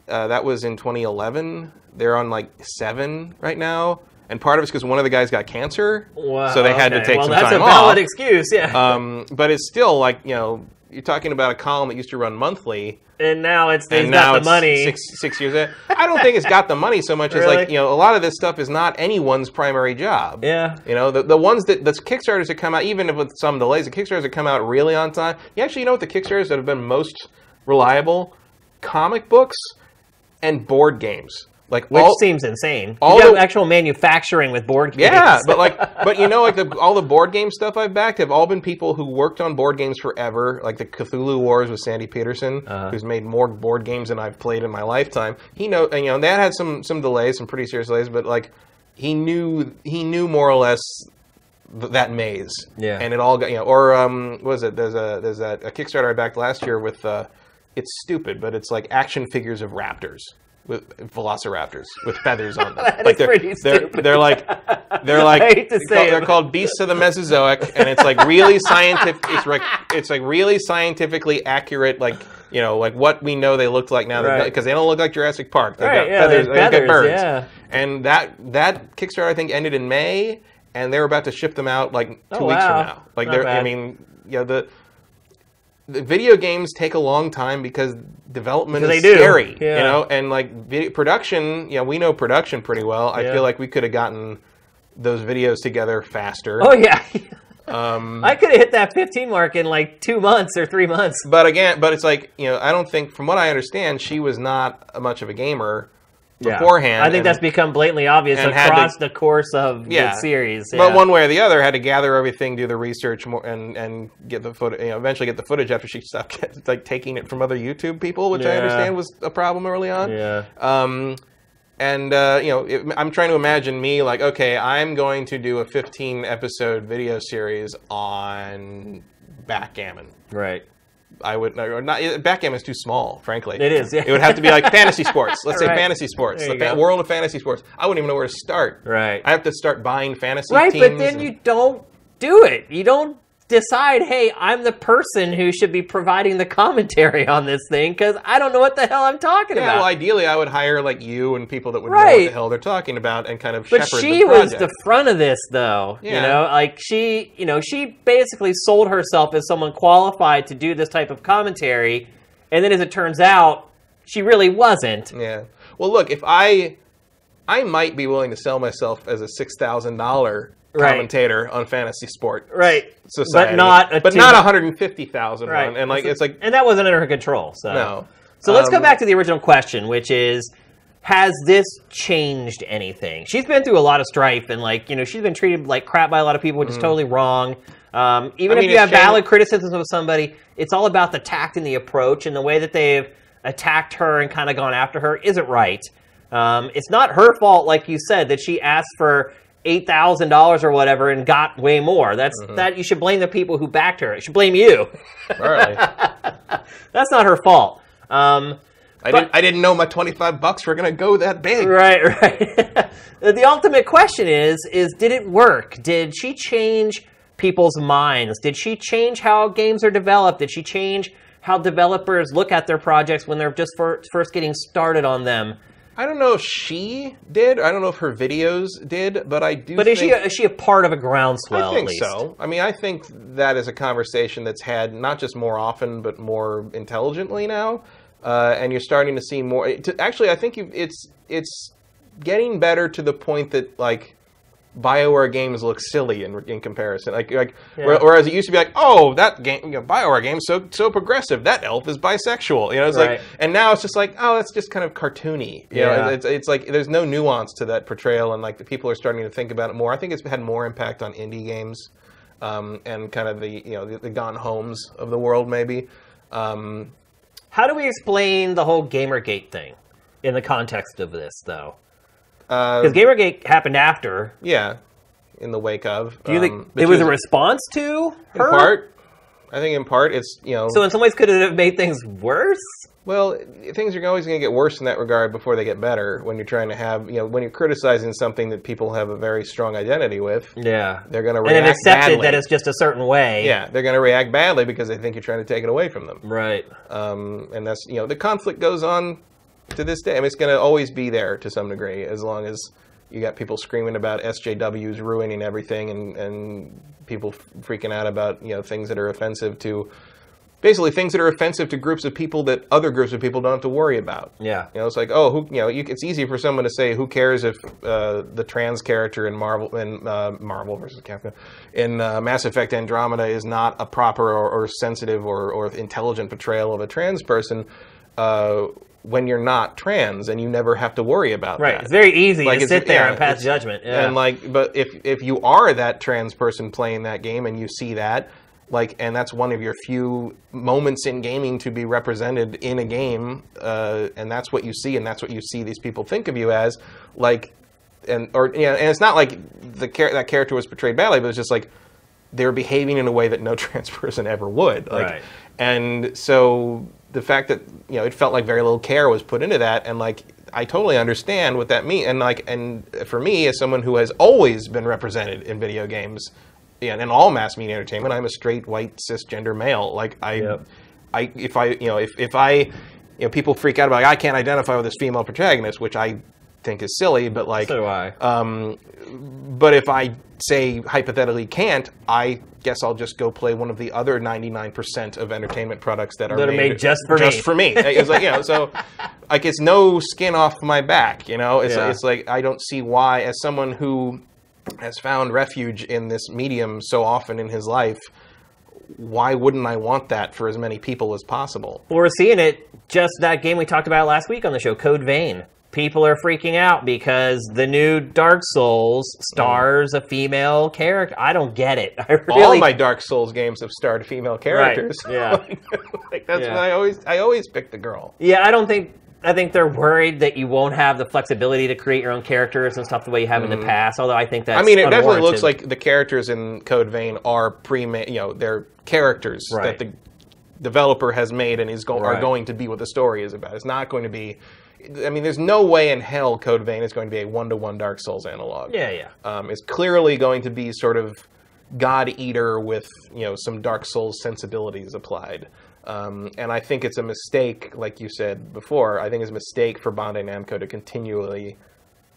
Uh, that was in 2011. They're on like seven right now, and part of it's because one of the guys got cancer, Wow, so they had to okay. take well, some that's time a valid off. excuse, yeah. Um, but it's still like you know you're talking about a column that used to run monthly, and now it's and got now the money. six six years. In. I don't think it's got the money so much as like you know a lot of this stuff is not anyone's primary job. Yeah. You know the the ones that the Kickstarters that come out even if with some delays, the Kickstarters that come out really on time. You actually you know what the Kickstarters that have been most reliable? Comic books and board games. Like Which all, seems insane. all the- actual manufacturing with board games. Yeah, but like, but you know, like the, all the board game stuff I've backed have all been people who worked on board games forever. Like the Cthulhu Wars with Sandy Petersen, Uh-huh. who's made more board games than I've played in my lifetime. He know, and you know, and that had some some delays, some pretty serious delays, but like he knew he knew more or less th- that maze. Yeah. and it all got you know, or um, what was it? There's a there's a, a Kickstarter I backed last year with uh, it's stupid, but it's like action figures of raptors. With velociraptors with feathers on them, like they're, pretty they're, stupid. they're like they're like I hate to they're say called, it, they're called beasts of the Mesozoic, and it's like really scientific. It's like it's like really scientifically accurate, like you know, like what we know they looked like now, Right. because they don't look like Jurassic Park. They've Right, got yeah, feathers, they've got birds, yeah. and that that Kickstarter I think ended in May, and they're about to ship them out like two Oh, weeks wow. from now. Like Not they're, I mean, yeah, the video games take a long time because development Because is they do, scary, yeah. you know, and like video, production. Yeah, we know production pretty well. I Yeah. feel like we could have gotten those videos together faster. Oh yeah. Um, I could have hit that 15 mark in like two months or three months. but again, but it's like you know, I don't think, from what I understand, she was not much of a gamer beforehand. I think and- that's become blatantly obvious across to- the course of Yeah. the series. But one way or the other, had to gather everything, do the research, more, and and get the footage. You know, eventually get the footage after she stopped get, like taking it from other YouTube people, which I understand was a problem early on. Yeah. Um, and uh, you know, it, I'm trying to imagine me like, okay, I'm going to do a 15 episode video series on backgammon. Right. I would or not. Backgammon is too small, frankly. It is, yeah. It would have to be like fantasy sports. Let's say fantasy sports, the fa- world of fantasy sports. I wouldn't even know where to start. Right. I have to start buying fantasy Right, but then and- you don't do it. You don't decide, hey, I'm the person who should be providing the commentary on this thing because I don't know what the hell I'm talking Yeah, about. well, ideally, I would hire like you and people that would know what the hell they're talking about and kind of But shepherd she the was the front of this, though. Yeah. You know, like she, you know, she basically sold herself as someone qualified to do this type of commentary, and then as it turns out, she really wasn't. Yeah. Well, look, if I, I might be willing to sell myself as a six thousand dollar Right. commentator on fantasy sport Right. society, But not a but two- not one hundred and fifty thousand Right. one. And like it's like and that wasn't under her control. So no. So let's go Um, back to the original question, which is has this changed anything? She's been through a lot of strife and like, you know, she's been treated like crap by a lot of people, which is totally wrong. Um, even. I mean, if you have changed- valid criticisms of somebody, it's all about the tact and the approach and the way that they've attacked her and kind of gone after her isn't right. Um, it's not her fault, like you said, that she asked for eight thousand dollars or whatever and got way more. That's Mm-hmm. that you should blame the people who backed her. You should blame you. All right. That's not her fault. Um, I didn't. I didn't know my twenty five bucks were gonna go that big. Right, right. the ultimate question is is did it work? Did she change people's minds? Did she change how games are developed? Did she change how developers look at their projects when they're just fir- first getting started on them? I don't know if she did. I don't know if her videos did, but I do. But is she think, is she a part of a groundswell I think at least? so. I mean, I think that is a conversation that's had not just more often, but more intelligently now. Uh, and you're starting to see more. To, actually, I think you it's it's getting better to the point that like Bioware games look silly in, in comparison. Like like Yeah. whereas it used to be like, oh, that game, you know, Bioware game so so progressive. That elf is bisexual. You know, it's Right. like, and now it's just like, oh, that's just kind of cartoony. You Yeah. know, it's it's like there's no nuance to that portrayal, and like the people are starting to think about it more. I think it's had more impact on indie games, um, and kind of the you know the, the gone homes of the world maybe. Um, How do we explain the whole Gamergate thing in the context of this, though? Uh, Because Gamergate happened after. yeah, in the wake of. Do you think um, it was a response to in her? part? I think in part it's you know So in some ways, could it have made things worse? Well, things are always going to get worse in that regard before they get better. When you're trying to have, you know, when you're criticizing something that people have a very strong identity with, Yeah, they're going to react and have accepted badly. that it's just a certain way. yeah, they're going to react badly because they think you're trying to take it away from them. right. Um, and that's, you know, the conflict goes on to this day. I mean, it's going to always be there to some degree, as long as you got people screaming about SJWs ruining everything, and and people freaking out about you know things that are offensive to. Basically, things that are offensive to groups of people that other groups of people don't have to worry about. Yeah. You know, it's like, oh, who, you know, you, it's easy for someone to say, who cares if uh, the trans character in Marvel, in uh, Marvel versus Capcom, in uh, Mass Effect Andromeda is not a proper or, or sensitive or, or intelligent portrayal of a trans person, uh, when you're not trans and you never have to worry about Right. that. Right. It's very easy Like, to sit there yeah, and pass judgment. Yeah. And like, but if if you are that trans person playing that game and you see that, like, and that's one of your few moments in gaming to be represented in a game, uh, and that's what you see, and that's what you see these people think of you as, like, and or you know, and it's not like the char- that character was portrayed badly, but it's just like they're behaving in a way that no trans person ever would. Like, Right. And so the fact that you know it felt like very little care was put into that, and like I totally understand what that means. And like, and for me, as someone who has always been represented in video games, and in all mass media entertainment, I'm a straight white cisgender male. Like I, Yep. I if I you know if if I you know people freak out about like, I can't identify with this female protagonist, which I think is silly, but like so do I. um, but if I say hypothetically can't, I guess I'll just go play one of the other 99% of entertainment products that are, That are made just for just me. for me. It's like you know, so like it's no skin off my back. You know, it's Yeah. it's like I don't see why, as someone who has found refuge in this medium so often in his life, why wouldn't I want that for as many people as possible? Well, we're seeing it just that game we talked about last week on the show, Code Vein. People are freaking out because the new Dark Souls stars a female character. I don't get it. I really All my Dark Souls games have starred female characters. Right. yeah. like that's Yeah. why I always I always pick the girl. Yeah, I don't think. I think they're worried that you won't have the flexibility to create your own characters and stuff the way you have in the past. Although I think that's. Mm-hmm. I mean, it definitely looks like the characters in Code Vein are pre, you know, they're characters Right. that the developer has made and is go- are going to be what the story is about. It's not going to be. I mean, there's no way in hell Code Vein is going to be a one-to-one Dark Souls analog. Yeah, yeah. um, is clearly going to be sort of God Eater with you know some Dark Souls sensibilities applied. Um, and I think it's a mistake, like you said before. I think it's a mistake for Bandai Namco to continually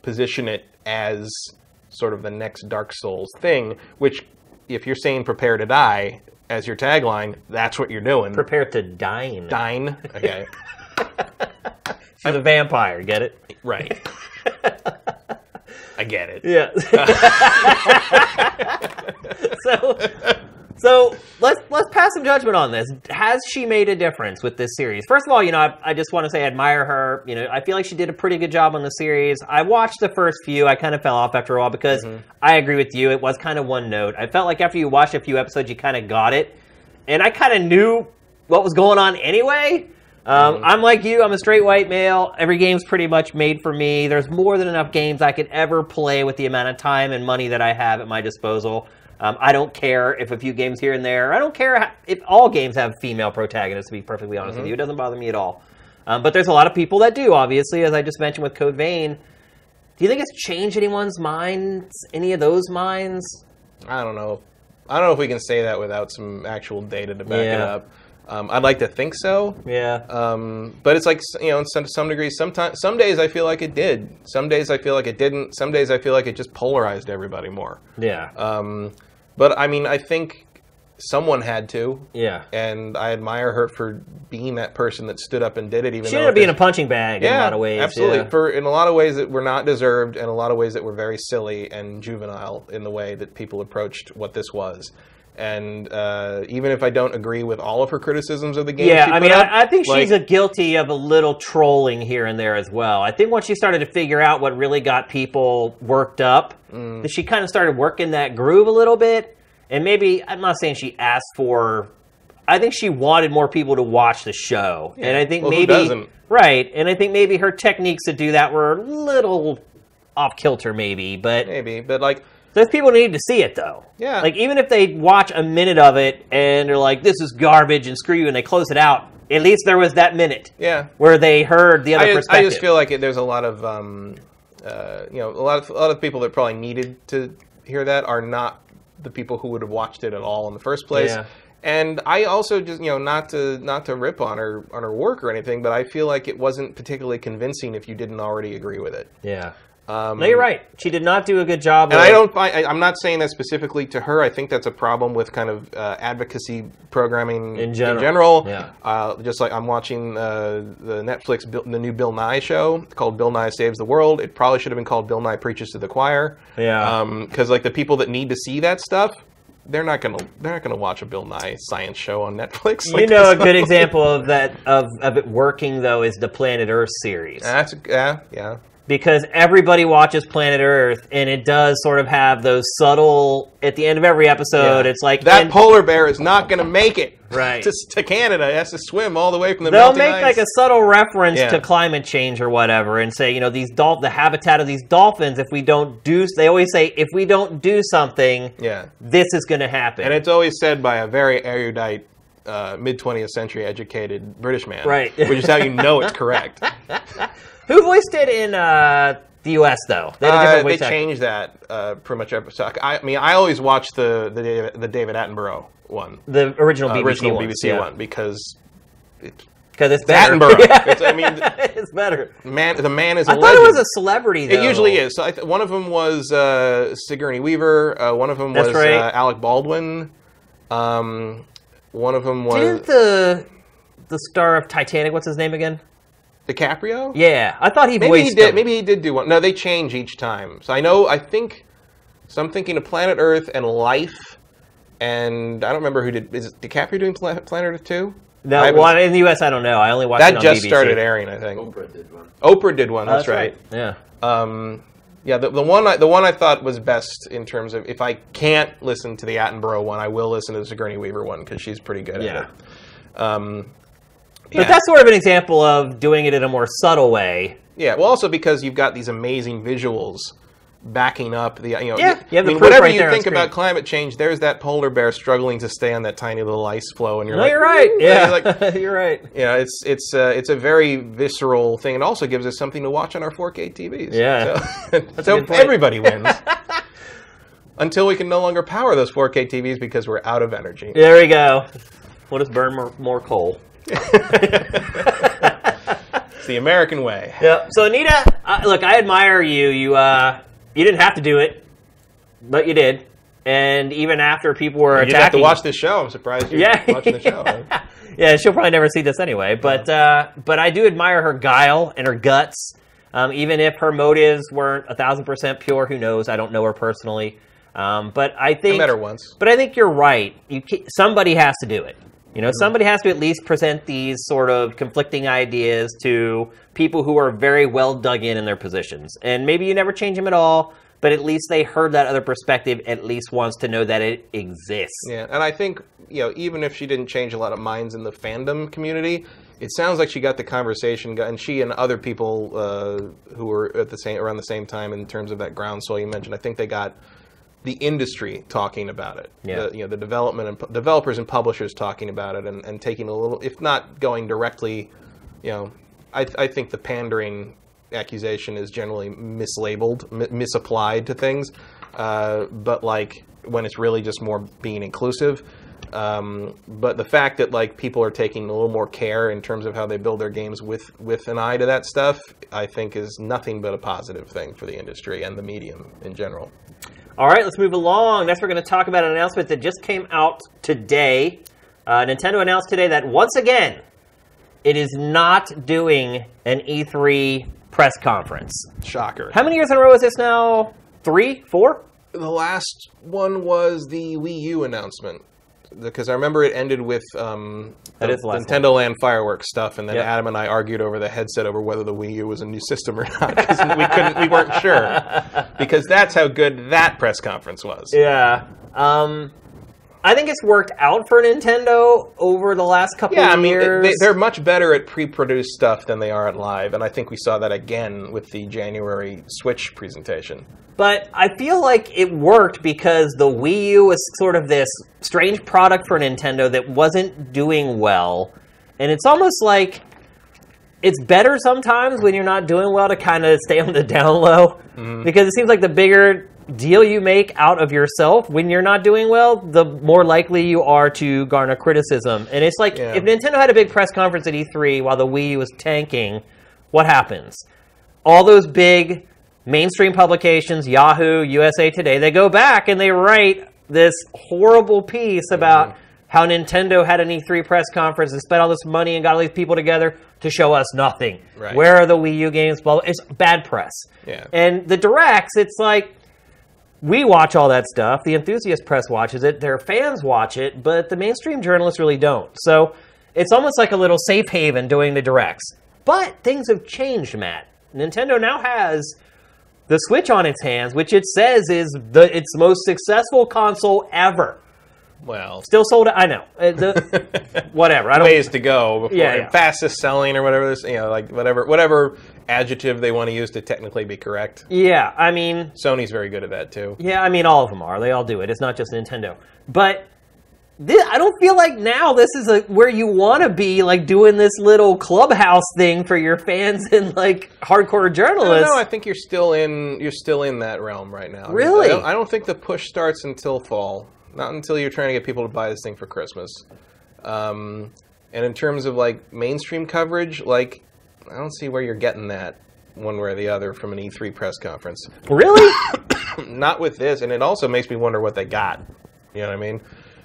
position it as sort of the next Dark Souls thing. Which, if you're saying "Prepare to Die" as your tagline, that's what you're doing. Prepare to dine. Dine. Okay. She's a vampire. Get it? right. I get it. Yeah. so, so let's let's pass some judgment on this. Has she made a difference with this series? First of all, you know, I, I just want to say I admire her. You know, I feel like she did a pretty good job on the series. I watched the first few. I kind of fell off after a while because mm-hmm. I agree with you. It was kind of one note. I felt like after you watched a few episodes, you kind of got it, and I kind of knew what was going on anyway. Um, I'm like you. I'm a straight white male. Every game's pretty much made for me. There's more than enough games I could ever play with the amount of time and money that I have at my disposal. Um, I don't care if a few games here and there. I don't care if all games have female protagonists. To be perfectly honest with you, it doesn't bother me at all. Um, but there's a lot of people that do. Obviously, as I just mentioned with Code Vein. Do you think it's changed anyone's minds? Any of those minds? I don't know. I don't know if we can say that without some actual data to back it up. Um, I'd like to think so. Yeah. Um, but it's like you know, in some, some degree, sometimes some days I feel like it did. Some days I feel like it didn't. Some days I feel like it just polarized everybody more. yeah. Um, but I mean, I think someone had to, yeah. and I admire her for being that person that stood up and did it. Even She ended up being a punching bag in a lot of ways. absolutely. yeah. For in a lot of ways that were not deserved, and a lot of ways that were very silly and juvenile in the way that people approached what this was. And uh, even if I don't agree with all of her criticisms of the game, Yeah, I mean, out, I, I think she's a guilty of a little trolling here and there as well. I think once she started to figure out what really got people worked up, Mm. that she kind of started working that groove a little bit. And maybe I'm not saying she asked for. I think she wanted more people to watch the show, and I think Well, maybe right. And I think maybe her techniques to do that were a little off kilter, maybe. But maybe, but like there's people who need to see it though. Yeah. Like even if they watch a minute of it and they're like, "This is garbage" and screw you, and they close it out. At least there was that minute yeah, where they heard the other I just, I just feel like it, there's a lot of um, uh, you know a lot of a lot of people that probably needed to hear that are not the people who would have watched it at all in the first place. Yeah. And I also just you know not to not to rip on her on her work or anything, but I feel like it wasn't particularly convincing if you didn't already agree with it. yeah. Um, No, you're right. She did not do a good job. And with- I don't. I, I'm not saying that specifically to her. I think that's a problem with kind of uh, advocacy programming In general. general. Yeah. Uh, just like I'm watching uh, the Netflix, Bill- the new Bill Nye show called Bill Nye Saves the World. It probably should have been called Bill Nye Preaches to the Choir. Yeah. Because like the people that need to see that stuff, they're not gonna they're not gonna watch a Bill Nye science show on Netflix. You Like, know, a good example of that of, of it working though is the Planet Earth series That's yeah yeah. Because everybody watches Planet Earth and it does sort of have those subtle at the end of every episode. Yeah. It's like that and polar bear is not going to make it Right. to, to Canada. It has to swim all the way from the They'll make ice. like a subtle reference Yeah. to climate change or whatever, and say, you know, these dolph the habitat of these dolphins. If we don't do, they always say, if we don't do something, yeah. this is going to happen. And it's always said by a very erudite, uh, mid 20th century educated British man. Right. Which is how you know it's correct. Who voiced it in uh, the U.S. though? They Uh, different they changed that uh, pretty much every. So I, I mean, I always watch the the David, the David Attenborough one, the original uh, BBC original ones, BBC yeah. one, because it's because it's better. Attenborough. Yeah. It's, I mean, it's better. man, the man is. a I thought it was a celebrity. Though. It usually is. So I th- one of them was uh, Sigourney Weaver. Uh, one of them That's was right. uh, Alec Baldwin. Um, one of them was Didn't the the star of Titanic? What's his name again? DiCaprio. Yeah, I thought he Maybe voiced he did. him. Maybe he did do one. No, they change each time. So I know. I think. So I'm thinking of Planet Earth and Life, and I don't remember who did. Is it DiCaprio doing Pla- Planet Earth too? No, haven't- well, in the U.S. I don't know. I only watched it that on just BBC. started airing. I think Oprah did one. Oprah did one. Oh, that's, right. Yeah. Um, yeah, the, the one I, the one I thought was best in terms of if I can't listen to the Attenborough one, I will listen to the Sigourney Weaver one because she's pretty good Yeah. at it. Um, But that's sort of an example of doing it in a more subtle way. Yeah, well, also because you've got these amazing visuals backing up the you know Yeah. You I mean, whatever right you think about climate change, there's that polar bear struggling to stay on that tiny little ice floe, and you're No, like, you're right. Yeah, like, you're right. yeah, it's it's uh, it's a very visceral thing. It also gives us something to watch on our 4K TVs. Yeah. so, so everybody wins. Until we can no longer power those 4K TVs because we're out of energy. There we go. We'll just burn more, more coal. It's the American way. Yep. So Anita, uh, look, I admire you. You uh, you didn't have to do it, but you did. And even after people were attacking. You have to watch this show. I'm surprised you're Yeah. watching the show. yeah, she'll probably never see this anyway. But uh, but I do admire her guile and her guts. Um, even if her motives weren't a thousand percent pure, who knows? I don't know her personally. Um, but I I think met her once. But I think you're right. You somebody has to do it. You know, somebody has to at least present these sort of conflicting ideas to people who are very well dug in in their positions. And maybe you never change them at all, but at least they heard that other perspective at least once to know that it exists. Yeah, and I think you know, even if she didn't change a lot of minds in the fandom community, it sounds like she got the conversation, and she and other people uh, who were at the same around the same time in terms of that groundswell you mentioned. I think they got the industry talking about it. Yeah. The, you know, the development and developers and publishers talking about it, and, and taking a little, if not going directly, you know, I, I think the pandering accusation is generally mislabeled, mi- misapplied to things. Uh, but like when it's really just more being inclusive. Um, but the fact that like people are taking a little more care in terms of how they build their games with with an eye to that stuff, I think is nothing but a positive thing for the industry and the medium in general. All right, let's move along. Next, we're going to talk about an announcement that just came out today. Uh, Nintendo announced today that once again, it is not doing an E3 press conference. Shocker. How many years in a row is this now? Three? Four? The last one was the Wii U announcement. Because I remember it ended with um, the is the last Nintendo Land fireworks stuff, and then Yep. Adam and I argued over the headset over whether the Wii U was a new system or not because we couldn't, we weren't sure. Because that's how good that press conference was. Yeah. Um, I think it's worked out for Nintendo over the last couple Yeah, I mean, years. they, they're much better at pre-produced stuff than they are at live, and I think we saw that again with the January Switch presentation. But I feel like it worked because the Wii U was sort of this strange product for Nintendo that wasn't doing well. And it's almost like it's better sometimes when you're not doing well to kind of stay on the down low. Mm-hmm. Because it seems like the bigger deal you make out of yourself when you're not doing well, the more likely you are to garner criticism. And it's like Yeah. if Nintendo had a big press conference at E3 while the Wii U was tanking, what happens? all those big mainstream publications, Yahoo, USA Today, they go back and they write this horrible piece about how Nintendo had an E3 press conference and spent all this money and got all these people together to show us nothing. Right. Where are the Wii U games? Blah, blah. It's bad press. Yeah. And the directs, it's like we watch all that stuff. The enthusiast press watches it. Their fans watch it, but the mainstream journalists really don't. So it's almost like a little safe haven doing the directs. But things have changed, Matt. Nintendo now has the Switch on its hands, which it says is the its most successful console ever. Well, Still sold. I know. Uh, the, whatever. I don't. ways to go before Yeah, yeah. fastest selling or whatever this, you know, like whatever whatever adjective they want to use to technically be correct. Yeah. I mean, Sony's very good at that too. Yeah, I mean, all of them are. They all do it. It's not just Nintendo. But this, I don't feel like now this is a, where you want to be, like doing this little clubhouse thing for your fans and like hardcore journalists. don't. I think you're still in you're still in that realm right now. Really? I don't, I don't think the push starts until fall. Not until you're trying to get people to buy this thing for Christmas. Um, and in terms of like mainstream coverage, like I don't see where you're getting that one way or the other from an E3 press conference. really? Not with this, and it also makes me wonder what they got. You know what I mean?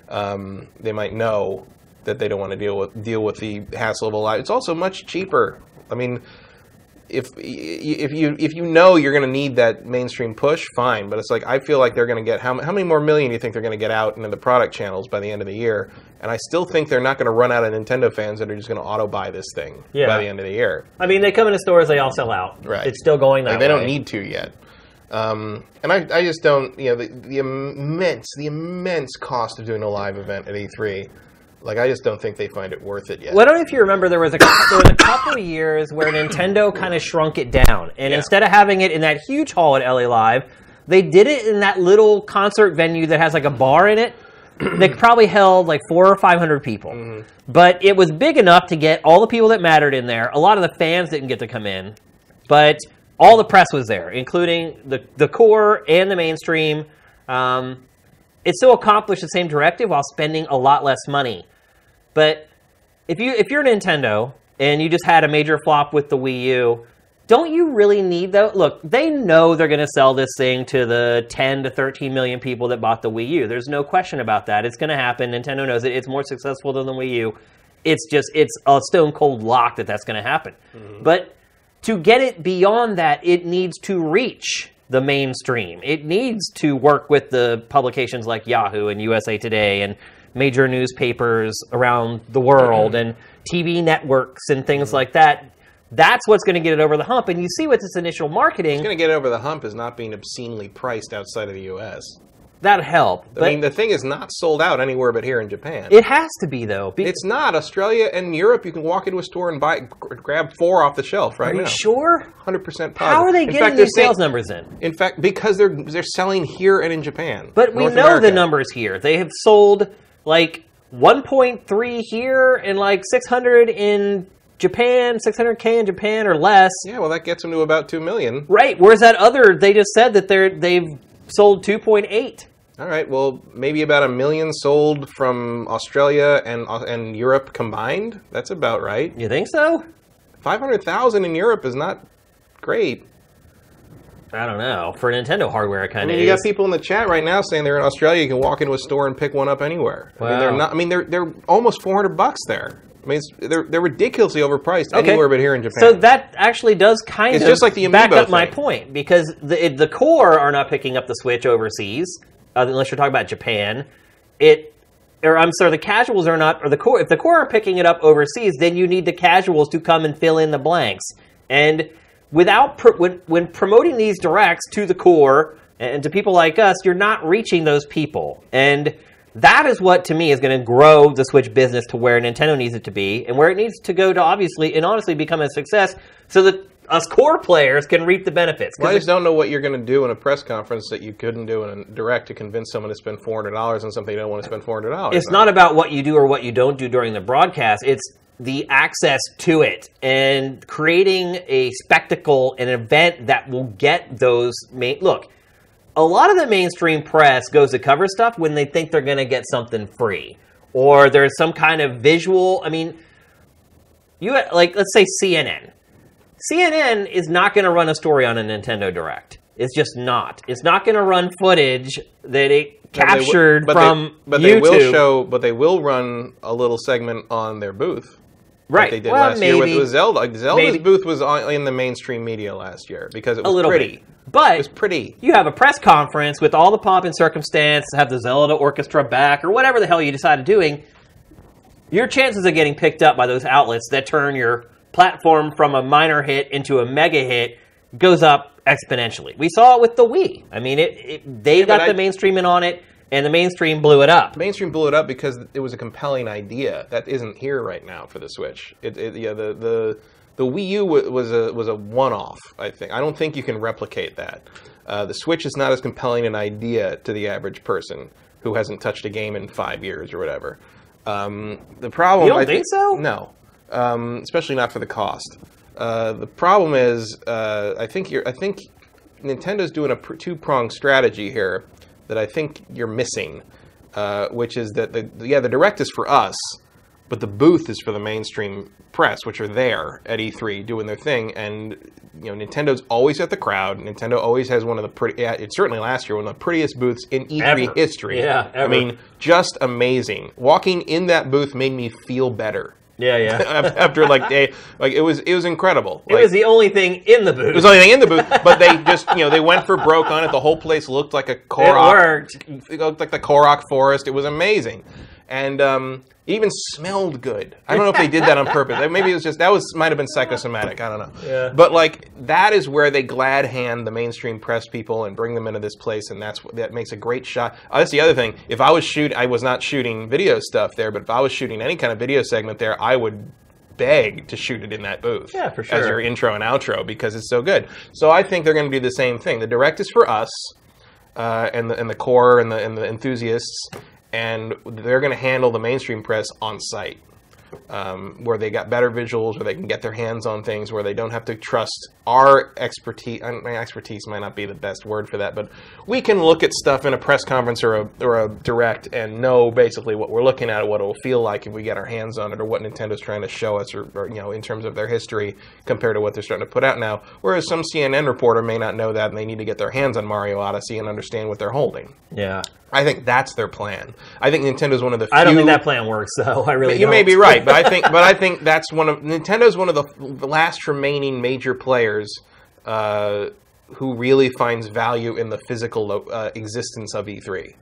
Um, they might know that they don't want to deal with deal with the hassle of a lot. It's also much cheaper. I mean, if if you if you know you're going to need that mainstream push, fine. But it's like I feel like they're going to get how how many more million do you think they're going to get out into the product channels by the end of the year? And I still think they're not going to run out of Nintendo fans that are just going to auto buy this thing Yeah. by the end of the year. I mean, they come into stores, they all sell out. Right. It's still going that Like, they don't need to yet. Um, and I, I just don't, you know, the, the immense, the immense cost of doing a live event at E3. Like, I just don't think they find it worth it yet. Well, I don't know if you remember, there was a there was a couple of years where Nintendo kind of shrunk it down, and Yeah. instead of having it in that huge hall at LA Live, They did it in that little concert venue that has like a bar in it. they probably held like four or five hundred people, but it was big enough to get all the people that mattered in there. A lot of the fans didn't get to come in, but all the press was there, including the the core and the mainstream. Um, it still accomplished the same directive while spending a lot less money. But if you if you're Nintendo and you just had a major flop with the Wii U, don't you really need though? Look, they know they're going to sell this thing to the 10 to 13 million people that bought the Wii U. There's no question about that. It's going to happen. Nintendo knows it. It's more successful than the Wii U. It's just it's a stone cold lock that that's going to happen. Mm-hmm. But to get it beyond that, it needs to reach the mainstream. It needs to work with the publications like Yahoo and USA Today and major newspapers around the world mm-hmm. and TV networks and things mm-hmm. like that. That's what's going to get it over the hump. And you see with this initial marketing, going to get over the hump is not being obscenely priced outside of the U.S. that'll help. I mean, the thing is not sold out anywhere but here in Japan. it has to be though. Be- it's not Australia and Europe. You can walk into a store and buy, grab four off the shelf right are you now. sure? Hundred percent. How are they in getting these sales saying- numbers in? In fact, because they're they're selling here and in Japan. But we know America. the numbers here. They have sold like 1.3 here and like 600 in Japan, 600k in Japan or less. Yeah, well, that gets them to about two million. Right. Where's that other? They just said that they're they've sold 2.8. All right, well, maybe about a million sold from Australia and uh, and Europe combined. That's about right. You think so? Five hundred thousand in Europe is not great. I don't know. For Nintendo hardware, it I kind mean, of you got people in the chat right now saying they're in Australia. You can walk into a store and pick one up anywhere. I mean, they're Wow. not. I mean, they're they're almost four hundred bucks there. I mean, it's, they're they're ridiculously overpriced Okay. anywhere but here in Japan. So that actually does kind It's of just like the back up my point because the the core are not picking up the Switch overseas uh, unless you're talking about Japan. It or I'm sorry, the casuals are not or the core. If the core are picking it up overseas, then you need the casuals to come and fill in the blanks. And without pr- when when promoting these directs to the core and to people like us, you're not reaching those people and. That is what, to me, is going to grow the Switch business to where Nintendo needs it to be, and where it needs to go to obviously and honestly become a success, so that us core players can reap the benefits. Well, I just don't know what you're going to do in a press conference that you couldn't do in a direct to convince someone to spend four hundred dollars on something they don't want to spend four hundred dollars. it's not about what you do or what you don't do during the broadcast. It's the access to it and creating a spectacle, an event that will get those main. Look, a lot of the mainstream press goes to cover stuff when they think they're going to get something free or there's some kind of visual. I mean, you like let's say CNN. CNN is not going to run a story on a Nintendo Direct. It's just not. It's not going to run footage that it But they captured but from they, but YouTube. they will show, but they will run a little segment on their booth. Like right. they did well, last maybe year with, with Zelda. Like, Zelda's maybe. booth was on, in the mainstream media last year because it was a little pretty. bit. But It was pretty. you have a press conference with all the pomp and circumstance, have the Zelda orchestra back, or whatever the hell you decided doing. Your chances of getting picked up by those outlets that turn your platform from a minor hit into a mega hit goes up exponentially. We saw it with the Wii. I mean, it, it they but got the mainstream in on it, and the mainstream blew it up. Mainstream blew it up because it was a compelling idea that isn't here right now for the Switch. It, it yeah, the the the Wii U was a was a one off. I think I don't think you can replicate that. Uh, the Switch is not as compelling an idea to the average person who hasn't touched a game in five years or whatever. Um, the problem You don't I think so? No, um, especially not for the cost. Uh, the problem is, uh, I think you're. I think Nintendo's doing a pr- two pronged strategy here that I think you're missing, uh, which is that the yeah the direct is for us, but the booth is for the mainstream press, which are there at E3 doing their thing, and you know Nintendo's always at the crowd. Nintendo always has one of the pretty. Yeah, it's certainly last year one of the prettiest booths in E3 Ever. history. Yeah, I mean, just amazing. Walking in that booth made me feel better. Yeah, yeah. After like day, like it was it was incredible. it was the only thing in the booth. It was the only thing in the booth, but they just, you know, they went for broke on it. The whole place looked like a Korok. worked. It looked like the Korok forest. It was amazing, and um, it even smelled good. I don't know if they did that on purpose. Maybe it was just that was might have been psychosomatic. I don't know. Yeah. But like that is where they glad hand the mainstream press people and bring them into this place, and that's that makes a great shot. Uh, that's the other thing. If I was shoot, I was not shooting video stuff there, but if I was shooting any kind of video segment there, I would beg to shoot it in that booth Yeah, for sure. as your intro and outro because it's so good. So I think they're going to do the same thing. The direct is for us. uh, and the and the core and the and the enthusiasts, and they're going to handle the mainstream press on site um, where they got better visuals, where they can get their hands on things, where they don't have to trust our expertise. I mean, expertise might not be the best word for that, but we can look at stuff in a press conference or a, or a direct and know basically what we're looking at, what it'll feel like if we get our hands on it, or what Nintendo's trying to show us, or, or you know, in terms of their history compared to what they're starting to put out now. Whereas some CNN reporter may not know that, and they need to get their hands on Mario Odyssey and understand what they're holding. Yeah. I think that's their plan. I think Nintendo's one of the. Few, I don't think that plan works, though. I really. You don't. may be right, but I think, but I think that's one of Nintendo's one of the, last remaining major players uh, who really finds value in the physical uh, existence of E3.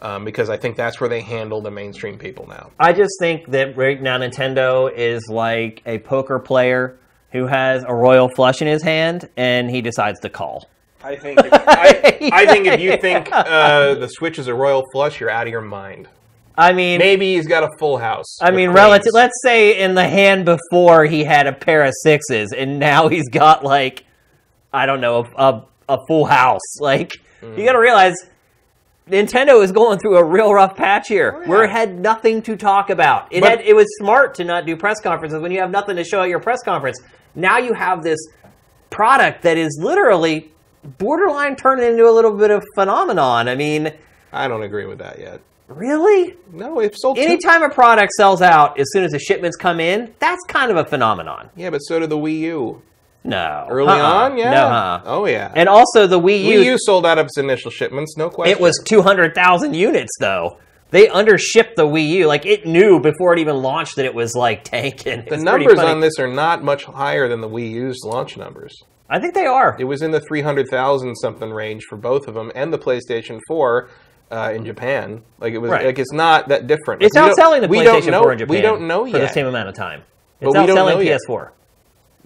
Um, because I think that's where they handle the mainstream people now. I just think that right now Nintendo is like a poker player who has a royal flush in his hand and he decides to call. I think. If, I, I, think if you think uh, the Switch is a royal flush, you're out of your mind. I mean, maybe he's got a full house. I mean, relative. Let's say in the hand before he had a pair of sixes, and now he's got like, I don't know, a, a, a full house. Like, mm. you got to realize. Nintendo is going through a real rough patch here. Oh, yeah. We had nothing to talk about. It but, had, it was smart to not do press conferences when you have nothing to show at your press conference. Now you have this product that is literally borderline turning into a little bit of phenomenon. I mean, I don't agree with that yet. Really? No, it's sold. Anytime a product sells out as soon as the shipments come in, that's kind of a phenomenon. Yeah, but so did the Wii U. No. Early uh-uh. on, yeah. No. Uh-uh. Oh yeah. And also the Wii U. Wii U sold out of its initial shipments, no question. It was two hundred thousand units though. They undershipped the Wii U. Like it knew before it even launched that it was like tanking. The numbers on this are not much higher than the Wii U's launch numbers. I think they are. It was in the 300,000 something range for both of them and the PlayStation 4 uh, in Japan. Like it was right. like it's not that different. It's like, outselling the PlayStation know, 4 in Japan. We don't know for the same amount of time. It's but outselling PS4. Yet.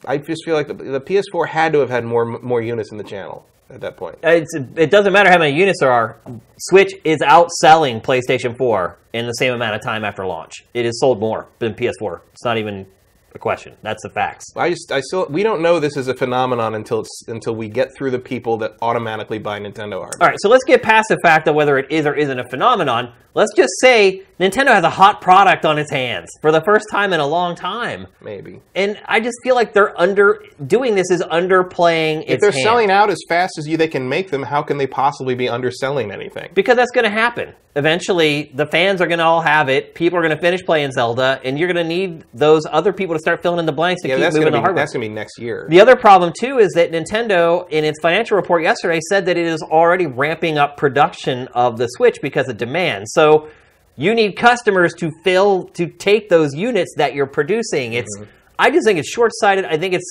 I just feel like the, the, PS4 had to have had more more units in the channel at that point. It's, it doesn't matter how many units there are. Switch is outselling PlayStation 4 in the same amount of time after launch. It is sold more than PS4. It's not even a question. That's the facts. I just, I still, we don't know this is a phenomenon until it's, until we get through the people that automatically buy Nintendo hardware. All right, so let's get past the fact of whether it is or isn't a phenomenon. Let's just say Nintendo has a hot product on its hands for the first time in a long time. Maybe. And I just feel like they're under doing this is underplaying. If they're hand. selling out as fast as you they can make them, how can they possibly be underselling anything? Because that's going to happen. Eventually, the fans are going to all have it. People are going to finish playing Zelda, and you're going to need those other people to start filling in the blanks to yeah, keep that's moving gonna the be, hardware. That's going to be next year. The other problem too is that Nintendo, in its financial report yesterday, said that it is already ramping up production of the Switch because of demand. So you need customers to fill to take those units that you're producing. It's mm-hmm. I just think it's short sighted. I think it's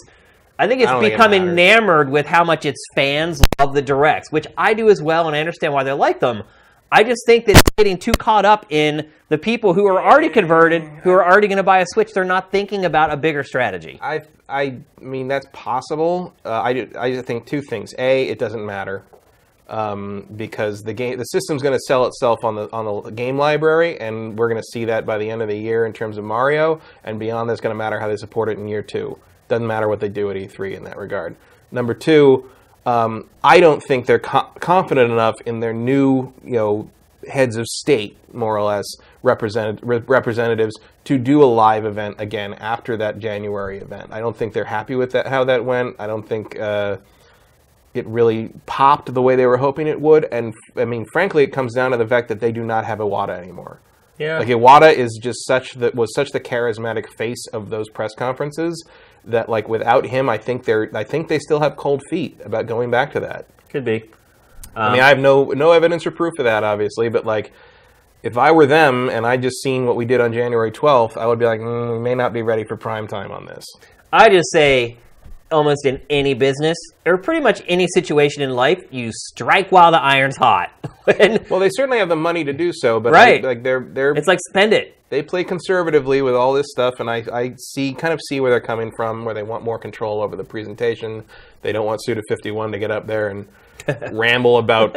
I think it's become it enamored with how much its fans love the directs, which I do as well, and I understand why they like them. I just think that getting too caught up in the people who are already converted, who are already going to buy a Switch, they're not thinking about a bigger strategy. I, I mean, that's possible. Uh, I, I think two things. A, it doesn't matter um, because the game, the system's going to sell itself on the on the game library, and we're going to see that by the end of the year in terms of Mario. And beyond, that's going to matter how they support it in year two. Doesn't matter what they do at E3 in that regard. Number two, um, I don't think they're co- confident enough in their new, you know, heads of state, more or less, represented, re- representatives to do a live event again after that January event. I don't think they're happy with that how that went. I don't think uh, it really popped the way they were hoping it would. And I mean, frankly, it comes down to the fact that they do not have Iwata anymore. Yeah. Like Iwata is just such that was such the charismatic face of those press conferences that like without him, I think they're I think they still have cold feet about going back to that. Could be. Um, I mean, I have no no evidence or proof of that, obviously, but like. If I were them and I just seen what we did on January 12th, I would be like, mm, we may not be ready for prime time on this. I just say almost in any business or pretty much any situation in life, you strike while the iron's hot. well, they certainly have the money to do so, but right. I, like they're they're it's like spend it. They play conservatively with all this stuff, and I, I see kind of see where they're coming from, where they want more control over the presentation. They don't want Suda Fifty One to get up there and ramble about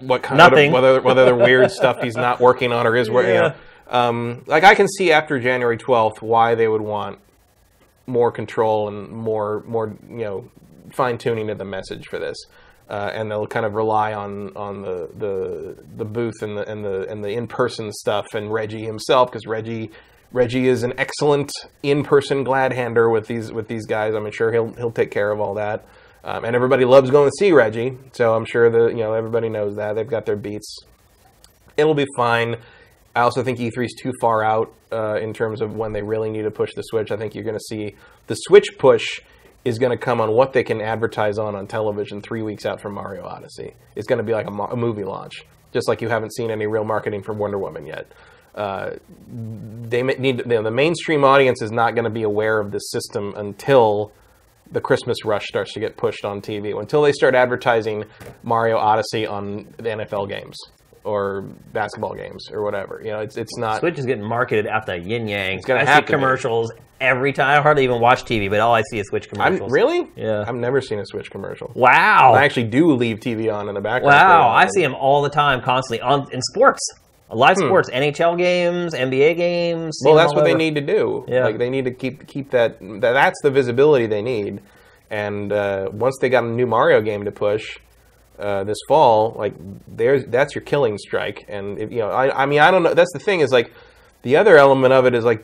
what kind Nothing. of whether whether the weird stuff he's not working on or is working. Yeah. You know, um, like I can see after January twelfth why they would want more control and more more you know fine tuning of the message for this. uh, and they'll kind of rely on on the the, the booth and the and the and the in person stuff and Reggie himself because Reggie. Reggie is an excellent in-person glad hander with these with these guys. I'm sure he'll he'll take care of all that, um, and everybody loves going to see Reggie. So I'm sure that you know everybody knows that they've got their beats. It'll be fine. I also think E3 is too far out uh, in terms of when they really need to push the Switch. I think you're going to see the Switch push is going to come on what they can advertise on on television three weeks out from Mario Odyssey. It's going to be like a, mo- a movie launch, just like you haven't seen any real marketing for Wonder Woman yet. Uh, they need you know, the mainstream audience is not going to be aware of this system until the Christmas rush starts to get pushed on TV. Until they start advertising Mario Odyssey on the NFL games or basketball games or whatever. You know, it's it's not. Switch is getting marketed after yin yang. gonna I have see to be. commercials every time. I hardly even watch TV, but all I see is Switch I'm commercials. really. Yeah. I've never seen a Switch commercial. Wow. I actually do leave TV on in the background. Wow. I see them all the time, constantly on in sports, live sports, NHL games, NBA games. Hmm. Well, that's what they need to do. Yeah. Like they need to keep keep that. that that's the visibility they need. And uh, once they got a new Mario game to push uh, this fall, like there's that's your killing strike. And if, you know, I, I mean, I don't know. That's the thing is like the other element of it is like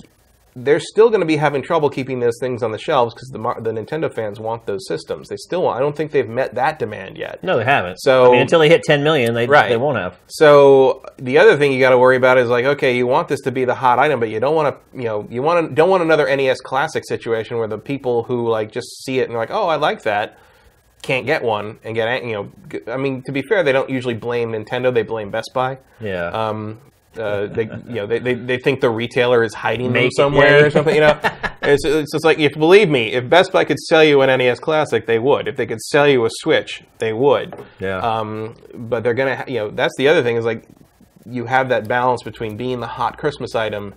they're still going to be having trouble keeping those things on the shelves because the the Nintendo fans want those systems. They still want. I don't think they've met that demand yet. No, they haven't. So- I mean, until they hit 10 million, they Right. they won't have. So the other thing you got to worry about is like, okay, you want this to be the hot item, but you don't want to, you know, you want to don't want another NES Classic situation where the people who like just see it and are like, oh, I like that, can't get one and get, you know, I mean, to be fair, they don't usually blame Nintendo; they blame Best Buy. Yeah. Um, uh, they, you know, they, they, they think the retailer is hiding them Make it, somewhere or something. You know, it's, it's just like if believe me, if Best Buy could sell you an NES Classic, they would. If they could sell you a Switch, they would. Yeah. Um, but they're gonna, ha- you know, that's the other thing is like you have that balance between being the hot Christmas item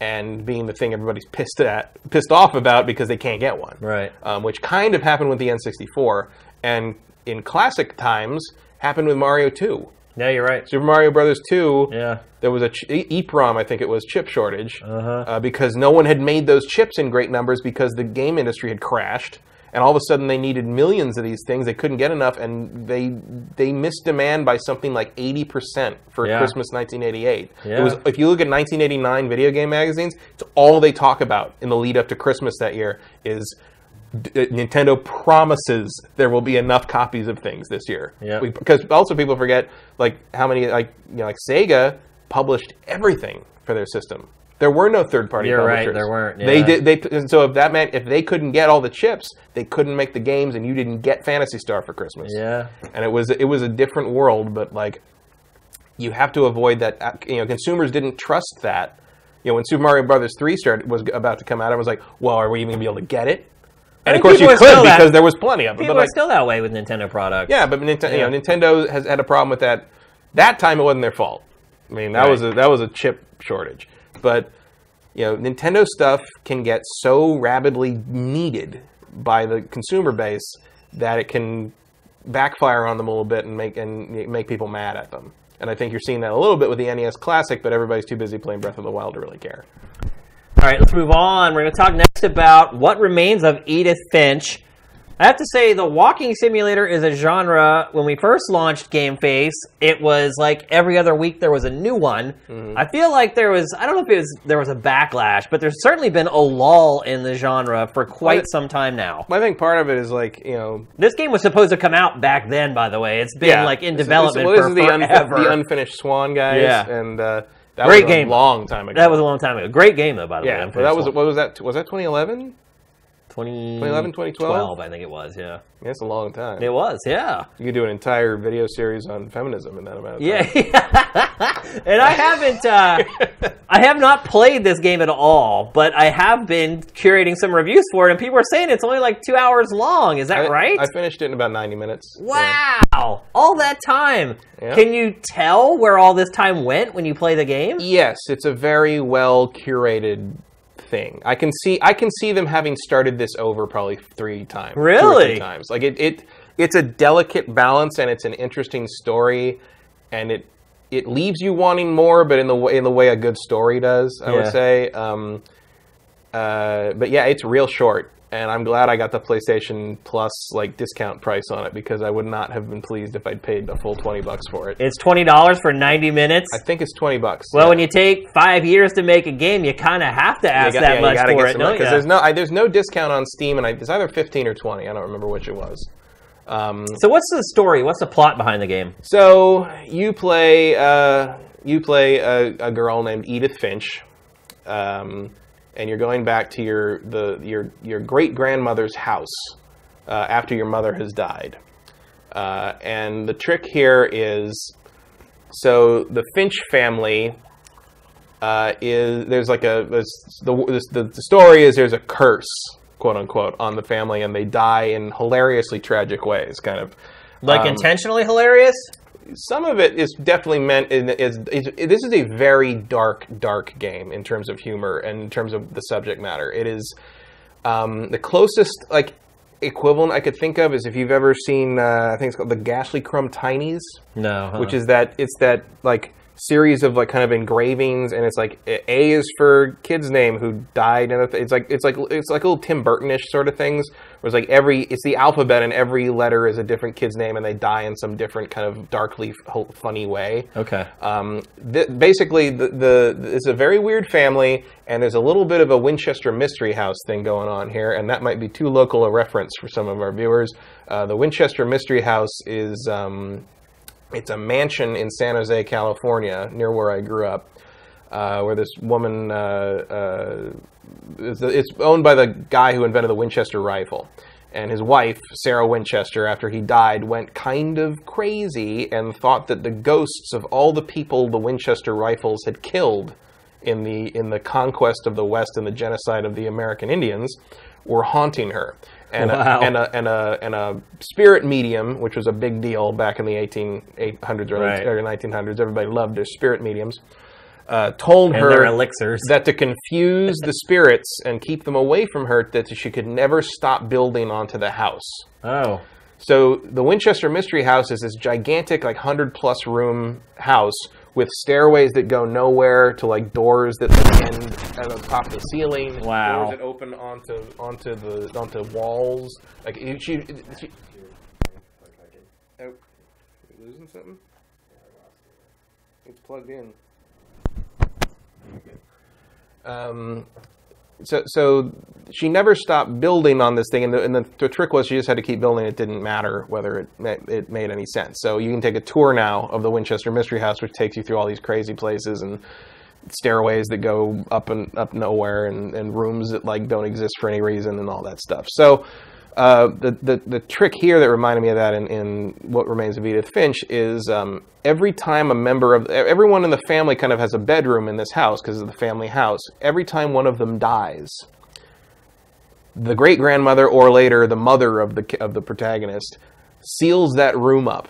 and being the thing everybody's pissed at, pissed off about because they can't get one. Right. Um, which kind of happened with the N64, and in classic times happened with Mario 2. yeah, you're right. Super Mario Brothers 2, Yeah. there was a ch- EEPROM, I think it was, chip shortage Uh-huh. uh, because no one had made those chips in great numbers because the game industry had crashed, and all of a sudden they needed millions of these things. They couldn't get enough, and they they missed demand by something like eighty percent for Yeah. Christmas 1988. Yeah. It was if you look at 1989 video game magazines, it's all they talk about in the lead up to Christmas that year is. Uh, Nintendo promises there will be enough copies of things this year. Yeah. We- because also people forget like how many like you know like Sega published everything for their system. There were no third party You're right, there weren't, They did they and so if that meant if they couldn't get all the chips, they couldn't make the games and you didn't get Phantasy Star for Christmas. Yeah. And it was it was a different world, but like you have to avoid that uh, you know consumers didn't trust that. You know, when Super Mario Brothers 3 started was about to come out, I was like, "Well, are we even going to be able to get it?" And of course you could still that- because there was plenty of it. People But are like, still that way with Nintendo products. yeah, but Nintendo, Yeah. you know, Nintendo has had a problem with that. That time it wasn't their fault. I mean, that Right. was a, that was a chip shortage. But you know, Nintendo stuff can get so rapidly needed by the consumer base that it can backfire on them a little bit and make and make people mad at them. And I think you're seeing that a little bit with the NES Classic, but everybody's too busy playing Breath of the Wild to really care. All right, let's move on. We're going to talk next about what remains of Edith Finch. I have to say, the walking simulator is a genre. When we first launched Game Face, it was like every other week there was a new one. Mm-hmm. I feel like there was, I don't know if it was there was a backlash, but there's certainly been a lull in the genre for quite some time now. I think part of it is like you know This game was supposed to come out back then, by the way. It's been like in is- development well, this for the, forever. the unfinished Swan guys, Yeah. and uh, that Great was a game. long time ago. that was a long time ago. Great game, though, by the way. Yeah, that was what was that? Was that 2011? 20, 2011, 2012? 12, I think it was, yeah. Yeah, it's a long time. It was, yeah. You could do an entire video series on feminism in that amount of time. Yeah, and I haven't. Uh, I have not played this game at all, but I have been curating some reviews for it, and people are saying it's only like two hours long. Is that I, right? I finished it in about 90 minutes. Yeah. wow, all that time. Yeah. Can you tell where all this time went when you play the game? Yes, it's a very well curated thing. I can see I can see them having started this over probably three times. Really? three times. Like it, it it's a delicate balance and it's an interesting story and it it leaves you wanting more, but in the way in the way a good story does, I Yeah. would say. Um, uh, but yeah, it's real short. And I'm glad I got the PlayStation Plus like discount price on it because I would not have been pleased if I'd paid a full twenty bucks for it. It's twenty dollars for ninety minutes. I think it's twenty bucks. well, yeah. when you take five years to make a game, you kind of have to ask got- that yeah, much for it, you? there's no I, there's no discount on Steam, and I, it's either fifteen or twenty. I don't remember which it was. Um, So what's the story? What's the plot behind the game? So you play uh, you play a, a girl named Edith Finch, um, and you're going back to your the your your great grandmother's house uh, after your mother has died. Uh, and the trick here is, so the Finch family uh, is there's like a there's, the, the the story is there's a curse quote unquote on the family and they die in hilariously tragic ways kind of Like Um, intentionally hilarious? Some of it is definitely meant in is, is this is a very dark dark game in terms of humor and in terms of the subject matter it is um, the closest like equivalent i could think of is if you've ever seen uh, i think it's called the Gashlycrumb Tinies No. which is that it's that like series of like kind of engravings and it's like a is for kid's name who died and it's like it's like it's like little tim burtonish sort of things where it's like every it's the alphabet and every letter is a different kid's name and they die in some different kind of darkly f- funny way Okay. um, th- basically, the, the it's a very weird family, and there's a little bit of a Winchester Mystery House thing going on here, and that might be too local a reference for some of our viewers. Uh, the Winchester Mystery House is um, it's a mansion in San Jose, California, near where I grew up, uh, where this woman uh, uh, it's, owned by the guy who invented the Winchester rifle. And his wife, Sarah Winchester, after he died, went kind of crazy and thought that the ghosts of all the people the Winchester rifles had killed in the in the conquest of the West and the genocide of the American Indians were haunting her. And, Wow. a, and, a, and, a, and a spirit medium, which was a big deal back in the 1800s or, Right. or 1900s, everybody loved their spirit mediums, uh, told And her elixirs. that to confuse the spirits and keep them away from her, that she could never stop building onto the house. oh. So the Winchester Mystery House is this gigantic, like hundred plus room house with stairways that go nowhere to like doors that like, end at the top of the ceiling. Wow. Doors that open onto onto the onto walls. Like you- she, she oh, losing something? It's plugged in. Um, so, so she never stopped building on this thing, and the, and the, the trick was she just had to keep building. It didn't matter whether it it made any sense. So you can take a tour now of the Winchester Mystery House, which takes you through all these crazy places and stairways that go up and up nowhere, and, and rooms that like don't exist for any reason, and all that stuff. So. Uh, the, the the trick here that reminded me of that in, in what remains of Edith Finch is um, every time a member of everyone in the family kind of has a bedroom in this house because it's the family house. Every time one of them dies, the great grandmother or later the mother of the of the protagonist seals that room up,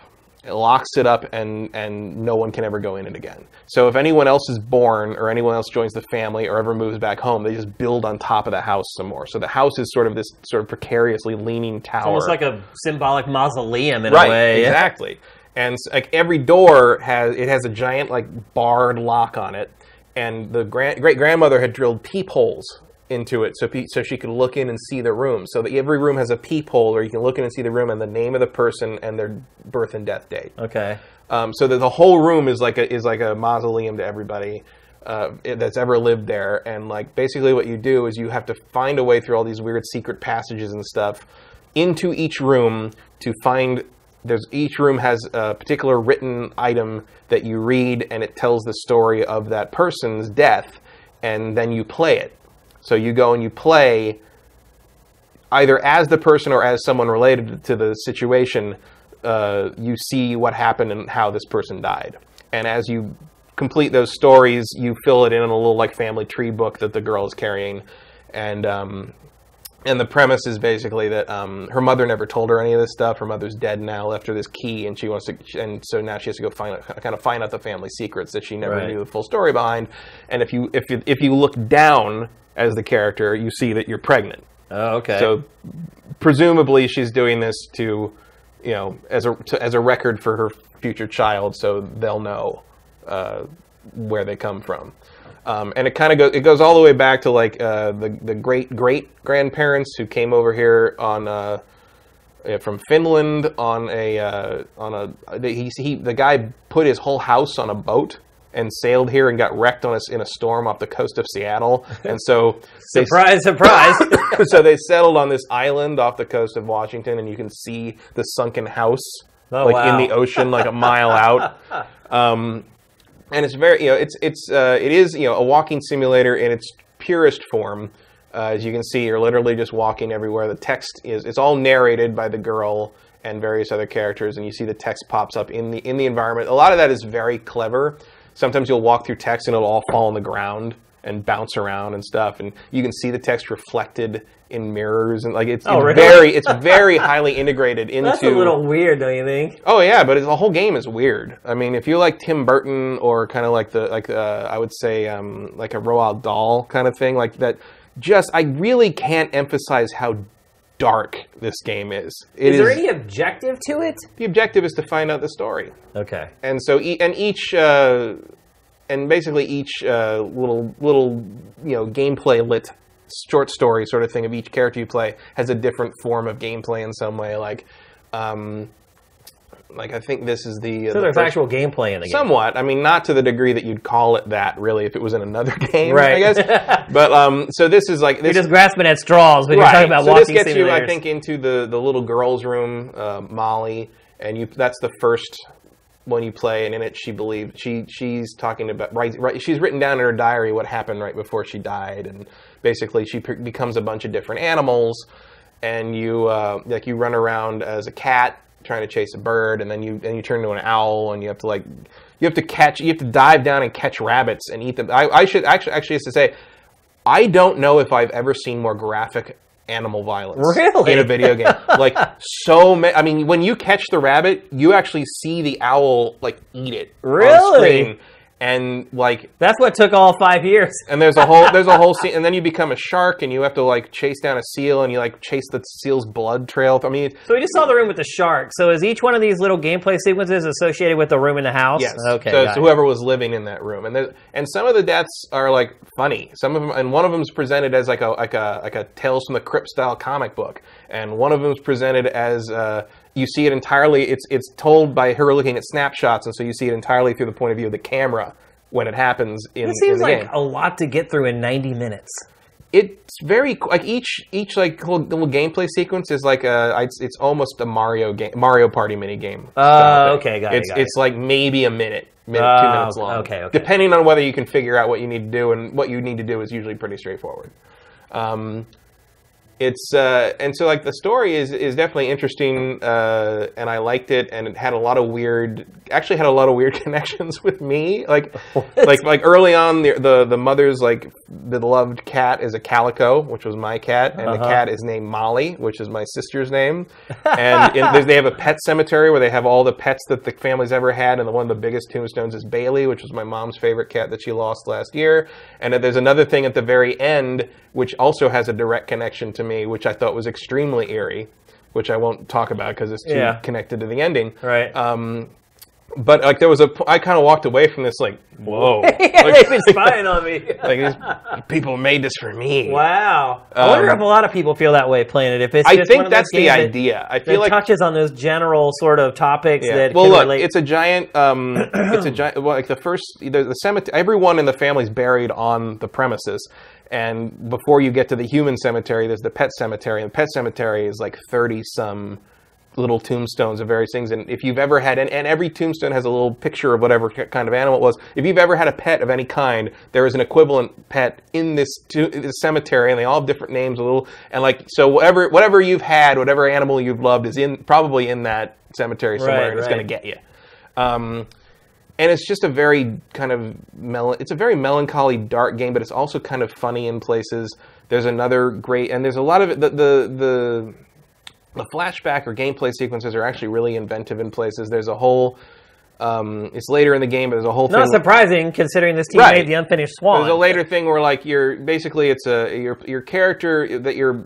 locks it up, and and no one can ever go in it again. So if anyone else is born or anyone else joins the family or ever moves back home, they just build on top of the house some more. So the house is sort of this sort of precariously leaning tower, Almost like a symbolic mausoleum in right, a way. exactly. And like every door has it has a giant like barred lock on it, and the grand, great grandmother had drilled peepholes into it so pe- so she could look in and see the room. So that every room has a peephole where you can look in and see the room and the name of the person and their birth and death date. Okay. Um, so that the whole room is like a is like a mausoleum to everybody uh, that's ever lived there. And like basically, what you do is you have to find a way through all these weird secret passages and stuff into each room to find. There's each room has a particular written item that you read, and it tells the story of that person's death, and then you play it. So you go and you play either as the person or as someone related to the situation, uh, you see what happened and how this person died. And as you complete those stories, you fill it in in a little like family tree book that the girl is carrying, and um, and the premise is basically that um, her mother never told her any of this stuff. Her mother's dead now, left her this key, and she wants to, and so now she has to go find out, kind of find out the family secrets that she never Right. knew the full story behind. And if you if you, if you look down as the character, you see that you're pregnant. Oh, okay. So presumably she's doing this to, you know, as a to, as a record for her future child, so they'll know uh, where they come from. Um, and it kind of goes it goes all the way back to like uh, the the great great grandparents who came over here on uh, from Finland on a uh, on a he, he the guy put his whole house on a boat and sailed here and got wrecked on us in a storm off the coast of Seattle. And so they Surprise, surprise. so they settled on this island off the coast of Washington, and you can see the sunken house Oh, like wow. in the ocean, like a mile out. Um, and it's very, you know, it's it's uh, it is you know a walking simulator in its purest form. Uh, as you can see, you're literally just walking everywhere. The text is it's all narrated by the girl and various other characters, and you see the text pops up in the in the environment. A lot of that is very clever. Sometimes you'll walk through text and it'll all fall on the ground and bounce around and stuff, and you can see the text reflected in mirrors and like it's, Oh, it's really? very it's very highly integrated into. That's a little weird, don't you think? Oh yeah, but it's, the whole game is weird. I mean, if you like Tim Burton or kind of like the like uh, I would say um, like a Roald Dahl kind of thing, like that. Just I really can't emphasize how dark this game is. It Is Is there any objective to it? the objective is to find out the story, Okay. and so e- and each uh, and basically each uh, little little you know gameplay lit short story sort of thing of each character you play has a different form of gameplay in some way. Like, um, like I think this is the, uh, So the there's first- actual gameplay in the game. Somewhat. I mean, not to the degree that you'd call it that, really, if it was in another game, right. I guess. but um, so this is like this. You're just grasping at straws when right. you're talking about so walking So this gets you, I think, into the the little girl's room, uh, Molly, and you. That's the first one you play, and in it, she believes she she's talking about right, right. She's written down in her diary what happened right before she died, and basically she becomes a bunch of different animals, and you uh, like you run around as a cat trying to chase a bird, and then you and you turn into an owl, and you have to like you have to catch you have to dive down and catch rabbits and eat them. I, I should actually actually have to say. I don't know if I've ever seen more graphic animal violence Really? in a video game. like so many. I mean, when you catch the rabbit, you actually see the owl like eat it on Really? And like That's what took all five years. and there's a whole there's a whole scene, and then you become a shark, and you have to like chase down a seal, and you like chase the seal's blood trail. I mean, So we just saw the room with the shark. So is each one of these little gameplay sequences associated with the room in the house? Yes. Okay. So whoever was living in that room, and and some of the deaths are like funny. Some of them, and one of them is presented as like a like a like a Tales from the Crypt style comic book, and one of them is presented as uh, you see it entirely. It's it's told by her looking at snapshots, and so you see it entirely through the point of view of the camera when it happens in, It in seems the like game. a lot to get through in 90 minutes. It's very like each each like little, little gameplay sequence is like a it's, it's almost a Mario game Mario Party mini game. Oh, okay, got it, it's got it. it's like maybe a minute, minute two Oh, minutes long. okay, okay. Depending on whether you can figure out what you need to do, and what you need to do is usually pretty straightforward. Um, it's uh, and so like the story is is definitely interesting, uh, and I liked it, and it had a lot of weird, actually had a lot of weird connections with me. Like like like early on, the, the the mother's like the beloved cat is a calico, which was my cat, and the Uh-huh. cat is named Molly, which is my sister's name. And in, they have a pet cemetery where they have all the pets that the family's ever had, and the one of the biggest tombstones is Bailey, which was my mom's favorite cat that she lost last year. And there's another thing at the very end, which also has a direct connection to me, which I thought was extremely eerie, which I won't talk about because it's too Yeah. connected to the ending. Right. Um, but like there was a, I kind of walked away from this like, whoa, yeah, like, they've been spying on me. like these people made this for me. wow. I wonder Um, if a lot of people feel that way playing it. If it's I think one of those that's the games that- idea. I feel like it touches on those general sort of topics Yeah. that well, look, relate. it's a giant. Um, it's a giant. Well, like the first, the, the cemetery. Everyone in the family's buried on the premises, and before you get to the human cemetery, there's the pet cemetery, and the pet cemetery is like thirty some little tombstones of various things. And if you've ever had, and, and every tombstone has a little picture of whatever kind of animal it was. If you've ever had a pet of any kind, there is an equivalent pet in this, to, this cemetery, and they all have different names. A little, and like so, whatever whatever you've had, whatever animal you've loved is in probably in that cemetery somewhere, Right, and it's right. going to get you. Um, and it's just a very kind of mel- it's a very melancholy dark game but it's also kind of funny in places. There's another great and there's a lot of it the the the, the flashback or gameplay sequences are actually really inventive in places. There's a whole um, it's later in the game but there's a whole thing. Not thing surprising considering this team Right. made the unfinished Swan. there's a later thing where like you're basically it's a your your character that you're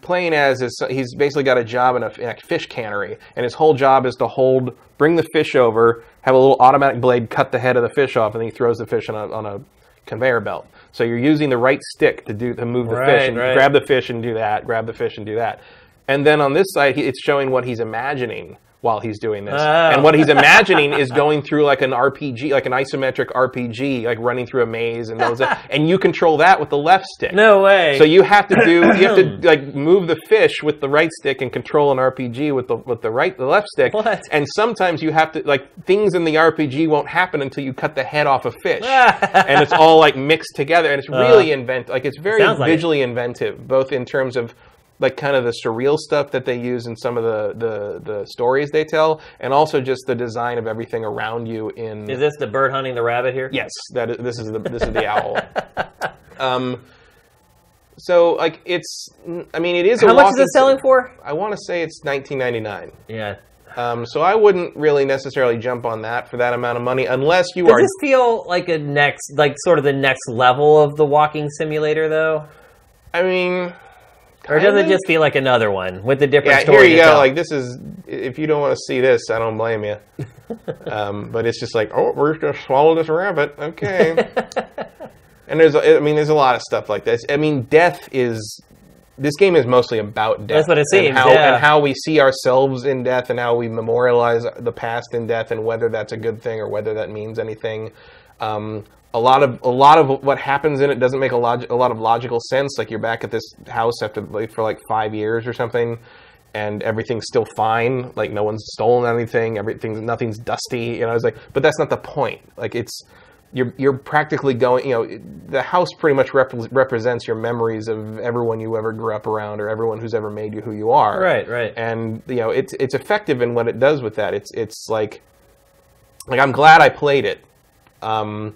playing as is he's basically got a job in a, in a fish cannery and his whole job is to hold bring the fish over have a little automatic blade cut the head of the fish off and then he throws the fish on a on a conveyor belt. So you're using the right stick to do to move the Right, fish and right. grab the fish and do that, grab the fish and do that. And then on this side, he, it's showing what he's imagining while he's doing this. Oh. And what he's imagining is going through like an RPG, like an isometric RPG, like running through a maze and those. and you control that with the left stick. No way. So you have to do you have to like move the fish with the right stick and control an RPG with the with the right the left stick. What? And sometimes you have to like things in the RPG won't happen until you cut the head off a fish. and it's all like mixed together and it's really invent like it's very Uh. Sounds like it. visually inventive both in terms of like kind of the surreal stuff that they use in some of the, the, the stories they tell, and also just the design of everything around you in is this the bird hunting the rabbit here? Yes, that is, this is the this is the owl. Um, so like it's, I mean, it is. How much is it selling for? I want to say it's 19.99. Yeah. Um, so I wouldn't really necessarily jump on that for that amount of money unless you Does are. Does this feel like a next, like sort of the next level of the walking simulator, though? I mean, Or does it just feel like another one with a different Yeah, story? here you to go. tell? Like this is. If you don't want to see this, I don't blame you. um, but it's just like, oh, we're just gonna swallow this rabbit. Okay. and there's, I mean, there's a lot of stuff like this. I mean, death is. This game is mostly about death. That's what it and seems, how, yeah. And how we see ourselves in death, and how we memorialize the past in death, and whether that's a good thing or whether that means anything. Um, a lot of a lot of what happens in it doesn't make a, log- a lot of logical sense. Like you're back at this house after like, for like five years or something, and everything's still fine. Like no one's stolen anything. Everything's nothing's dusty. You know, I was like, but that's not the point. Like it's you're you're practically going. You know, the house pretty much rep- represents your memories of everyone you ever grew up around or everyone who's ever made you who you are. Right, right. And you know, it's it's effective in what it does with that. It's it's like like I'm glad I played it. Um,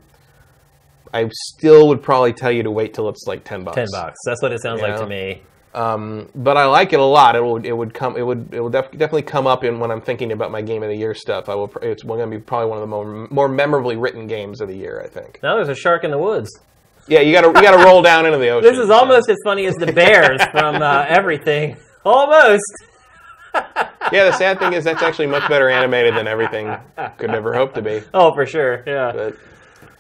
I still would probably tell you to wait till it's like ten bucks. Ten bucks. That's what it sounds like Yeah. to me. Um, but I like it a lot. It would it would come it would it would def- definitely come up in when I'm thinking about my game of the year stuff. I will. pr- It's going to be probably one of the more more memorably written games of the year. I think. Now there's a shark in the woods. Yeah, you got to you got to roll down into the ocean. This is almost as funny as the bears from uh, everything. Almost. Yeah, the sad thing is that's actually much better animated than everything could ever hope to be. Oh, for sure. Yeah. But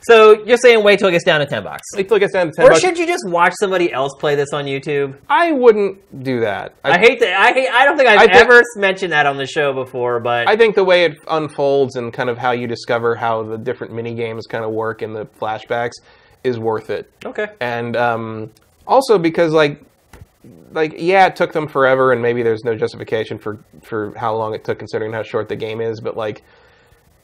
So you're saying wait till it gets down to ten bucks, wait till it gets down to ten or bucks. should you just watch somebody else play this on YouTube? I wouldn't do that. I hate that. I hate. I don't think I've I ever mentioned that on the show before, but I think the way it unfolds and kind of how you discover how the different mini games kind of work in the flashbacks is worth it. okay. And um, also because like like yeah, it took them forever, and maybe there's no justification for for how long it took considering how short the game is. But like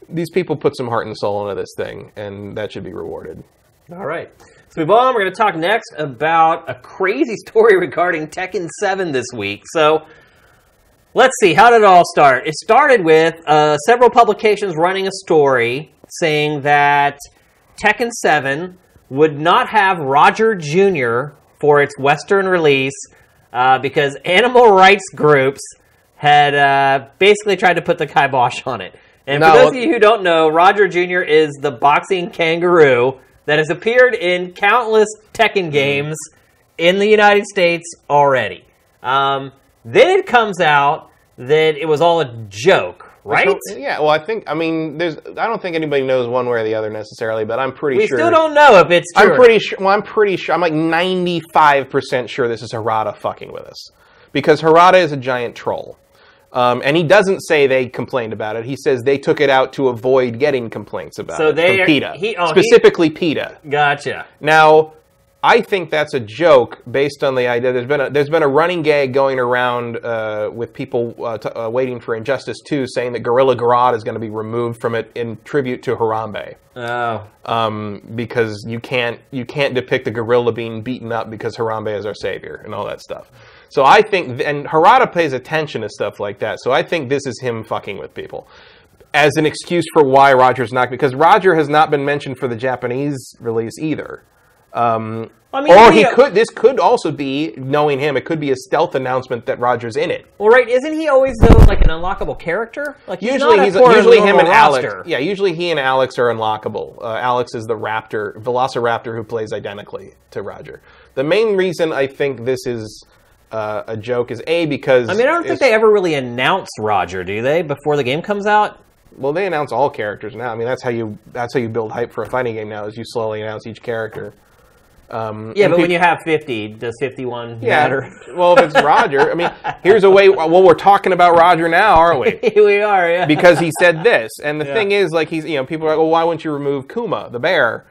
these people put some heart and soul into this thing, and that should be rewarded. All right. So move on. We're going to talk next about a crazy story regarding Tekken 7 this week. So let's see. How did it all start? It started with uh, several publications running a story saying that Tekken 7 would not have Roger Jr. for its Western release uh, because animal rights groups had uh, basically tried to put the kibosh on it. And for those of you who don't know, Roger Jr. is the boxing kangaroo that has appeared in countless Tekken games in the United States already. Um, then it comes out that it was all a joke, right? So- yeah. Well, I think I mean there's I don't think anybody knows one way or the other necessarily, but I'm pretty we sure. We still don't know if it's true. I'm pretty sure. Well, I'm pretty sure. I'm like 95% sure this is Harada fucking with us, because Harada is a giant troll, um, and he doesn't say they complained about it. He says they took it out to avoid getting complaints about So it they from are- PETA, he- oh, he- specifically PETA. Gotcha. Now, I think that's a joke based on the idea. There's been a, there's been a running gag going around uh, with people uh, t- uh, waiting for Injustice 2 saying that Gorilla Grodd is going to be removed from it in tribute to Harambe Oh, um, because you can't you can't depict a gorilla being beaten up because Harambe is our savior and all that stuff. So I think, and Harada pays attention to stuff like that. So I think this is him fucking with people as an excuse for why Roger's not because Roger has not been mentioned for the Japanese release either. Um, I mean, or he- could. This could also be knowing him. It could be a stealth announcement that Roger's in it. well, right. Isn't he always though like an unlockable character? Like he's Usually he's usually him and normal Alex. Yeah, usually he and Alex are unlockable. Uh, Alex is the raptor, Velociraptor, who plays identically to Roger. The main reason I think this is uh, a joke is a because I mean, I don't think they ever really announce Roger, do they? Before the game comes out. well, they announce all characters now. I mean, that's how you that's how you build hype for a fighting game now. Is you slowly announce each character. Um, Yeah, but peop- when you have 50, does 51 yeah, matter? well, if it's Roger, I mean, here's a way. Well, we're talking about Roger now, aren't we? We are, yeah. because he said this. And the Yeah. thing is, like, he's, you know, people are like, well, why wouldn't you remove Kuma, the bear,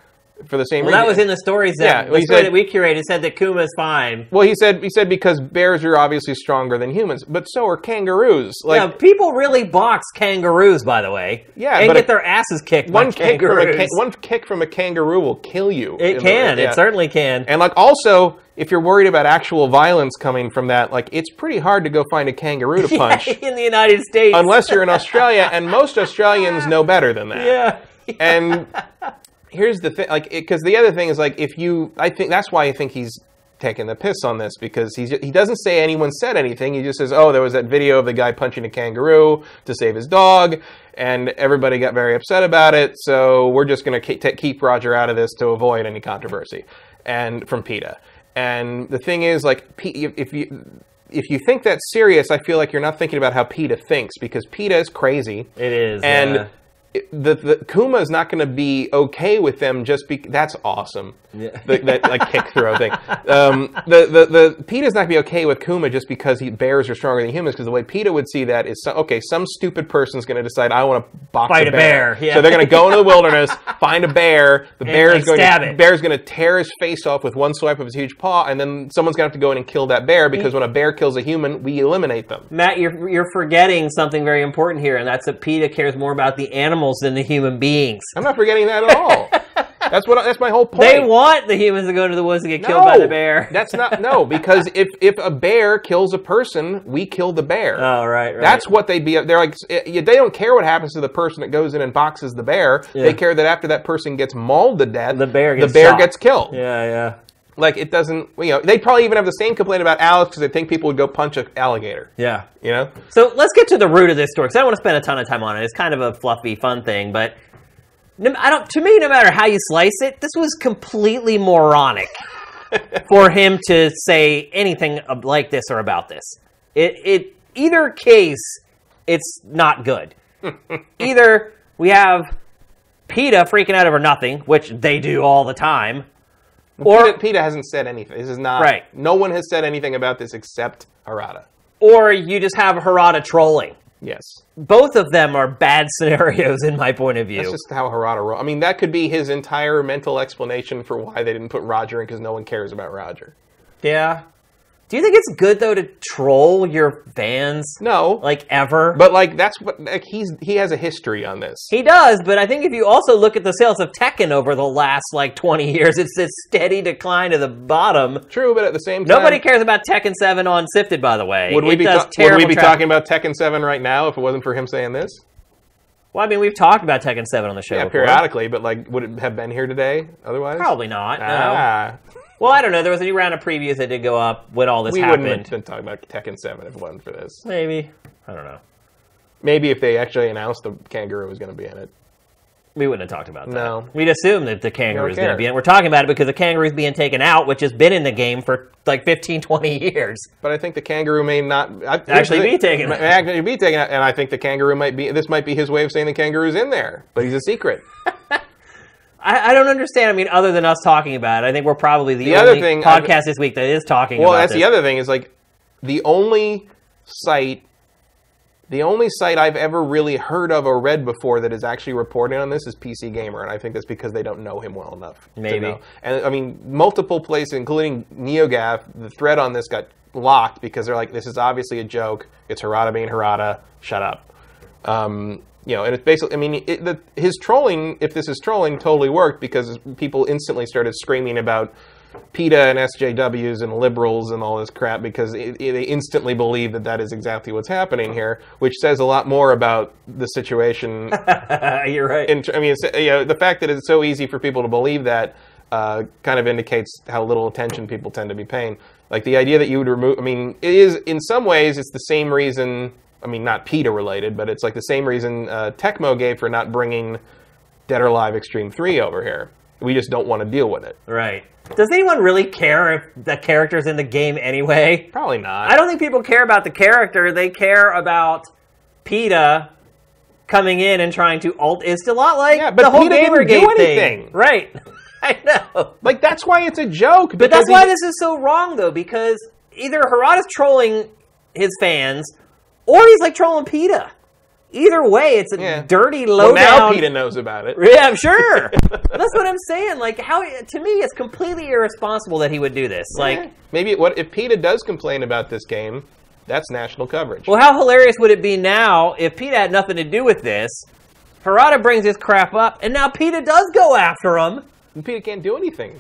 for the same well, reason? that was in the stories that, Yeah, the story said- that we curated said that Kuma's fine. well, he said, he said because bears are obviously stronger than humans, but so are kangaroos. Like, yeah, people really box kangaroos, by the way. Yeah, and get a- their asses kicked one kick from a one kick from a kangaroo will kill you. it can. yeah. It certainly can. And like also, if you're worried about actual violence coming from that, like it's pretty hard to go find a kangaroo to punch in the United States. unless you're in Australia, and most Australians know better than that. yeah. and here's the thing like because the other thing is like if you i think that's why i think he's taking the piss on this because he's he doesn't say anyone said anything he just says oh there was that video of the guy punching a kangaroo to save his dog and everybody got very upset about it so we're just going to keep roger out of this to avoid any controversy and from PETA. and the thing is like if you if you think that's serious, I feel like you're not thinking about how PETA thinks because PETA is crazy. It is, and yeah. It- the, the Kuma is not going to be okay with them just be that's awesome. Yeah. The, that like kick throw thing. Um, the the the PETA's not going to be okay with Kuma just because he bears are stronger than humans. Because the way PETA would see that is so, okay, some stupid person's going to decide I want to box Fight a a bear. bear, yeah. So they're going to go into the wilderness, find a bear. The bear is going stab to it. bear's going to tear his face off with one swipe of his huge paw, and then someone's going to have to go in and kill that bear because when a bear kills a human, we eliminate them. Matt, you're, you're forgetting something very important here, and that's that PETA cares more about the animals than the human beings. I'm not forgetting that at all. That's what. That's my whole point. They want the humans to go into the woods and get killed by the bear. That's not no, because if if a bear kills a person, we kill the bear. oh, right, right. That's what they'd be. They're like eh, they don't care what happens to the person that goes in and boxes the bear. Yeah. They care that after that person gets mauled to death, The bear gets the bear shot. gets killed. Yeah, yeah. Like it doesn't. You know, they probably even have the same complaint about Alex because they think people would go punch an alligator. Yeah. You know, So let's get to the root of this story because I don't want to spend a ton of time on it. It's kind of a fluffy, fun thing, but no, I don't. To me, no matter how you slice it, this was completely moronic for him to say anything like this or about this. It, it either case, it's not good. either we have PETA freaking out over nothing, which they do all the time, or PETA, PETA hasn't said anything. This is not Right. No one has said anything about this except Harada. or you just have Harada trolling. Yes. Both of them are bad scenarios in my point of view. That's just how Harada rolls. I mean, that could be his entire mental explanation for why they didn't put Roger in because no one cares about Roger. Yeah. Do you think it's good though to troll your fans? No, Like ever? but like that's what like he's he has a history on this. he does, but I think if you also look at the sales of Tekken over the last like 20 years, it's this steady decline to the bottom. True, but at the same time, Nobody cares about Tekken 7 on Sifted, by the way. Would we It be ta- would we be traffic. talking about Tekken Seven right now if it wasn't for him saying this? Well, I mean, we've talked about Tekken 7 on the show Yeah, before. periodically, but like, would it have been here today otherwise? Probably not. No. Ah. Well, I don't know. There was a new round of previews that did go up when all this we happened. wouldn't have been talking about Tekken Seven if it wasn't for this. Maybe. I don't know. Maybe if they actually announced the kangaroo was going to be in it. We wouldn't have talked about that. No. We'd assume that the kangaroo is going to care. be in. it. We're talking about it because the kangaroo's being taken out, which has been in the game for like 15, 20 years. But I think the kangaroo may not I, Actually be taken out. Actually be taken out, and I think the kangaroo might be. This might be his way of saying the kangaroo's in there, but he's a secret. I, I don't understand. I mean, other than us talking about it, I think we're probably the, The only other thing- podcast this week that is talking about. Well, that's this. the other thing is like the only site, the only site I've ever really heard of or read before that is actually reporting on this is PC Gamer, and I think that's because they don't know him well enough. Maybe. And I mean, multiple places, including NeoGaf, the thread on this got locked because they're like, "This is obviously a joke. It's Harada being Harada. Shut up." Um, you know, and it's basically, I mean, it, the, his trolling, if this is trolling, totally worked because people instantly started screaming about PETA and SJWs and liberals and all this crap because it, it- they instantly believe that that is exactly what's happening here, which says a lot more about the situation. You're right. in, I mean, you know, the fact that it's so easy for people to believe that uh, kind of indicates how little attention people tend to be paying. Like the idea that you would remove, I mean, it is in some ways it's the same reason. I mean, not PETA related, but it's like the same reason uh, Tecmo gave for not bringing Dead or Alive Extreme Three over here. We just don't want to deal with it. right. Does anyone really care if the character's in the game anyway? Probably not. I don't think people care about the character. They care about PETA coming in and trying to alt. It's a lot like Yeah, but the whole PETA didn't Gamergate do thing. Right. I know. Like that's why it's a joke. But that's why this is so wrong, though, because either Harada's trolling his fans, or he's like trolling PETA. Either way, it's a Yeah. dirty, well, low now down. PETA knows about it. Yeah, I'm sure. That's what I'm saying. Like, how to me, it's completely irresponsible that he would do this. Like, Maybe what if PETA does complain about this game? That's national coverage. well, how hilarious would it be now if PETA had nothing to do with this? Harada brings his crap up, and now PETA does go after him. And PETA can't do anything.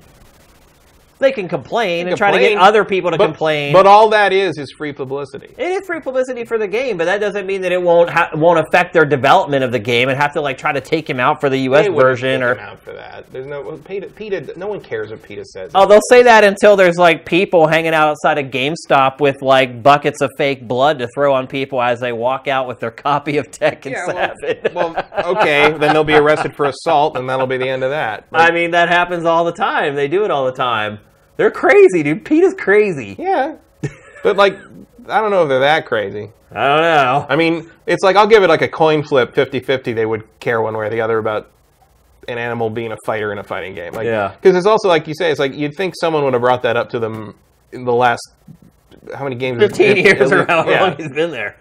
They can complain and Complain, try to get other people to but, complain. But all that is is free publicity. It is free publicity for the game, but that doesn't mean that it won't ha- won't affect their development of the game and have to like try to take him out for the U.S. They version or. him out for that. There's no well, PETA, PETA. No one cares what PETA says. Oh, they'll say that until there's like people hanging out outside a GameStop with like buckets of fake blood to throw on people as they walk out with their copy of Tekken yeah, 7. well, okay, then they'll be arrested for assault, and that'll be the end of that. I mean, that happens all the time. They do it all the time. They're crazy, dude. Pete is crazy. yeah, but like, I don't know if they're that crazy. I don't know. I mean, it's like I'll give it like a coin flip 50-50 they would care one way or the other about an animal being a fighter in a fighting game. Like, Yeah. Because it's also like you say, it's like you'd think someone would have brought that up to them in the last how many games? 15 years or however yeah. long he's been there.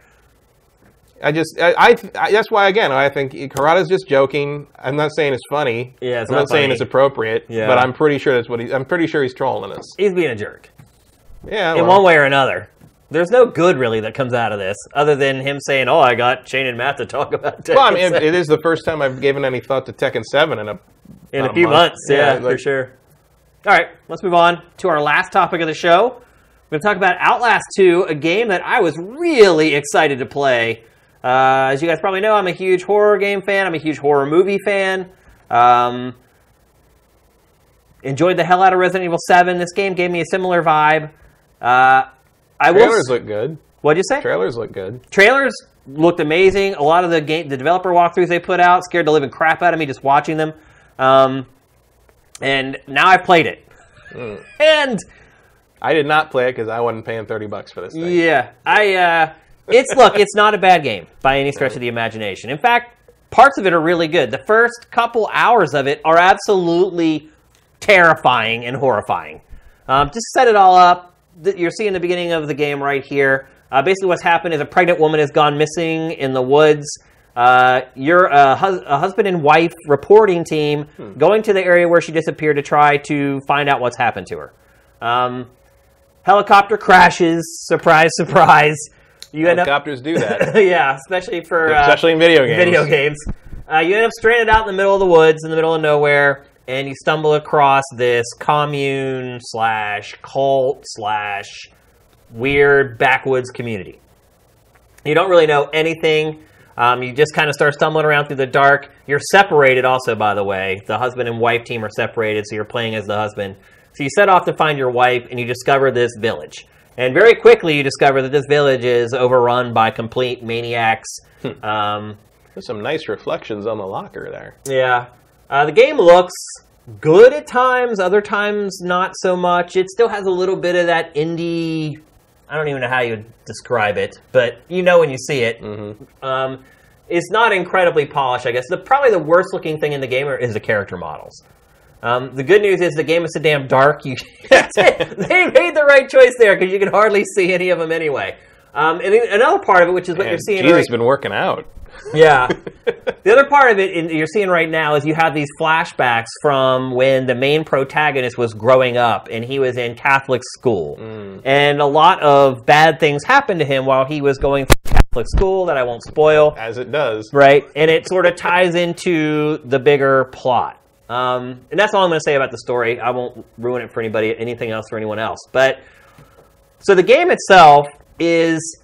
I just, I, I, I, that's why again, I think Harada's just joking. I'm not saying it's funny. Yeah, it's I'm not not, saying it's appropriate. Yeah. but I'm pretty sure that's what he. I'm pretty sure he's trolling us. He's being a jerk. Yeah, in well, one way or another. There's no good really that comes out of this, other than him saying, "Oh, I got Shane and Matt to talk about Tekken Well, I mean, 7 it is the first time I've given any thought to Tekken Seven in a in a few month. months." Yeah, Yeah, for sure. All right, let's move on to our last topic of the show. We're going to talk about Outlast 2, a game that I was really excited to play. Uh, as you guys probably know, I'm a huge horror game fan. I'm a huge horror movie fan. Um, enjoyed the hell out of Resident Evil 7. This game gave me a similar vibe. Uh, I will. Trailers s- look good. What'd you say? Trailers look good. trailers looked amazing. A lot of the game, the developer walkthroughs they put out scared the living crap out of me just watching them. Um, and now I've played it, and I did not play it because I wasn't paying thirty bucks for this thing. yeah, I uh, it's look, it's not a bad game by any stretch of the imagination. In fact, parts of it are really good. The first couple hours of it are absolutely terrifying and horrifying. Um, just set it all up. You're seeing the beginning of the game right here. Uh, basically, what's happened is a pregnant woman has gone missing in the woods. Uh, you're a, hus- a husband and wife reporting team going to the area where she disappeared to try to find out what's happened to her. Um, helicopter crashes. Surprise, surprise. You end up Helicopters do that, yeah, especially for uh, especially in video games. video games. Uh, you end up stranded out in the middle of the woods, in the middle of nowhere, and you stumble across this commune slash cult slash weird backwoods community. You don't really know anything. Um, you just kind of start stumbling around through the dark. You're separated, also, by the way. The husband and wife team are separated, so you're playing as the husband. So you set off to find your wife, and you discover this village. And very quickly, you discover that this village is overrun by complete maniacs. um, There's some nice reflections on the locker there. yeah. Uh, the game looks good at times, other times not so much. It still has a little bit of that indie. I don't even know how you would describe it, but you know when you see it. Um, it's not incredibly polished, I guess. The, probably the worst looking thing in the game are- is the character models. Um, the good news is the game is so damn dark. You they made the right choice there because you can hardly see any of them anyway. Um, and another part of it, which is what Man, you're seeing Jesus right, been working out. yeah. the other part of it in, you're seeing right now is you have these flashbacks from when the main protagonist was growing up and he was in Catholic school. And a lot of bad things happened to him while he was going through Catholic school that I won't spoil. As it does. Right? And it sort of ties into the bigger plot. Um, and that's all I'm going to say about the story. I won't ruin it for anybody, anything else for anyone else. But so the game itself is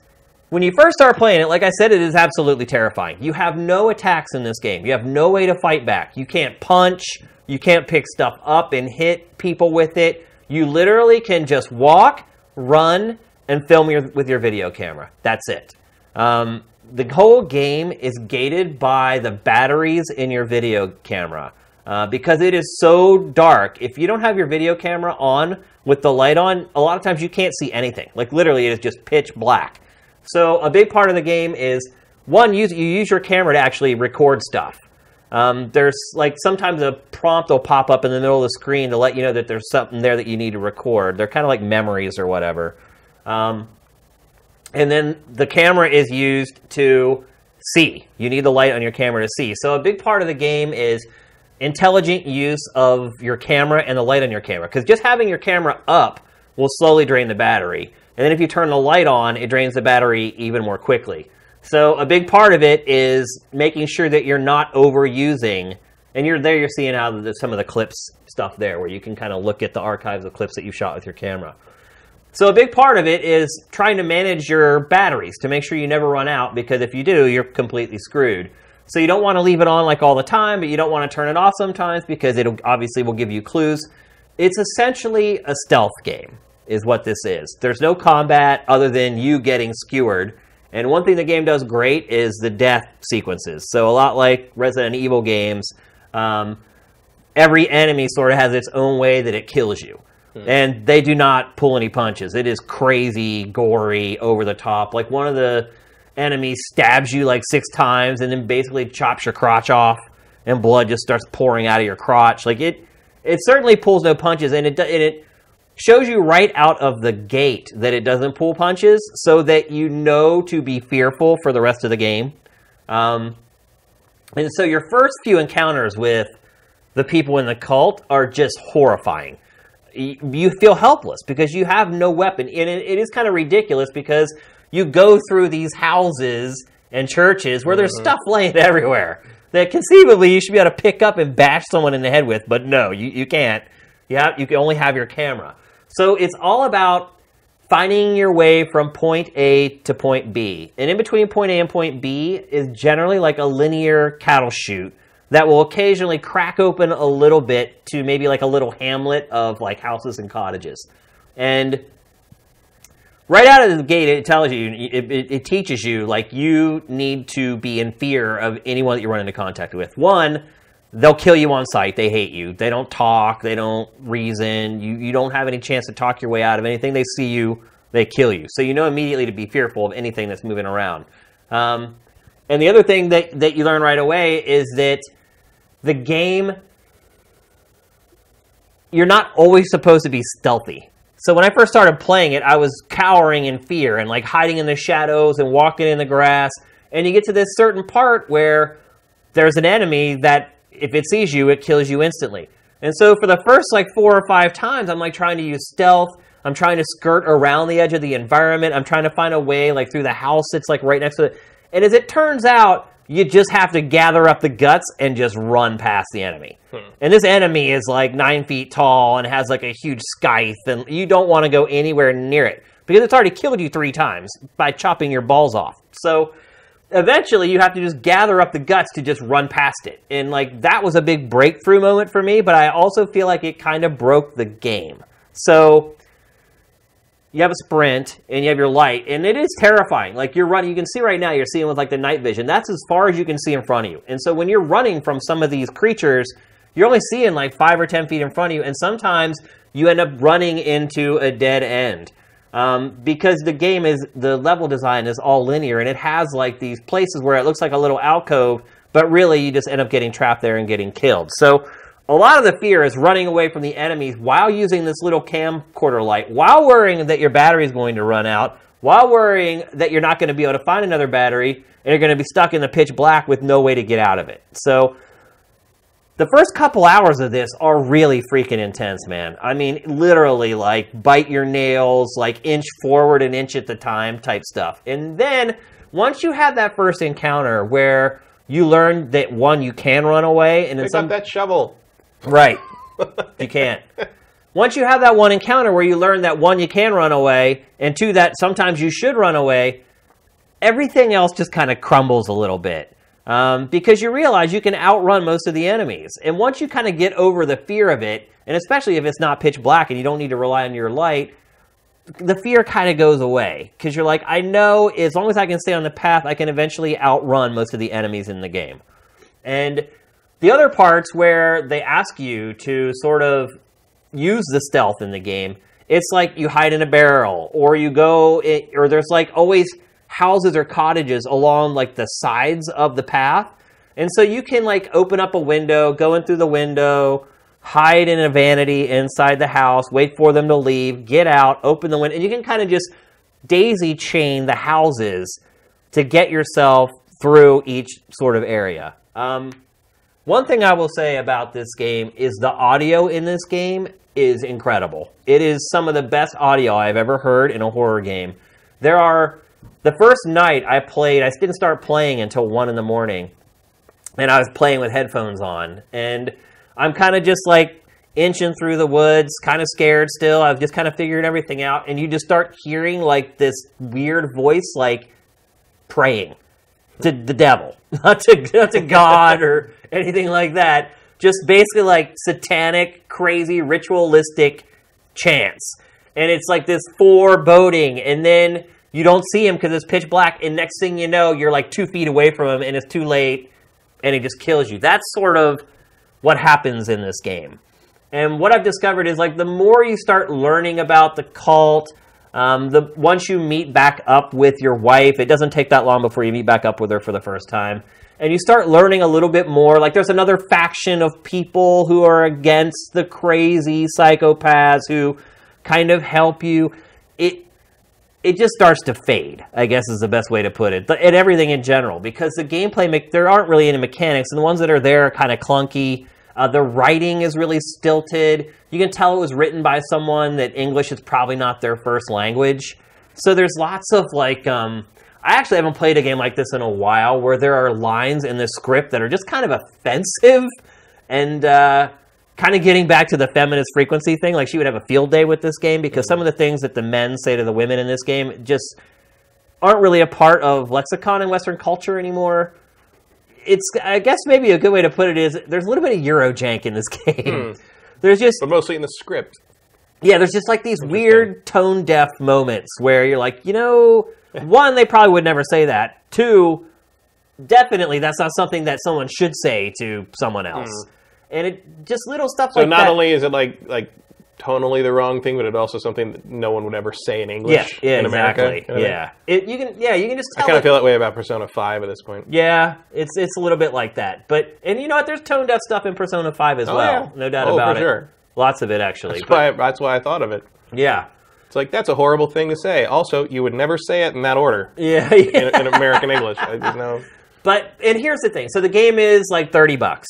when you first start playing it, like I said, it is absolutely terrifying. You have no attacks in this game. You have no way to fight back. You can't punch. You can't pick stuff up and hit people with it. You literally can just walk, run, and film your, with your video camera. That's it. Um, the whole game is gated by the batteries in your video camera. Uh, because it is so dark. If you don't have your video camera on with the light on, a lot of times you can't see anything. Like literally, it is just pitch black. So a big part of the game is one, use you use your camera to actually record stuff. Um, there's like sometimes a prompt will pop up in the middle of the screen to let you know that there's something there that you need to record. They're kind of like memories or whatever. Um, and then the camera is used to see. You need the light on your camera to see. So a big part of the game is intelligent use of your camera and the light on your camera. Because just having your camera up will slowly drain the battery. And then if you turn the light on, it drains the battery even more quickly. So a big part of it is making sure that you're not overusing. And you're there. You're seeing how the, some of the clips stuff there, where you can kind of look at the archives of clips that you shot with your camera. So a big part of it is trying to manage your batteries to make sure you never run out. Because if you do, you're completely screwed. So you don't want to leave it on like all the time, but you don't want to turn it off sometimes because it obviously will give you clues. It's essentially a stealth game, is what this is. There's no combat other than you getting skewered and one thing the game does great is the death sequences. So a lot like Resident Evil games, um, every enemy sort of has its own way that it kills you. Hmm. And they do not pull any punches. It is crazy, gory, over the top. Like one of the enemies stabs you like six times and then basically chops your crotch off, and blood just starts pouring out of your crotch. Like it, it certainly pulls no punches, and it and it shows you right out of the gate that it doesn't pull punches so that you know to be fearful for the rest of the game. Um, and so your first few encounters with the people in the cult are just horrifying. You feel helpless because you have no weapon. And it is kind of ridiculous because you go through these houses and churches where there's mm-hmm. stuff laying everywhere that conceivably you should be able to pick up and bash someone in the head with, but no, you, you can't. You, have, you can only have your camera. So it's all about finding your way from point A to point B. And in between point A and point B is generally like a linear cattle chute that will occasionally crack open a little bit to maybe like a little hamlet of like houses and cottages. And right out of the gate, it tells you, it, it, it, teaches you, like, you need to be in fear of anyone that you run into contact with. One, they'll kill you on sight. They hate you. They don't talk. They don't reason. You, you don't have any chance to talk your way out of anything. They see you, they kill you. So you know immediately to be fearful of anything that's moving around. Um, and the other thing that, that you learn right away is that the game, you're not always supposed to be stealthy. So when I first started playing it, I was cowering in fear and like hiding in the shadows and walking in the grass. And you get to this certain part where there's an enemy that if it sees you, it kills you instantly. And so for the first like four or five times, I'm like trying to use stealth. I'm trying to skirt around the edge of the environment. I'm trying to find a way like through the house that's like right next to it. And as it turns out, you just have to gather up the guts and just run past the enemy. Hmm. And this enemy is like nine feet tall and has like a huge scythe, and you don't want to go anywhere near it because it's already killed you three times by chopping your balls off. So eventually you have to just gather up the guts to just run past it. And like that was a big breakthrough moment for me, but I also feel like it kind of broke the game. So you have a sprint and you have your light, and it is terrifying. Like you're running, you can see right now, you're seeing with like the night vision. That's as far as you can see in front of you. And so when you're running from some of these creatures, you're only seeing like five or ten feet in front of you, and sometimes you end up running into a dead end um, because the game is the level design is all linear and it has like these places where it looks like a little alcove, but really you just end up getting trapped there and getting killed. So a lot of the fear is running away from the enemies while using this little camcorder light, while worrying that your battery is going to run out, while worrying that you're not going to be able to find another battery and you're going to be stuck in the pitch black with no way to get out of it. So the first couple hours of this are really freaking intense, man. I mean, literally, like, bite your nails, like, inch forward an inch at the time type stuff. And then, once you have that first encounter where you learn that one, you can run away, and then Pick some. up that shovel. Right. you can't. Once you have that one encounter where you learn that one, you can run away, and two, that sometimes you should run away, everything else just kind of crumbles a little bit um, because you realize you can outrun most of the enemies. And once you kind of get over the fear of it, and especially if it's not pitch black and you don't need to rely on your light, the fear kind of goes away because you're like, I know as long as I can stay on the path, I can eventually outrun most of the enemies in the game. And the other parts where they ask you to sort of use the stealth in the game, it's like you hide in a barrel or you go, it, or there's like always houses or cottages along like the sides of the path. And so you can like open up a window, go in through the window, hide in a vanity inside the house, wait for them to leave, get out, open the window, and you can kind of just daisy chain the houses to get yourself through each sort of area. Um, one thing I will say about this game is the audio in this game is incredible. It is some of the best audio I've ever heard in a horror game. There are the first night I played, I didn't start playing until one in the morning, and I was playing with headphones on, and I'm kind of just like inching through the woods, kind of scared still. I've just kind of figured everything out, and you just start hearing like this weird voice, like praying to the devil, not to not to God or anything like that. Just basically like satanic, crazy, ritualistic chants, and it's like this foreboding, and then you don't see him because it's pitch black, and next thing you know, you're like two feet away from him, and it's too late, and he just kills you. That's sort of what happens in this game. And what I've discovered is like the more you start learning about the cult, um, the once you meet back up with your wife, it doesn't take that long before you meet back up with her for the first time, and you start learning a little bit more. Like there's another faction of people who are against the crazy psychopaths who kind of help you. It it just starts to fade. I guess is the best way to put it, and everything in general because the gameplay me- there aren't really any mechanics, and the ones that are there are kind of clunky. Uh, the writing is really stilted. You can tell it was written by someone that English is probably not their first language. So there's lots of like, um, I actually haven't played a game like this in a while where there are lines in the script that are just kind of offensive and uh, kind of getting back to the feminist frequency thing. Like she would have a field day with this game because some of the things that the men say to the women in this game just aren't really a part of lexicon in Western culture anymore it's I guess maybe a good way to put it is there's a little bit of Eurojank in this game. Hmm. There's just but mostly in the script. yeah, there's just like these weird tone deaf moments where you're like, you know, one they probably would never say that. Two, definitely that's not something that someone should say to someone else. Hmm. And it just little stuff So like not only is it like like tonally the wrong thing, but it's also something that no one would ever say in English yeah, in America. exactly. kind of thing. Yeah, it, you can yeah you can just I kind it- of feel that way about Persona Five at this point. Yeah, it's it's a little bit like that. But and you know what? There's tone deaf stuff in Persona Five as Oh, well. yeah. No doubt Oh, about for it. sure. Lots of it actually. That's But- why, that's why I thought of it. yeah. It's like that's a horrible thing to say. Also, you would never say it in that order Yeah, in, yeah. in American English. I, there's no. But and here's the thing. So the game is like thirty bucks.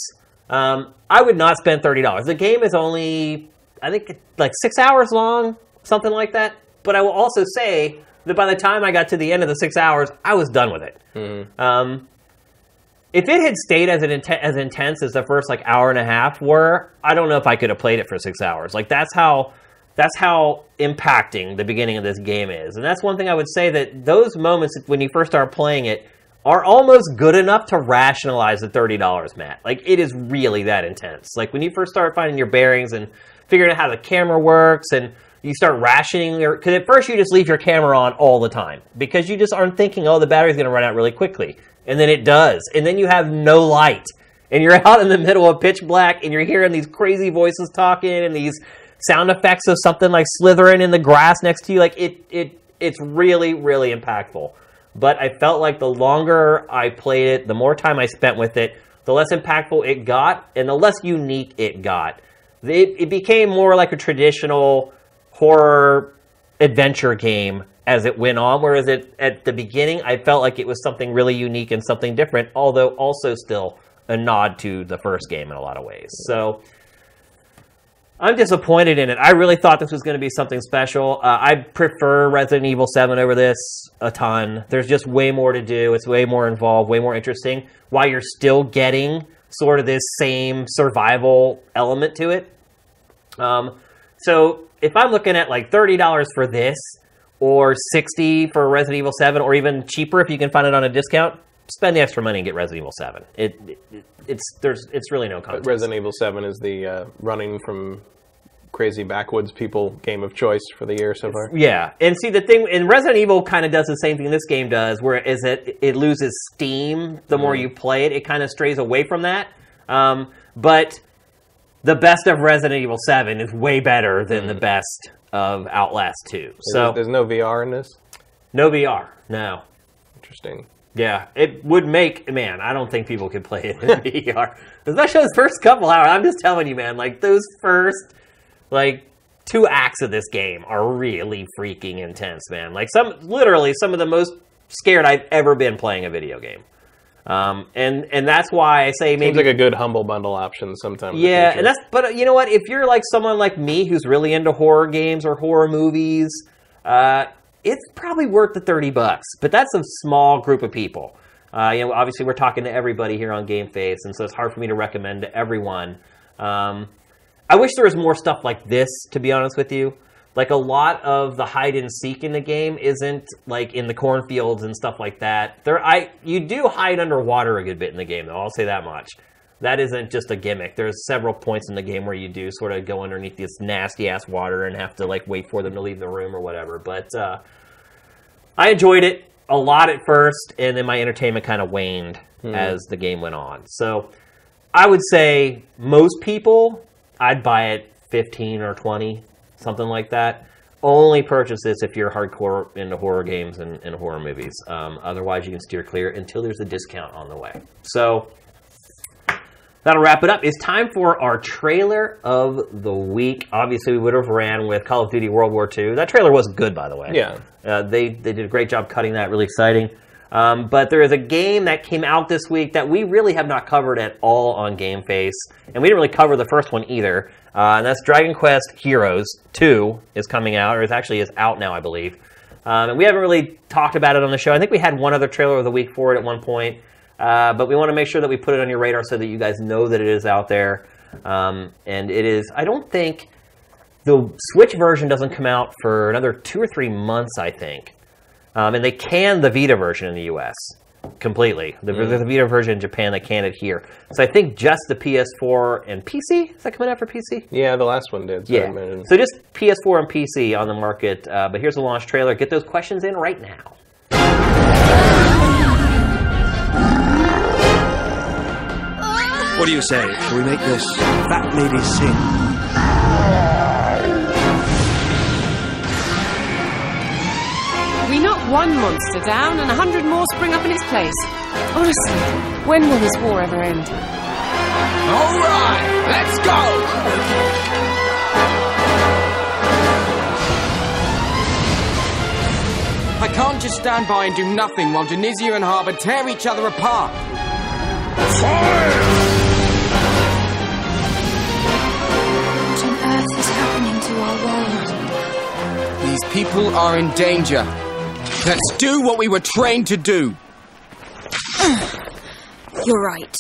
Um, I would not spend thirty dollars. The game is only I think like six hours long, something like that. But I will also say that by the time I got to the end of the six hours, I was done with it. Um, if it had stayed as as intense as the first like hour and a half were, I don't know if I could have played it for six hours. Like that's how that's how impacting the beginning of this game is, and that's one thing I would say that those moments when you first start playing it are almost good enough to rationalize the thirty dollars, Matt. Like it is really that intense. Like when you first start finding your bearings and figuring out how the camera works and you start rationing your because at first you just leave your camera on all the time because you just aren't thinking oh the battery's going to run out really quickly. And then it does. And then you have no light. And you're out in the middle of pitch black and you're hearing these crazy voices talking and these sound effects of something like slithering in the grass next to you. Like it it it's really really impactful but i felt like the longer i played it the more time i spent with it the less impactful it got and the less unique it got. It, it became more like a traditional horror adventure game as it went on whereas it at the beginning i felt like it was something really unique and something different although also still a nod to the first game in a lot of ways. So i'm disappointed in it. I really thought this was going to be something special. Uh, i prefer resident evil 7 over this a ton. There's just way more to do. It's way more involved way more interesting. While you're still getting sort of this same survival element to it um, so if I'm looking at like thirty dollars for this, or sixty for Resident Evil Seven, or even cheaper if you can find it on a discount, spend the extra money and get Resident Evil Seven. It, it it's there's it's really no contest. Resident Evil Seven is the uh, running from crazy backwoods people game of choice for the year so far. Yeah, and see the thing, and Resident Evil kind of does the same thing this game does, where is it it loses steam the more you play it. It kind of strays away from that. Um, but the best of Resident Evil Seven is way better than the best of Outlast Two. So there's, there's no VR in this. no VR, no. Interesting. Yeah, it would make man. I don't think people could play it in VR, especially those first couple hours. I'm just telling you, man. Like those first, like two acts of this game are really freaking intense, man. Like some, literally, some of the most scared I've ever been playing a video game. Um, and and that's why I say maybe Seems like a good humble bundle option sometimes. yeah, and that's but you know what? If you're like someone like me who's really into horror games or horror movies, uh, it's probably worth the thirty bucks. But that's a small group of people. Uh, you know, obviously we're talking to everybody here on GameFace, and so it's hard for me to recommend to everyone. Um, I wish there was more stuff like this, to be honest with you. Like a lot of the hide and seek in the game isn't like in the cornfields and stuff like that. There, I you do hide underwater a good bit in the game, though. I'll say that much. That isn't just a gimmick. There's several points in the game where you do sort of go underneath this nasty ass water and have to like wait for them to leave the room or whatever. But uh, I enjoyed it a lot at first, and then my entertainment kind of waned as the game went on. So I would say most people, I'd buy it 15 or 20, something like that. Only purchase this if you're hardcore into horror games and, and horror movies. Um, otherwise, you can steer clear until there's a discount on the way. So that'll wrap it up. It's time for our trailer of the week. Obviously, we would have ran with Call of Duty World War II. That trailer was good, by the way. Yeah. Uh, they, they did a great job cutting that, really exciting. Um, but there is a game that came out this week that we really have not covered at all on GameFace, and we didn't really cover the first one either. Uh, and that's Dragon Quest Heroes 2 is coming out, or it actually is out now, I believe. Um, and we haven't really talked about it on the show. I think we had one other trailer of the week for it at one point, uh, but we want to make sure that we put it on your radar so that you guys know that it is out there. Um, and it is, I don't think the Switch version doesn't come out for another two or three months, I think. Um, and they canned the Vita version in the US completely. The, There's a Vita version in Japan, they canned it here. So I think just the PS4 and PC is that coming out for PC? Yeah, the last one did. So Yeah. So just PS4 and PC on the market. Uh, but here's the launch trailer. Get those questions in right now. What do you say? Shall we make this fat lady sing? We knock one monster down and a hundred more spring up in its place. Honestly, when will this war ever end? All right, let's go. I can't just stand by and do nothing while Denizia and Harbour tear each other apart. What These people are in danger. Let's do what we were trained to do. You're right.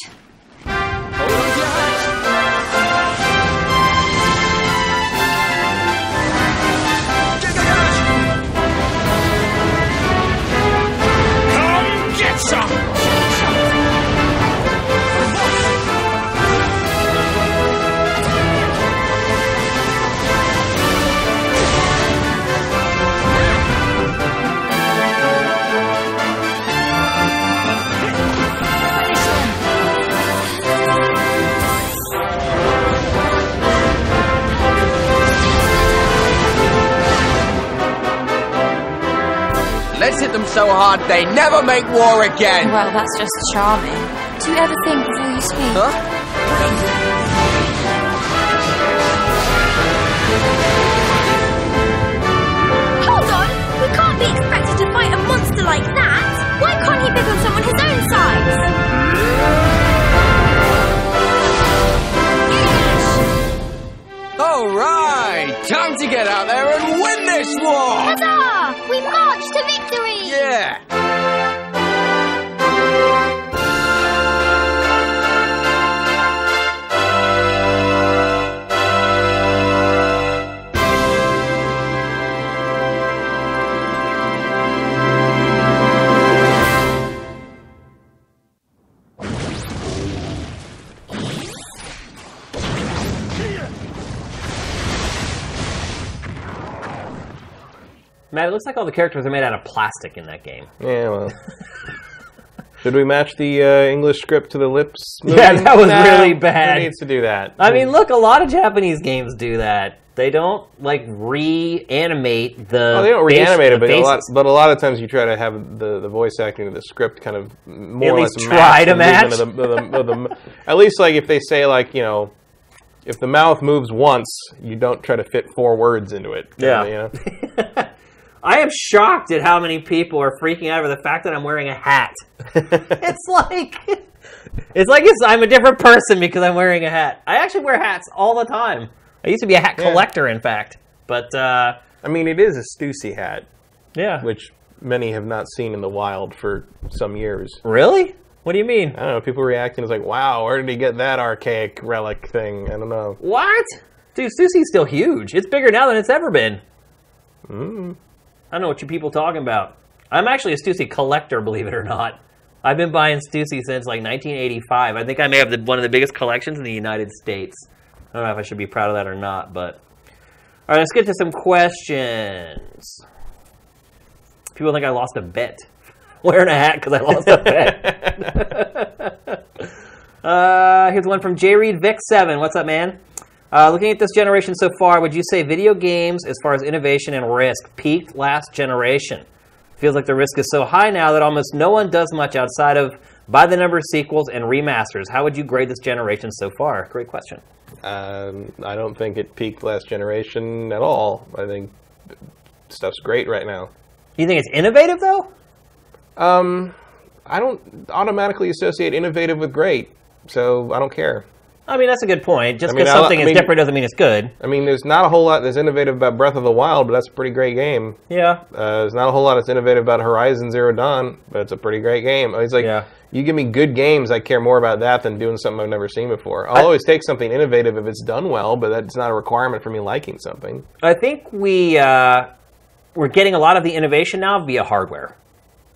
Let's hit them so hard they never make war again. Well, that's just charming. Do you ever think before you speak? Huh? Hold on! We can't be expected to fight a monster like that! Why can't he pick on someone his own size? All right, time to get out there and win this war. Huzzah! Yeah. Matt, it looks like all the characters are made out of plastic in that game. Yeah, well. Should we match the uh, English script to the lips? Yeah, that was Nah, really bad. Who needs to do that? I mean, look, a lot of Japanese games do that. They don't like reanimate the. Oh, they don't reanimate it, but a lot, but a lot of times you try to have the, the voice acting of the script kind of more At or least less try to match. the the- of the- of the- at least, like if they say like you know, if the mouth moves once, you don't try to fit four words into it. Yeah. you know? I am shocked at how many people are freaking out over the fact that I'm wearing a hat. it's like it's like it's, I'm a different person because I'm wearing a hat. I actually wear hats all the time. I used to be a hat Yeah. collector, in fact. But uh, I mean, it is a Stussy hat, yeah, which many have not seen in the wild for some years. really? What do you mean? I don't know. People reacting is like, "Wow, where did he get that archaic relic thing?" I don't know. What? Dude, Stussy's still huge. It's bigger now than it's ever been. Mm. I don't know what you people talking about. I'm actually a Stussy collector, believe it or not. I've been buying Stussy since like 1985. I think I may have the, one of the biggest collections in the United States. I don't know if I should be proud of that or not, but all right, let's get to some questions. People think I lost a bet. Wearing a hat because I lost a bet. uh, here's one from J Reed Vic Seven. What's up, man? Uh, looking at this generation so far, would you say video games, as far as innovation and risk, peaked last generation? Feels like the risk is so high now that almost no one does much outside of by the number of sequels and remasters. How would you grade this generation so far? Great question. Um, I don't think it peaked last generation at all. I think stuff's great right now. You think it's innovative though? Um, I don't automatically associate innovative with great, so I don't care. I mean, that's a good point. Just I mean, because I- something is different doesn't mean it's good. I mean, there's not a whole lot that's innovative about Breath of the Wild, but that's a pretty great game. Yeah. Uh, there's not a whole lot that's innovative about Horizon Zero Dawn, but it's a pretty great game. It's like Yeah. you give me good games, I care more about that than doing something I've never seen before. I'll always take something innovative if it's done well, but that's not a requirement for me liking something. I think we uh, we're getting a lot of the innovation now via hardware.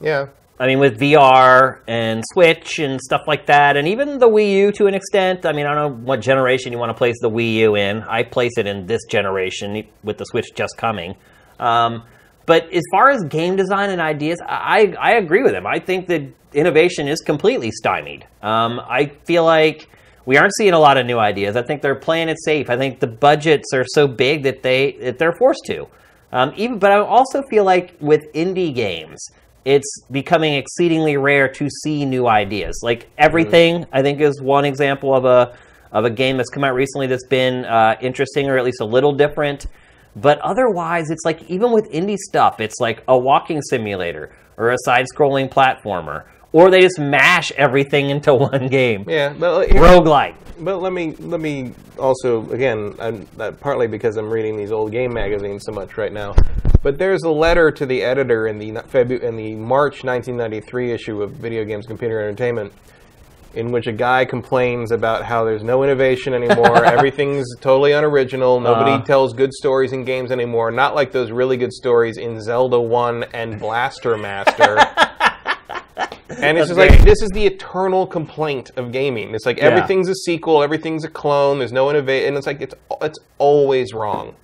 Yeah, I mean, with VR and Switch and stuff like that, and even the Wii U to an extent. I mean, I don't know what generation you want to place the Wii U in. I place it in this generation with the Switch just coming. Um, but as far as game design and ideas, I, I agree with him. I think that innovation is completely stymied. Um, I feel like we aren't seeing a lot of new ideas. I think they're playing it safe. I think the budgets are so big that they that they're forced to. Um, even, but I also feel like with indie games, it's becoming exceedingly rare to see new ideas. Like mm. everything, I think, is one example of a of a game that's come out recently that's been uh, interesting or at least a little different. But otherwise, it's like even with indie stuff, it's like a walking simulator or a side-scrolling platformer, or they just mash everything into one game. yeah. But uh, here- Roguelike. But let me let me also again, I'm, that partly because I'm reading these old game magazines so much right now. But there's a letter to the editor in the Febu- in the March 1993 issue of Video Games Computer Entertainment, in which a guy complains about how there's no innovation anymore. Everything's totally unoriginal. Nobody Uh. tells good stories in games anymore. Not like those really good stories in Zelda One and Blaster Master. And it's That's just like this is the eternal complaint of gaming. It's like Yeah. everything's a sequel, everything's a clone. There's no innovation, and it's like it's it's always wrong.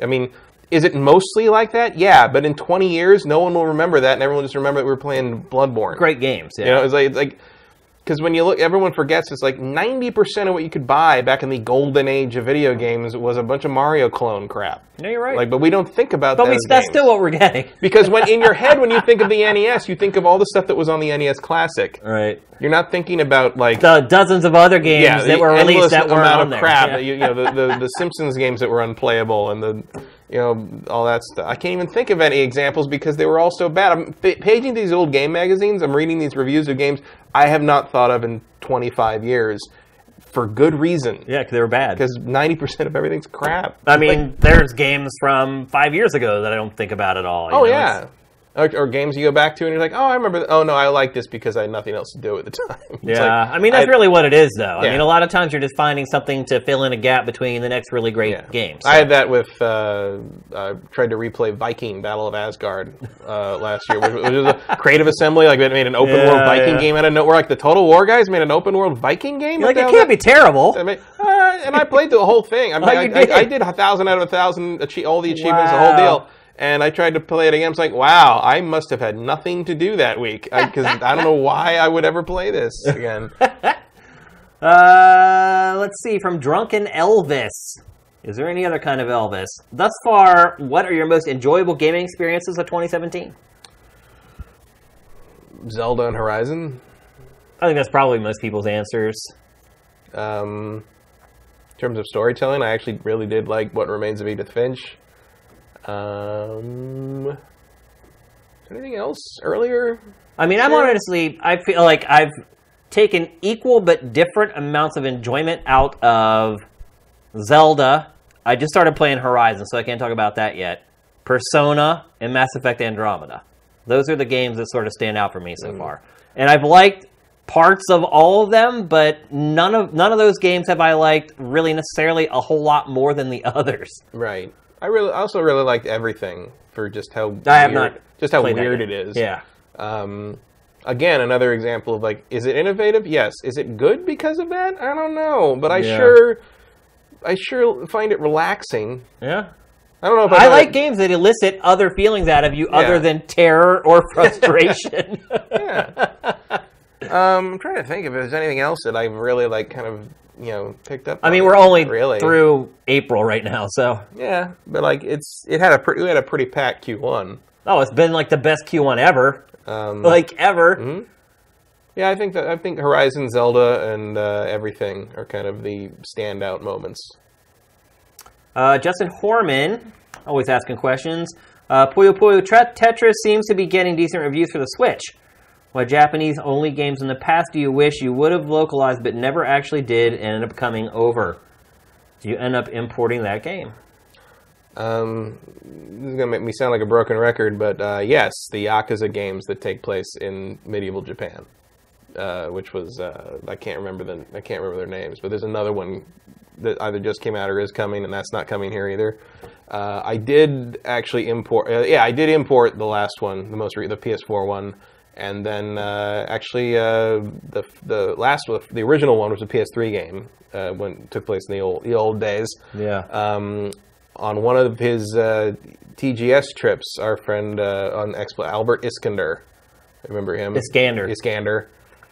I mean, is it mostly like that? Yeah, but in 20 years, no one will remember that, and everyone will just remember that we were playing Bloodborne. Great games. Yeah. You know, it's like it's like because when you look, everyone forgets it's like 90% of what you could buy back in the golden age of video games was a bunch of Mario clone crap. no, you're right. Like, but we don't think about but that. we, that's games. still what we're getting. because when in your head when you think of the NES, you think of all the stuff that was on the NES Classic. Right. You're not thinking about like The dozens of other games yeah, that were released that were amount on of there. crap. Yeah. You, you know, the, the the Simpsons games that were unplayable and the you know all that stuff. I can't even think of any examples because they were all so bad. I'm pa- paging these old game magazines. I'm reading these reviews of games I have not thought of in 25 years for good reason. Yeah, because they were bad. Because 90% of everything's crap. I It's like- mean, there's games from five years ago that I don't think about at all. oh know, yeah. it's- Or, or games you go back to and you're like, oh, I remember. th- Oh no, I like this because I had nothing else to do at the time. Yeah, like, I mean that's really what it is, though. Yeah. I mean, a lot of times you're just finding something to fill in a gap between the next really great Yeah. game. I had that with. Uh, I tried to replay Viking Battle of Asgard uh, last year, which, which was a creative assembly. Like they made an open world Viking yeah. game out of nowhere. Like the Total War guys made an open world Viking game. Like it can't be terrible. I mean, uh, and I played the whole thing. I, mean, Oh, I, you I, did? I did a thousand out of a thousand, achie- all the achievements, the whole deal. And I tried to play it again. I was like, wow, I must have had nothing to do that week because I, don't know why I would ever play this again. Uh, let's see from Drunken Elvis. Is there any other kind of Elvis? Thus far, what are your most enjoyable gaming experiences of 2017? Zelda and Horizon. I think that's probably most people's answers. Um, in terms of storytelling, I actually really did like What Remains of Edith Finch. Um, anything else earlier? I mean, I'm honestly, I feel like I've taken equal but different amounts of enjoyment out of Zelda. I just started playing Horizon, so I can't talk about that yet. Persona and Mass Effect Andromeda. Those are the games that sort of stand out for me so far. And I've liked parts of all of them, but none of none of those games have I liked really necessarily a whole lot more than the others. Right. I really I also really liked everything for just how I have weird- not just how weird it is. Yeah. Um, again, another example of like, is it innovative? Yes. Is it good because of that? I don't know, but I Yeah. sure, I sure find it relaxing. Yeah. I don't know if I I've like had- games that elicit other feelings out of you other than terror or frustration. Yeah. Um, I'm trying to think if there's anything else that I've really like kind of you know picked up. I mean, we're only really through April right now, so Yeah, but like it's it had a pre- we had a pretty packed Q1. oh, it's been like the best Q1 ever, Um, like ever. yeah, I think that I think Horizon, Zelda, and uh, everything are kind of the standout moments. Uh, Justin Horman, always asking questions. Uh, Puyo Puyo Tetris seems to be getting decent reviews for the Switch. What Japanese only games in the past do you wish you would have localized but never actually did and ended up coming over? Do you end up importing that game? Um, this is gonna make me sound like a broken record, but uh, yes, the Yakuza games that take place in medieval Japan, uh, which was uh, I can't remember the I can't remember their names, but there's another one that either just came out or is coming, and that's not coming here either. Uh, I did actually import, uh, yeah, I did import the last one, the most the PS4 one, and then uh, actually uh, the the last the original one was a PS3 game uh, when took place in the old the old days Yeah. um, on one of his uh, TGS trips, our friend uh, on Expo, Albert Iskander, I remember him? Iskander. Iskander.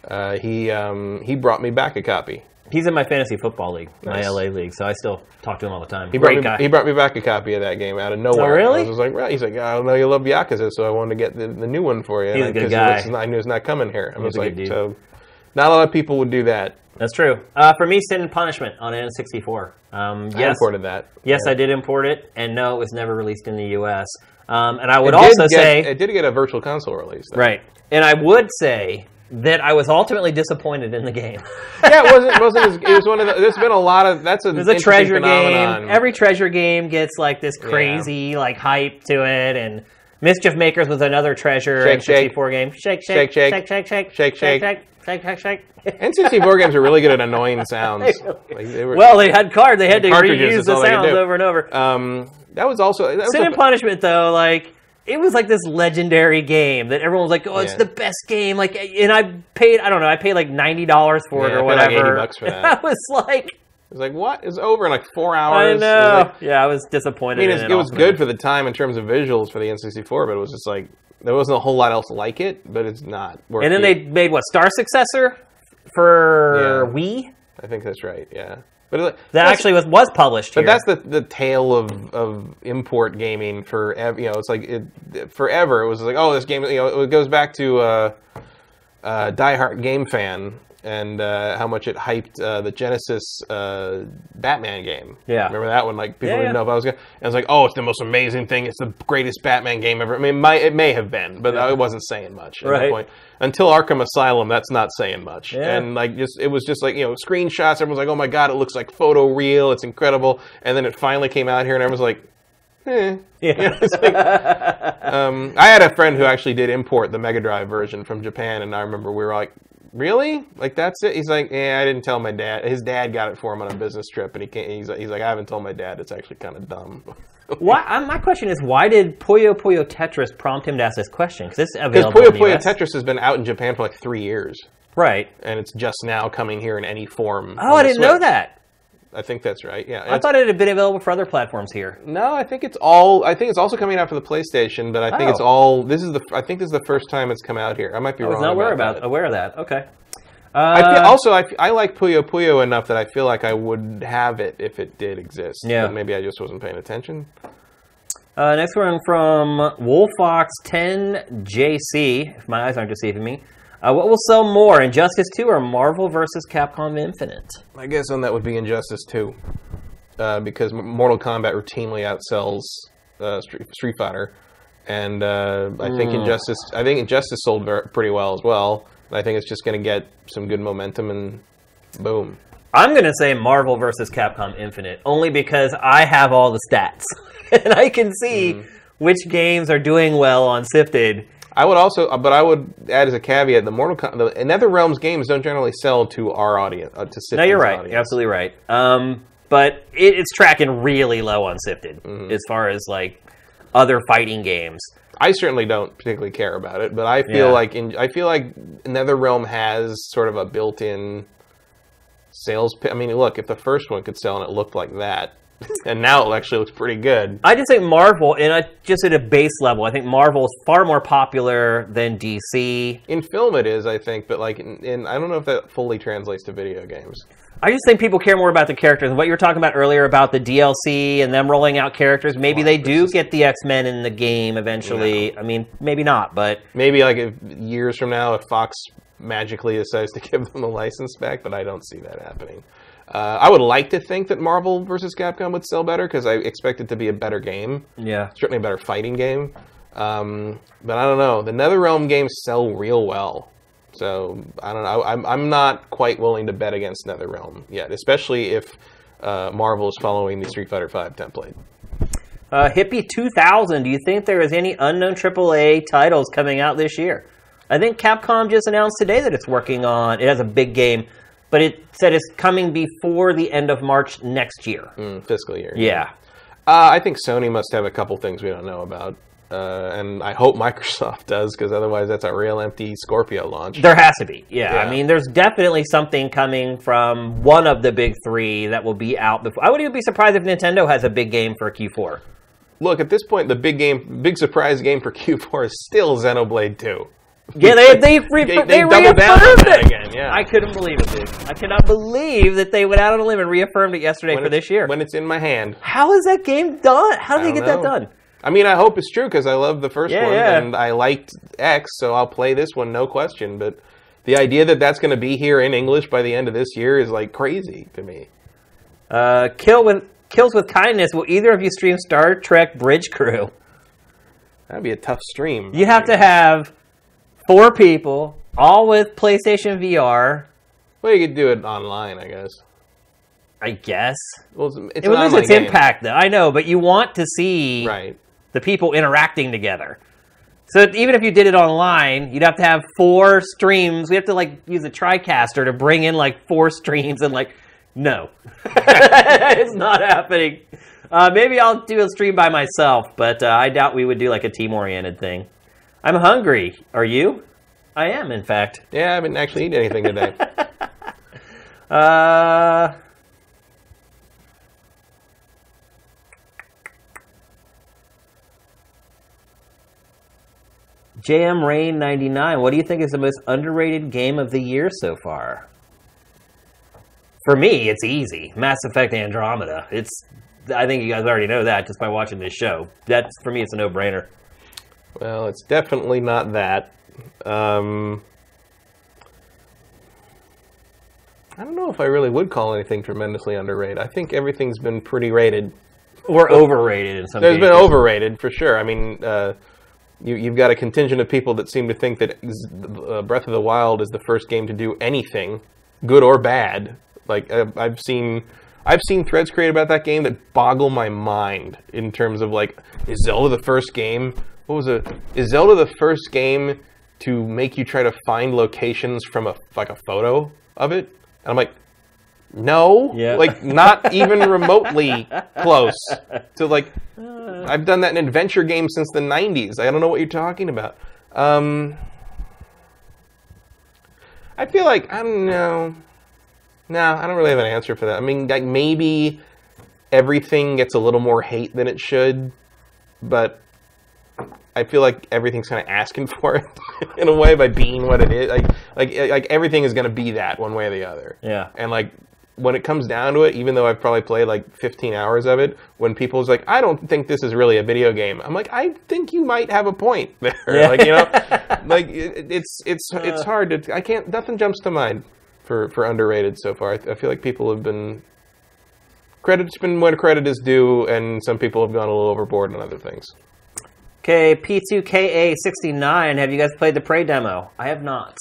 Uh, he um, he brought me back a copy. He's in my fantasy football league, my LA league, so I still talk to him all the time. He brought, Great me, guy. he brought me back a copy of that game out of nowhere. Oh, really? I was like, right. He's like, I know you love Yakuza, so I wanted to get the, the new one for you. He's a good guy. not- I knew it's not coming here. I was a good like, dude. so not a lot of people would do that. That's true. Uh, for me, Sin and Punishment on N64. Um, I imported that. yes, Yeah. I did import it, and no, it was never released in the U.S. Um, and I would also get- say, it did get a virtual console release. Though. right, and I would say that I was ultimately disappointed in the game. yeah, it wasn't. wasn't as, it was one of the. There's been a lot of. That's a. There's a treasure phenomenon. game. Every treasure game gets like this crazy like hype to it, and Mischief Makers was another treasure Shake, shake. N64 game. Shake, Shake, shake, shake. shake, shake, shake, Shake, shake. shake, shake, shake, shake. N64 games are really good at annoying sounds. Like, they were, Well, they had card. They had to reuse the they sounds over and over. um, that was also. That was Sin a- and Punishment, though, like it was like this legendary game that everyone was like, "Oh, it's Yeah. the best game!" Like, and I paid, I don't know, I paid like ninety dollars for it Yeah, or I paid like whatever. 80 bucks for that. I was like, it was like what? It was over in like four I hours. It was know, like- yeah, I was disappointed. I mean, in it's, it it was good for the time in terms of visuals for the N64, but it was just like there wasn't a whole lot else like it. But it's not. Worth And then the- they made what Star Successor for Yeah. Wii I think that's right. Yeah, but it, that actually was was published here. But that's the the tale of, of import gaming for you know it's like it, forever it was like oh this game you know it goes back to uh, uh, Diehard GameFan and uh, how much it hyped uh, the Genesis uh, Batman game. Yeah. remember that one? Like people Yeah, didn't yeah. know if I was gonna. And it's like oh it's the most amazing thing. It's the greatest Batman game ever. I mean it, might, it may have been, but I wasn't saying much at Right. that point. Until Arkham Asylum, that's not saying much. Yeah. And like just it was just like you know screenshots. Everyone's like, oh my god, it looks like photo real. It's incredible. And then it finally came out here, and everyone's like, eh. yeah. It's like- um, I had a friend who actually did import the Mega Drive version from Japan, and I remember we were like, really? Like that's it? He's like, yeah, I didn't tell my dad. His dad got it for him on a business trip, and he can't. He's like, he's like, I haven't told my dad. It's actually kind of dumb. Why? uh, My question is, why did Puyo Puyo Tetris prompt him to ask this question? Because it's Because Puyo Puyo US. Tetris has been out in Japan for like three years, right? and it's just now coming here in any form. Oh, I didn't know that. I think that's right. Yeah, I thought it had been available for other platforms here. No, I think it's all. I think it's also coming out for the PlayStation, but I think it's Oh. all. This is the. I think this is the first time it's come out here. I might be wrong. I was wrong. not aware about that. aware of that. Okay. I Uh, feel, also, I, I like Puyo Puyo enough that I feel like I would have it if it did exist. Yeah. But maybe I just wasn't paying attention. Uh, next one from Wolfox10JC. If my eyes aren't deceiving me. Uh, what will sell more, Injustice 2 or Marvel vs. Capcom Infinite? My guess on that would be Injustice 2. Uh, because Mortal Kombat routinely outsells uh, Street, Street Fighter. And uh, I think Injustice I think Injustice sold ver- pretty well as well. I think it's just going to get some good momentum and boom. I'm going to say Marvel vs. Capcom Infinite, only because I have all the stats. and I can see which games are doing well on Sifted. I would also, but I would add as a caveat: the Mortal Com- the NetherRealms games don't generally sell to our audience. Uh, to No, you're right. audience. Absolutely right. Um, but it, it's tracking really low on Sifted as far as like other fighting games. I certainly don't particularly care about it, but I feel Yeah. like in, I feel like NetherRealm has sort of a built-in sales. I mean, look, if the first one could sell and it looked like that, and now it actually looks pretty good. I just think Marvel, and I, just at a base level, I think Marvel is far more popular than DC. In film, it is, I think, but like, in, in I don't know if that fully translates to video games. I just think people care more about the characters. What you were talking about earlier about the DLC and them rolling out characters, maybe they do get the X Men in the game eventually. I mean, maybe not, but Maybe like if, years from now, if Fox magically decides to give them the license back, but I don't see that happening. Uh, I would like to think that Marvel versus Capcom would sell better because I expect it to be a better game. yeah. certainly a better fighting game. Um, but I don't know. The NetherRealm games sell real well. So I don't know. I'm, I'm not quite willing to bet against NetherRealm yet, especially if uh, Marvel is following the Street Fighter V template. Uh, Hippie 2000, do you think there is any unknown AAA titles coming out this year? I think Capcom just announced today that it's working on, it has a big game, but it said it's coming before the end of March next year. Mm, fiscal year. Yeah. Uh, I think Sony must have a couple things we don't know about. Uh, and I hope Microsoft does, because otherwise that's a real empty Scorpio launch. There has to be. Yeah. I mean, there's definitely something coming from one of the big three that will be out before. I wouldn't even be surprised if Nintendo has a big game for Q4. Look, at this point, the big game, big surprise game for Q4 is still Xenoblade 2. Yeah, they they re- They- they, they doubled down on reaffirmed that it again, yeah. I couldn't believe it, dude. I cannot believe that they went out on a limb and reaffirmed it yesterday When for this year. When it's in my hand. How is that game done? How did I they get that done? I mean, I hope it's true because I love the first Yeah, one yeah. and I liked X, so I'll play this one, no question. But the idea that that's going to be here in English by the end of this year is like crazy to me. Uh, kill with kills with kindness. Will either of you stream Star Trek Bridge Crew? That'd be a tough stream. You have to have four people, all with PlayStation VR. Well, you could do it online, I guess. I guess Well, it's, it's it will an lose its game. impact, though. I know, but you want to see right? the people interacting together. So even if you did it online, you'd have to have four streams. We have to like use a TriCaster to bring in like four streams and like, no, it's not happening. Uh, maybe I'll do a stream by myself, but uh, I doubt we would do like a team-oriented thing. I'm hungry. Are you? I am, in fact. Yeah, I haven't actually eaten anything today. Uh, JM Rain 99. What do you think is the most underrated game of the year so far? For me, it's easy. Mass Effect Andromeda. It's I think you guys already know that just by watching this show. That's for me it's a no-brainer. Well, it's definitely not that. Um, I don't know if I really would call anything tremendously underrated. I think everything's been pretty rated. Or overrated in some There's cases. been overrated for sure. I mean, uh, you, you've got a contingent of people that seem to think that uh, Breath of the Wild is the first game to do anything, good or bad. Like uh, I've seen, I've seen threads created about that game that boggle my mind in terms of like, is Zelda the first game? What was it? Is Zelda the first game to make you try to find locations from a like a photo of it? And I'm like, no, Yeah. like not even remotely close to like. I've done that in adventure games since the '90s. I don't know what you're talking about. Um, I feel like I don't know. No, I don't really have an answer for that. I mean, like maybe everything gets a little more hate than it should, but I feel like everything's kind of asking for it in a way by being what it is. Like like like everything is going to be that one way or the other. Yeah. And like when it comes down to it, even though I've probably played like 15 hours of it, when people's like, I don't think this is really a video game, I'm like, I think you might have a point there. Yeah. Like you know, like it, it's it's uh. it's hard to. I can't. Nothing jumps to mind for for underrated so far. I, I feel like people have been credit's been when credit is due, and some people have gone a little overboard on other things. Okay, P2KA69. Have you guys played the Prey demo? I have not.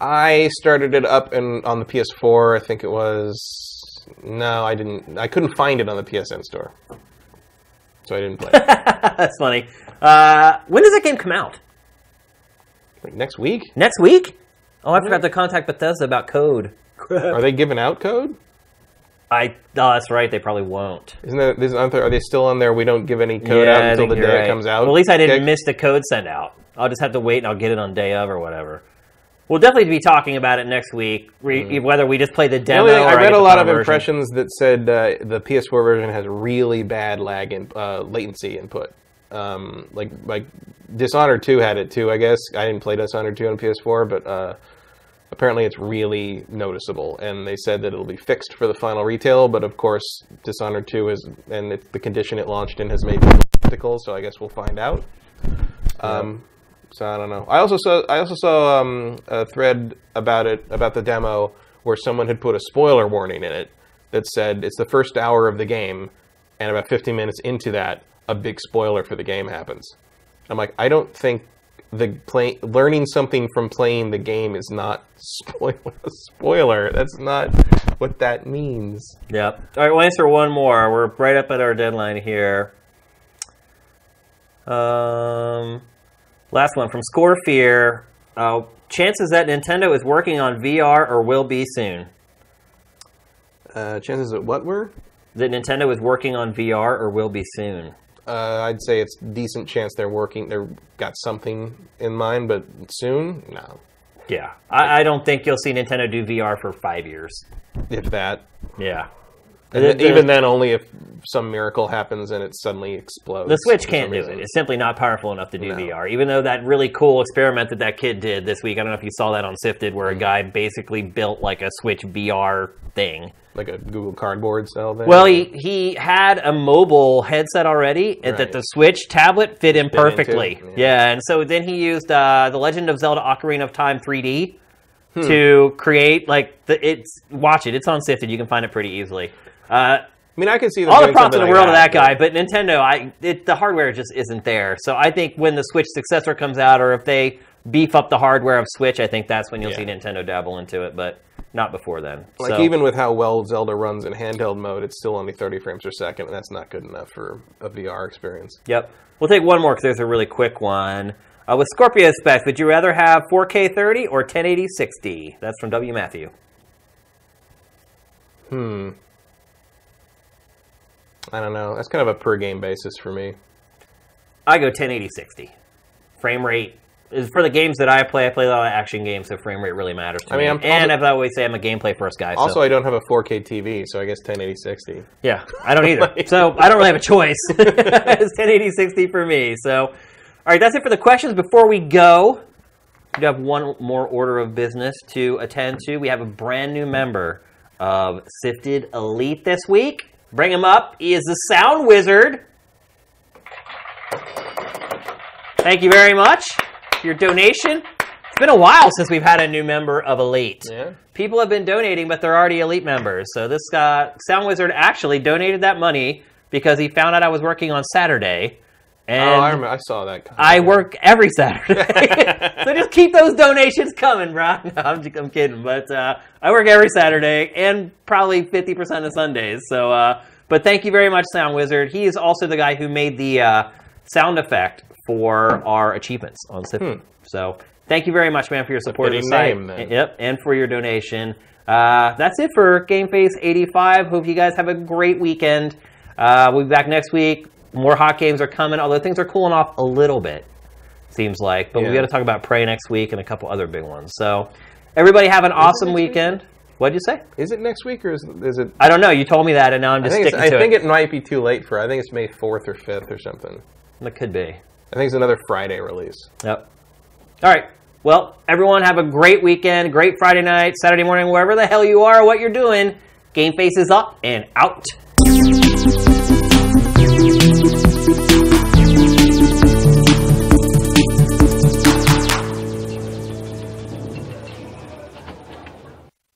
I started it up and on the PS4. I think it was. No, I didn't. I couldn't find it on the PSN store, so I didn't play. it. That's funny. Uh, when does that game come out? like next week, Next week? Oh, I forgot to contact Bethesda about code. are they giving out code? I. Oh, that's right. They probably won't. Isn't there, isn't, aren't there? Are they still on there? We don't give any code Yeah, out until the day you're it comes out. Well, at least I didn't Okay. miss the code send out. I'll just have to wait and I'll get it on day of or whatever. We'll definitely be talking about it next week, re- whether we just play the The demo. thing, or I read a lot of version. impressions that said uh, the PS4 version has really bad lag and uh, latency input. Um, like like Dishonored 2 had it too. I guess I didn't play Dishonored 2 on PS4, but uh, apparently it's really noticeable. And they said that it'll be fixed for the final retail. But of course, Dishonored 2 is and it's the condition it launched in has made people skeptical. So I guess we'll find out. Um, so I don't know. I also saw I also saw um, a thread about it about the demo where someone had put a spoiler warning in it that said it's the first hour of the game, and about 15 minutes into that, a big spoiler for the game happens. I'm like, I don't think the play learning something from playing the game is not spoiler. Spoiler. That's not what that means. Yep. All right, we'll answer one more. We're right up at our deadline here. Um, last one from Score Fear. Uh, chances that Nintendo is working on VR or will be soon. Uh, chances that what were? That Nintendo is working on VR or will be soon. Uh, I'd say it's decent chance they're working. They've got something in mind, but soon, no. Yeah, I, I don't think you'll see Nintendo do VR for five years. If that. Yeah. And The- even then, only if some miracle happens and it suddenly explodes. The Switch can't do reason. it. It's simply not powerful enough to do No. VR. Even though that really cool experiment that that kid did this week, I don't know if you saw that on Sifted, where a guy basically built like a Switch VR thing. like a Google Cardboard style thing. Well, he, he had a mobile headset already, and that the Switch tablet fit in perfectly. yeah. yeah. and so then he used uh, the Legend of Zelda: Ocarina of Time 3D Hmm. to create like the it's. Watch it; it's on Sifted. You can find it pretty easily. Uh, I mean, I can see all the props in the something world of like that guy, but Nintendo, I it, the hardware just isn't there. So I think when the Switch successor comes out, or if they beef up the hardware of Switch, I think that's when you'll Yeah. see Nintendo dabble into it, but not before then. Like So- even with how well Zelda runs in handheld mode, it's still only 30 frames per second, and that's not good enough for a VR experience. Yep. We'll take one more because there's a really quick one. Uh, with Scorpio specs, would you rather have 4K 30 or 1080 60? That's from W. Matthew. Hmm. I don't know. That's kind of a per game basis for me. I go 1080 60. Frame rate is for the games that I play. I play a lot of action games, so frame rate really matters to I mean, me. I'm and also- as I always say, I'm a gameplay first guy. Also, so. I don't have a 4K TV, so I guess 1080 60. Yeah, I don't either. so I don't really have a choice. it's 1080 60 for me. So, all right, that's it for the questions. Before we go, we have one more order of business to attend to. We have a brand new member of Sifted Elite this week. Bring him up. He is the Sound Wizard. Thank you very much for your donation. It's been a while since we've had a new member of Elite. Yeah. People have been donating, but they're already Elite members. So this uh, Sound Wizard actually donated that money because he found out I was working on Saturday. And oh, I remember. I saw that. I work every Saturday. so just keep those donations coming, bro. No, I'm, just, I'm kidding. But uh, I work every Saturday and probably 50% of Sundays. So, uh, but thank you very much, Sound Wizard. He is also the guy who made the uh, sound effect for our achievements on Sifted. So thank you very much, man, for your support of the site. name, then. Yep, and for your donation. Uh, that's it for GameFace 85. Hope you guys have a great weekend. Uh, we'll be back next week. More hot games are coming, although things are cooling off a little bit, seems like. But we got to talk about Prey next week and a couple other big ones. So, everybody have an awesome next week? weekend. What'd you say? Is it next week or is, is it? I don't know. You told me that, and now I'm I just think, it's, sticking I think it. it might be too late for. I think it's May 4th or 5th or something. It could be. I think it's another Friday release. Yep. All right. Well, everyone have a great weekend, great Friday night, Saturday morning, wherever the hell you are, what you're doing. GameFace is up and out.